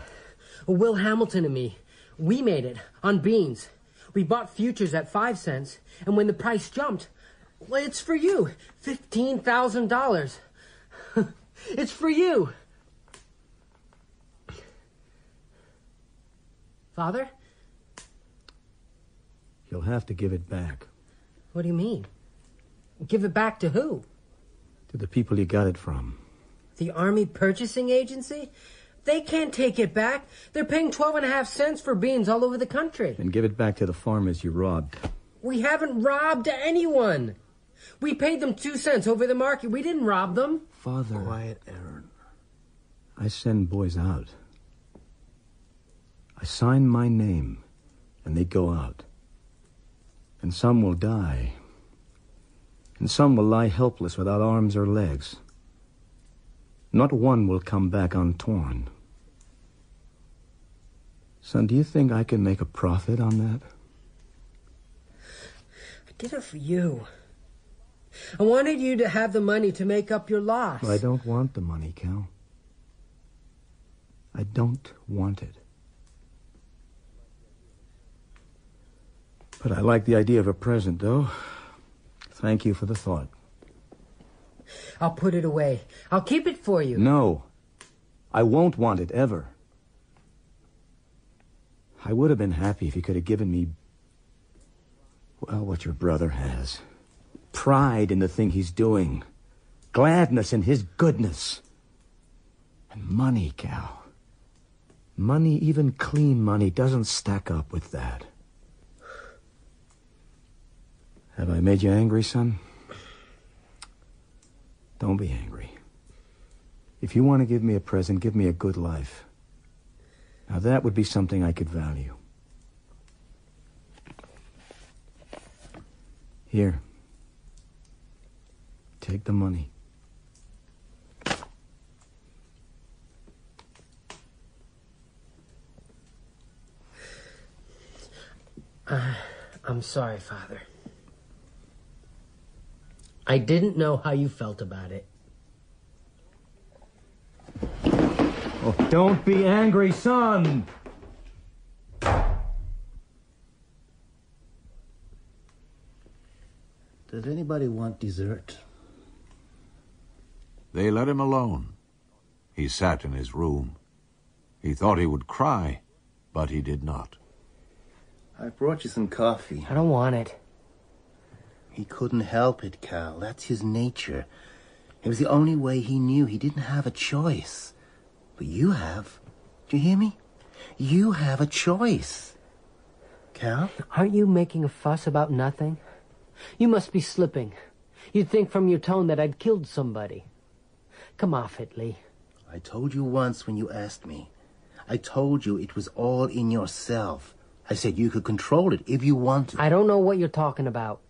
Will Hamilton and me, we made it on beans. We bought futures at five cents, and when the price jumped, well, it's for you. Fifteen thousand dollars. It's for you. Father, You'll have to give it back what do you mean? Give it back to who? to the people you got it from. The Army Purchasing Agency? They can't take it back. They're paying twelve and a half cents for beans all over the country. And give it back to the farmers you robbed. We haven't robbed anyone. We paid them two cents over the market. We didn't rob them. Father. Quiet, Aron. I send boys out. I sign my name, and they go out. And some will die. And some will lie helpless without arms or legs. Not one will come back untorn. Son, do you think I can make a profit on that? I did it for you. I wanted you to have the money to make up your loss. I don't want the money, Cal. I don't want it. But I like the idea of a present, though. Thank you for the thought. I'll put it away. I'll keep it for you. No. I won't want it ever. I would have been happy if you could have given me, well, what your brother has. Pride in the thing he's doing. Gladness in his goodness. And money, Cal. Money, even clean money, doesn't stack up with that. Have I made you angry, son? Don't be angry. If you want to give me a present, give me a good life. Now that would be something I could value. Here. Take the money. Uh, I'm sorry, Father. I didn't know how you felt about it. Oh, don't be angry, son! Does anybody want dessert? They let him alone. He sat in his room. He thought he would cry, but he did not. I brought you some coffee. I don't want it. He couldn't help it, Cal. That's his nature. It was the only way he knew. He didn't have a choice. But you have. Do you hear me? You have a choice. Cal? Aren't you making a fuss about nothing? You must be slipping. You'd think from your tone that I'd killed somebody. Come off it, Lee. I told you once when you asked me. I told you it was all in yourself. I said you could control it if you wanted. I don't know what you're talking about.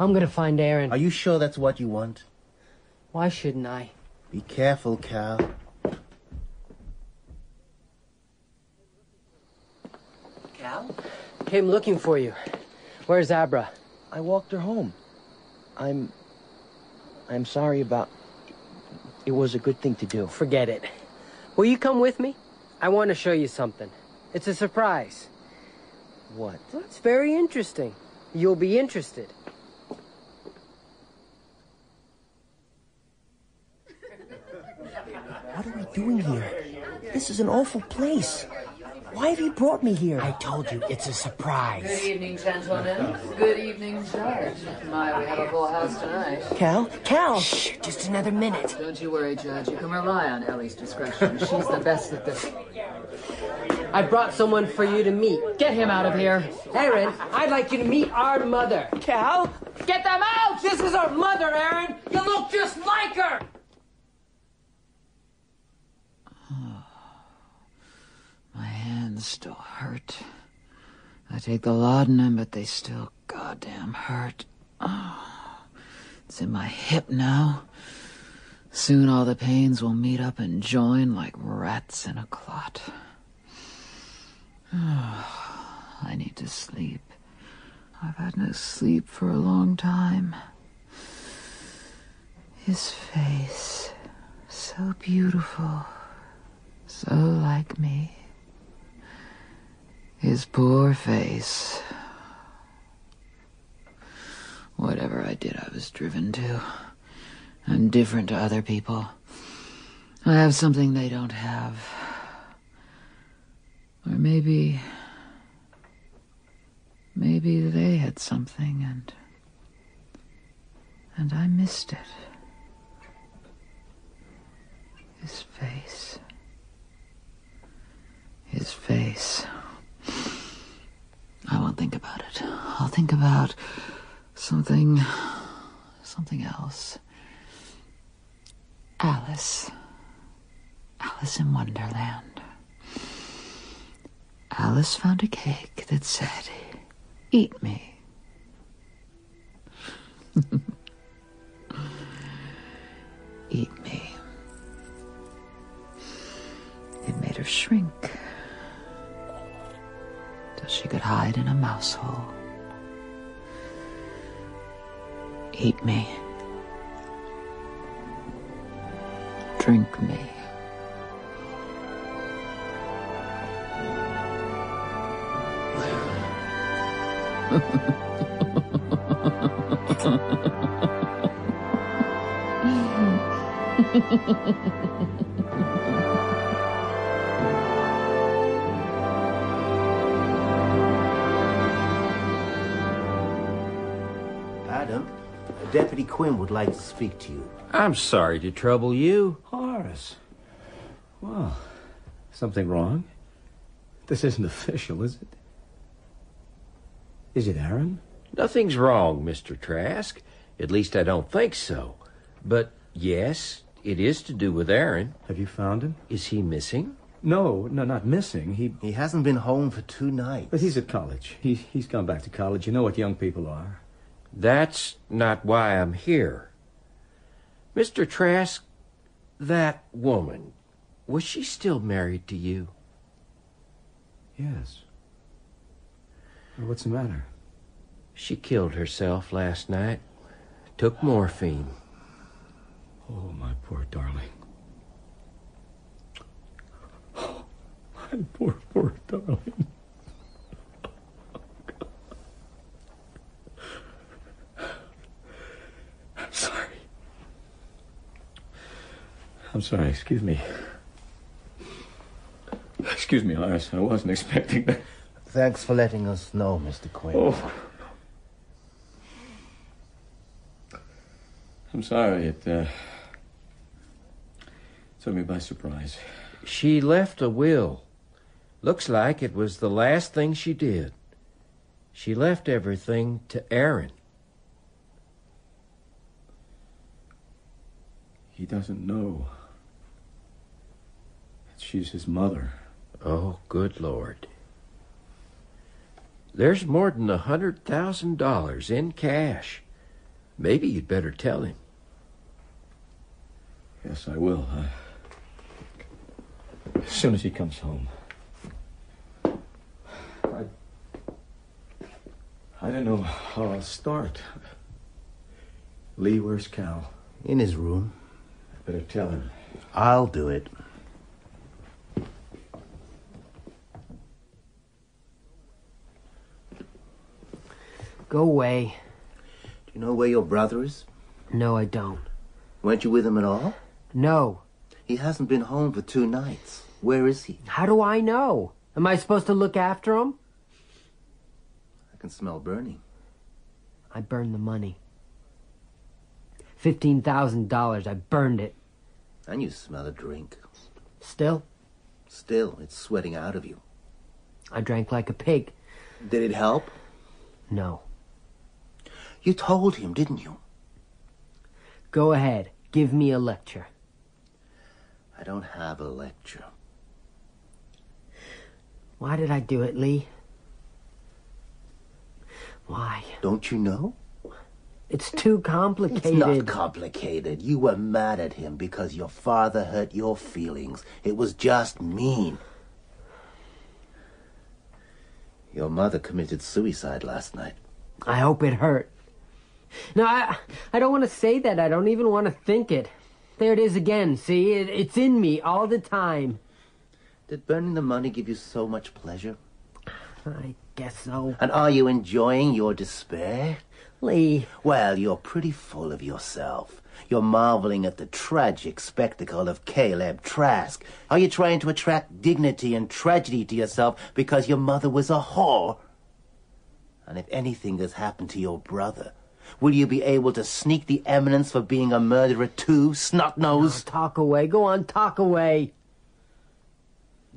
I'm gonna find Aron. Are you sure that's what you want? Why shouldn't I? Be careful, Cal. Cal? Came looking for you. Where's Abra? I walked her home. I'm. I'm sorry about. It was a good thing to do. Forget it. Will you come with me? I want to show you something. It's a surprise. What? Well, it's very interesting. You'll be interested. What are we doing here? This is an awful place. Why have you brought me here? I told you, it's a surprise. Good evening, gentlemen. Good evening, Judge. My, we have a full house tonight. Cal? Cal! Shh, just another minute. Don't you worry, Judge. You can rely on Ellie's discretion. She's the best at this. I brought someone for you to meet. Get him out of here. Aron, I'd like you to meet our mother. Cal? Get them out! This is our mother, Aron! You look just like her! My hands still hurt. I take the laudanum, but they still goddamn hurt. Oh, it's in my hip now. Soon all the pains will meet up and join like rats in a clot. Oh, I need to sleep. I've had no sleep for a long time. His face, so beautiful, so like me. His poor face. Whatever I did, I was driven to. I'm different to other people. I have something they don't have. Or maybe. Maybe they had something and. and I missed it. His face. His face. I won't think about it. I'll think about something. something else. Alice. Alice in Wonderland. Alice found a cake that said, Eat me. Eat me. It made her shrink till she could hide in a mouse hole. Eat me. Drink me. Deputy Quinn would like to speak to you. I'm sorry to trouble you. Horace. Well, something wrong? This isn't official, is it? Is it Aron? Nothing's wrong, Mr. Trask. At least I don't think so. But yes, it is to do with Aron. Have you found him? Is he missing? No, no, not missing. He He hasn't been home for two nights. but he's at college. He he's gone back to college. You know what young people are. That's not why I'm here. Mr. Trask, that woman, was she still married to you? Yes. Well, what's the matter? She killed herself last night. Took morphine. Oh, my poor darling. My poor, poor darling. I'm sorry. I'm sorry, excuse me. Excuse me, Horace. I wasn't expecting that. Thanks for letting us know, Mr. Quinn. Oh. I'm sorry. It uh, took me by surprise. She left a will. Looks like it was the last thing she did. She left everything to Aron. He doesn't know she's his mother. Oh, good Lord. There's more than a hundred thousand dollars in cash. Maybe you'd better tell him. Yes, I will. Uh, as soon as he comes home. I, I don't know how I'll start. Lee, where's Cal? In his room. I better tell him. I'll do it. Go away. Do you know where your brother is? No, I don't. Weren't you with him at all? No. He hasn't been home for two nights. Where is he? How do I know? Am I supposed to look after him? I can smell burning. I burned the money. Fifteen thousand dollars. I burned it. And you smell a drink. Still? Still, it's sweating out of you. I drank like a pig. Did it help? No. You told him, didn't you? Go ahead. Give me a lecture. I don't have a lecture. Why did I do it, Lee? Why? Don't you know? It's too complicated. It's not complicated. You were mad at him because your father hurt your feelings. It was just mean. Your mother committed suicide last night. I hope it hurt. No, I, I don't want to say that. I don't even want to think it. There it is again, see? It, it's in me all the time. Did burning the money give you so much pleasure? I guess so. And are you enjoying your despair? Lee. Well, you're pretty full of yourself. You're marveling at the tragic spectacle of Caleb Trask. Are you trying to attract dignity and tragedy to yourself because your mother was a whore? And if anything has happened to your brother, will you be able to sneak the eminence for being a murderer too, snot-nosed? No, talk away. Go on, talk away.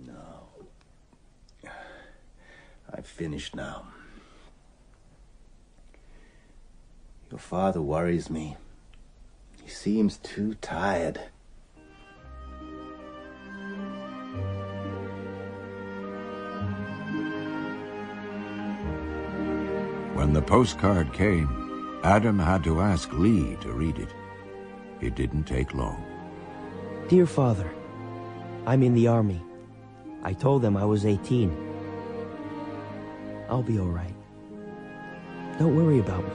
No. I've finished now. Your father worries me. He seems too tired. When the postcard came, Adam had to ask Lee to read it. It didn't take long. Dear Father, I'm in the Army. I told them I was 18. I'll be all right. Don't worry about me.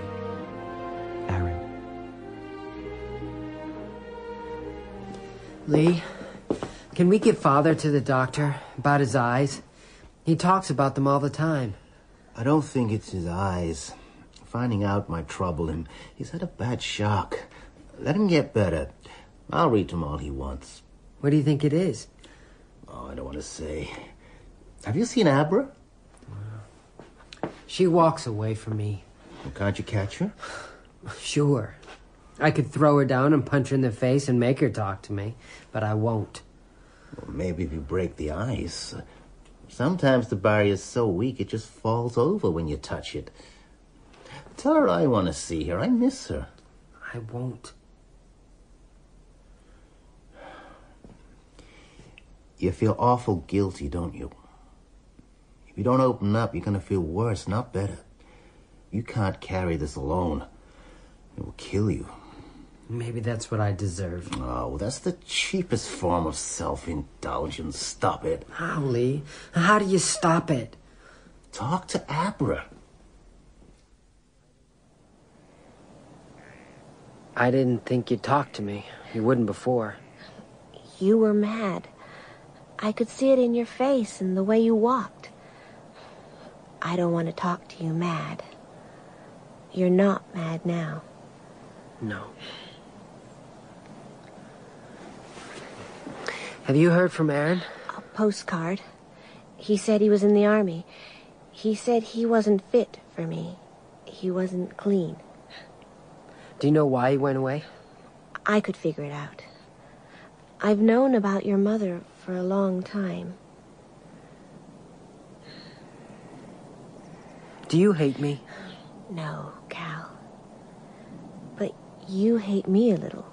Aron. Lee, can we get Father to the doctor about his eyes? He talks about them all the time. I don't think it's his eyes. Finding out might trouble him. He's had a bad shock. Let him get better. I'll read to him all he wants. What do you think it is? Oh, I don't want to say. Have you seen Abra? She walks away from me. Well, can't you catch her? Sure. I could throw her down and punch her in the face and make her talk to me, but I won't. Well, maybe if you break the ice. Sometimes the barrier's so weak it just falls over when you touch it. Tell her I want to see her. I miss her. I won't. You feel awful guilty, don't you? If you don't open up, you're going to feel worse, not better. You can't carry this alone. It will kill you. Maybe that's what I deserve. Oh, that's the cheapest form of self-indulgence. Stop it. How, Lee? How do you stop it? Talk to Abra. I didn't think you'd talk to me. You wouldn't before. You were mad. I could see it in your face and the way you walked. I don't want to talk to you mad. You're not mad now. No. Have you heard from Aron? A postcard. He said he was in the army. He said he wasn't fit for me. He wasn't clean. Do you know why he went away? I could figure it out. I've known about your mother for a long time. Do you hate me? No, Cal. But you hate me a little.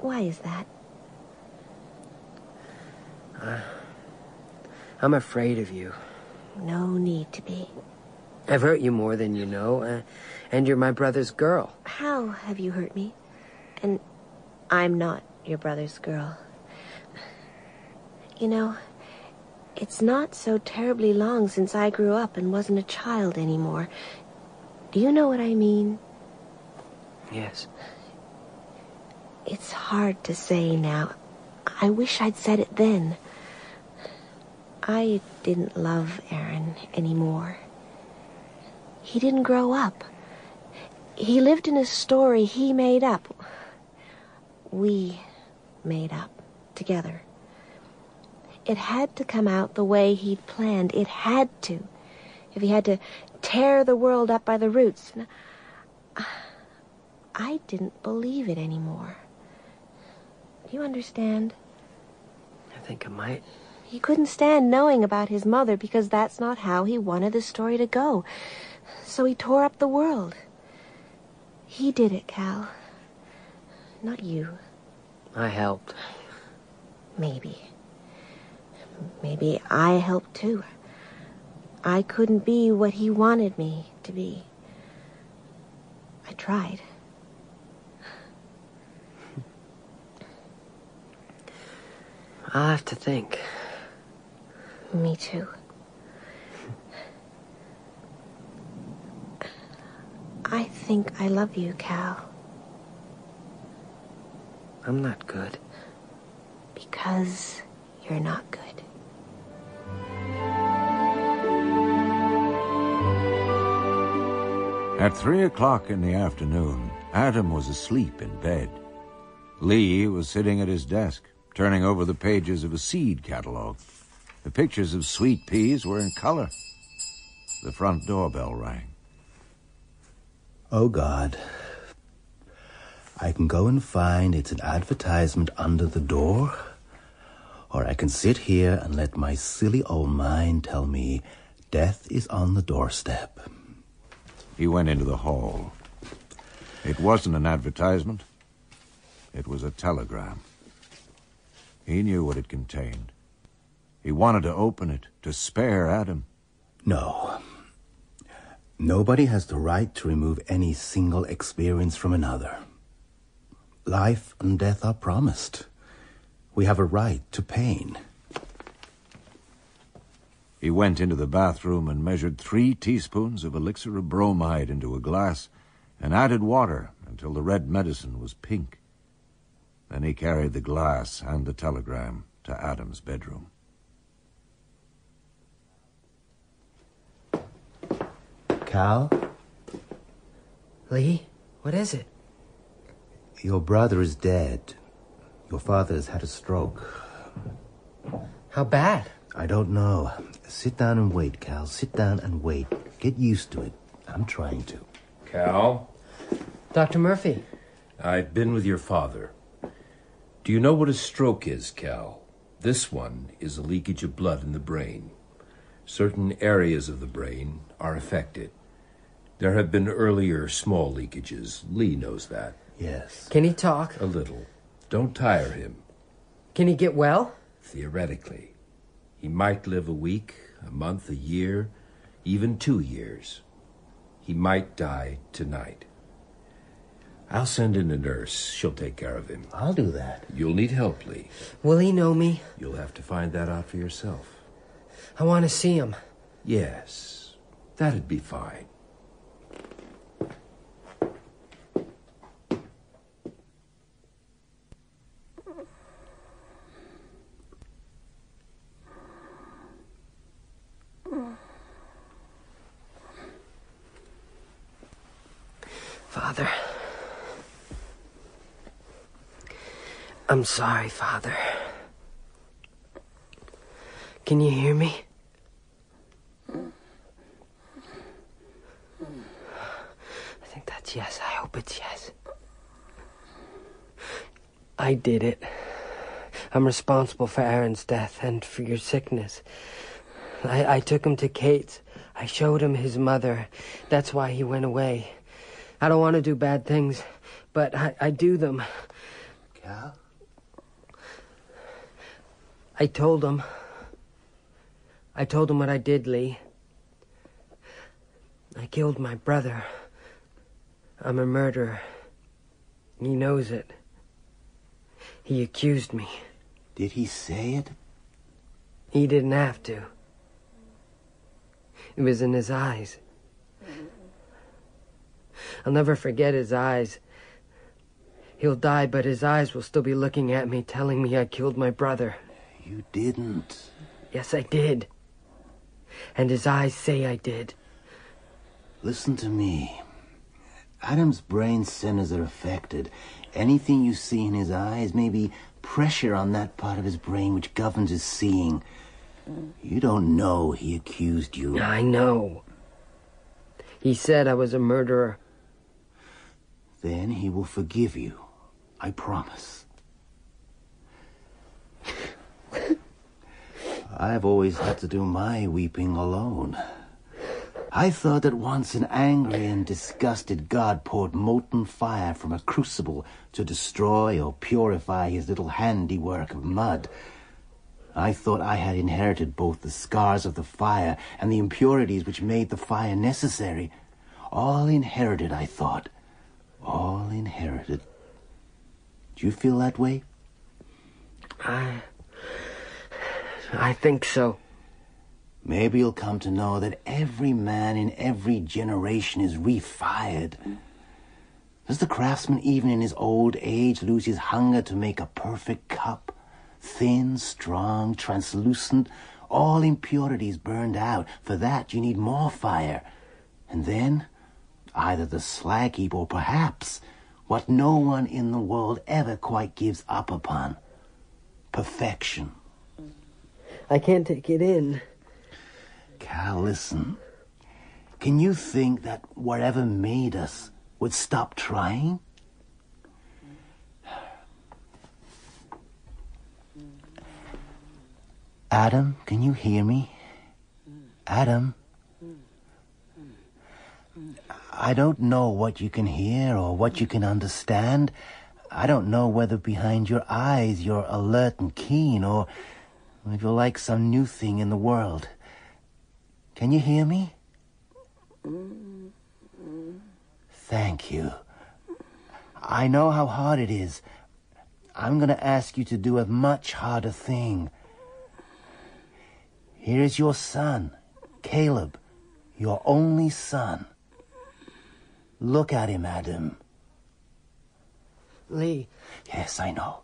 Why is that? Uh, I'm afraid of you. No need to be. I've hurt you more than you know, uh, and you're my brother's girl. How have you hurt me? And I'm not your brother's girl. You know, it's not so terribly long since I grew up and wasn't a child anymore. Do you know what I mean? Yes. It's hard to say now. I wish I'd said it then. I didn't love Aron anymore. He didn't grow up. He lived in a story he made up. We made up together. It had to come out the way he'd planned. It had to. If he had to tear the world up by the roots. I didn't believe it anymore. Do you understand? I think I might. He couldn't stand knowing about his mother because that's not how he wanted the story to go. So he tore up the world. He did it, Cal. Not you. I helped. Maybe. Maybe I helped too. I couldn't be what he wanted me to be. I tried. I'll have to think. Me too. I think I love you, Cal. I'm not good. Because you're not good. At three o'clock in the afternoon, Adam was asleep in bed. Lee was sitting at his desk, turning over the pages of a seed catalog. The pictures of sweet peas were in color. The front doorbell rang. Oh, God. I can go and find it's an advertisement under the door, or I can sit here and let my silly old mind tell me death is on the doorstep. He went into the hall. It wasn't an advertisement. It was a telegram. He knew what it contained. He wanted to open it, to spare Adam. No. Nobody has the right to remove any single experience from another. Life and death are promised. We have a right to pain. He went into the bathroom and measured three teaspoons of elixir of bromide into a glass and added water until the red medicine was pink. Then he carried the glass and the telegram to Adam's bedroom. Cal? Lee, what is it? Your brother is dead. Your father has had a stroke. How bad? I don't know. Sit down and wait, Cal. Sit down and wait. Get used to it. I'm trying to. Cal? Dr. Murphy. I've been with your father. Do you know what a stroke is, Cal? This one is a leakage of blood in the brain. Certain areas of the brain are affected. There have been earlier small leakages. Lee knows that. Yes. Can he talk? A little. Don't tire him. Can he get well? Theoretically. He might live a week, a month, a year, even two years. He might die tonight. I'll send in a nurse. She'll take care of him. I'll do that. You'll need help, Lee. Will he know me? You'll have to find that out for yourself. I want to see him. Yes, that'd be fine. Father. I'm sorry, Father. Can you hear me? I think that's yes. I hope it's yes. I did it. I'm responsible for Aron's death and for your sickness. I, I took him to Kate's. I showed him his mother. That's why he went away. I don't want to do bad things, but I, I do them. Cal? I told him. I told him what I did, Lee. I killed my brother. I'm a murderer. He knows it. He accused me. Did he say it? He didn't have to. It was in his eyes. I'll never forget his eyes. He'll die, but his eyes will still be looking at me, telling me I killed my brother. You didn't. Yes, I did. And his eyes say I did. Listen to me. Adam's brain centers are affected. Anything you see in his eyes may be pressure on that part of his brain which governs his seeing. You don't know he accused you. I know. He said I was a murderer. Then he will forgive you. I promise. I've always had to do my weeping alone. I thought that once an angry and disgusted God poured molten fire from a crucible to destroy or purify his little handiwork of mud. I thought I had inherited both the scars of the fire and the impurities which made the fire necessary. All inherited, I thought. All inherited. Do you feel that way? I. I think so. Maybe you'll come to know that every man in every generation is refired. Does the craftsman, even in his old age, lose his hunger to make a perfect cup? Thin, strong, translucent, all impurities burned out. For that, you need more fire. And then, either the slag heap or perhaps what no one in the world ever quite gives up upon perfection. I can't take it in. Cal, listen. Can you think that whatever made us would stop trying? Adam, can you hear me? Adam? I don't know what you can hear or what you can understand. I don't know whether behind your eyes you're alert and keen or if you're like some new thing in the world. Can you hear me? Thank you. I know how hard it is. I'm going to ask you to do a much harder thing. Here is your son, Caleb, your only son. Look at him, Adam. Lee. Yes, I know.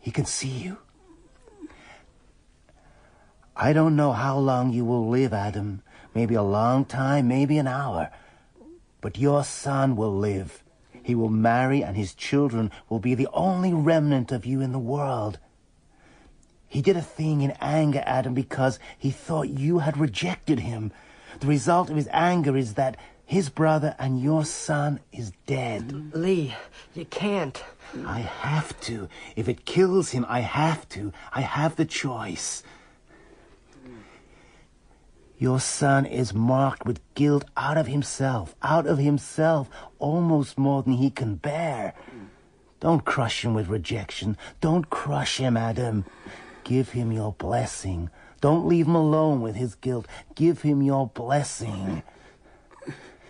He can see you. I don't know how long you will live, Adam. Maybe a long time, maybe an hour. But your son will live. He will marry, and his children will be the only remnant of you in the world. He did a thing in anger, Adam, because he thought you had rejected him. The result of his anger is that his brother and your son is dead. Lee, you can't. I have to. If it kills him, I have to. I have the choice. Your son is marked with guilt out of himself, out of himself, almost more than he can bear. Don't crush him with rejection. Don't crush him, Adam. Give him your blessing. Don't leave him alone with his guilt. Give him your blessing.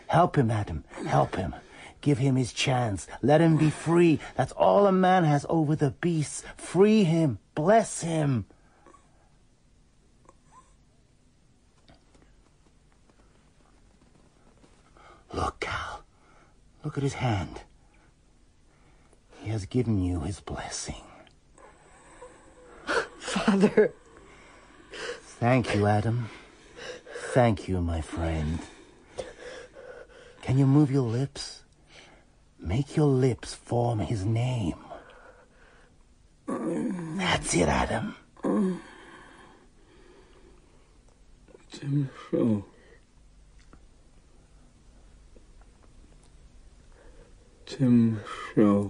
Help him, Adam. Help him. Give him his chance. Let him be free. That's all a man has over the beasts. Free him. Bless him. Look, Cal. Look at his hand. He has given you his blessing. Father. Thank you, Adam. Thank you, my friend. Can you move your lips? Make your lips form his name. That's it, Adam. Tim Shaw. Tim Shaw.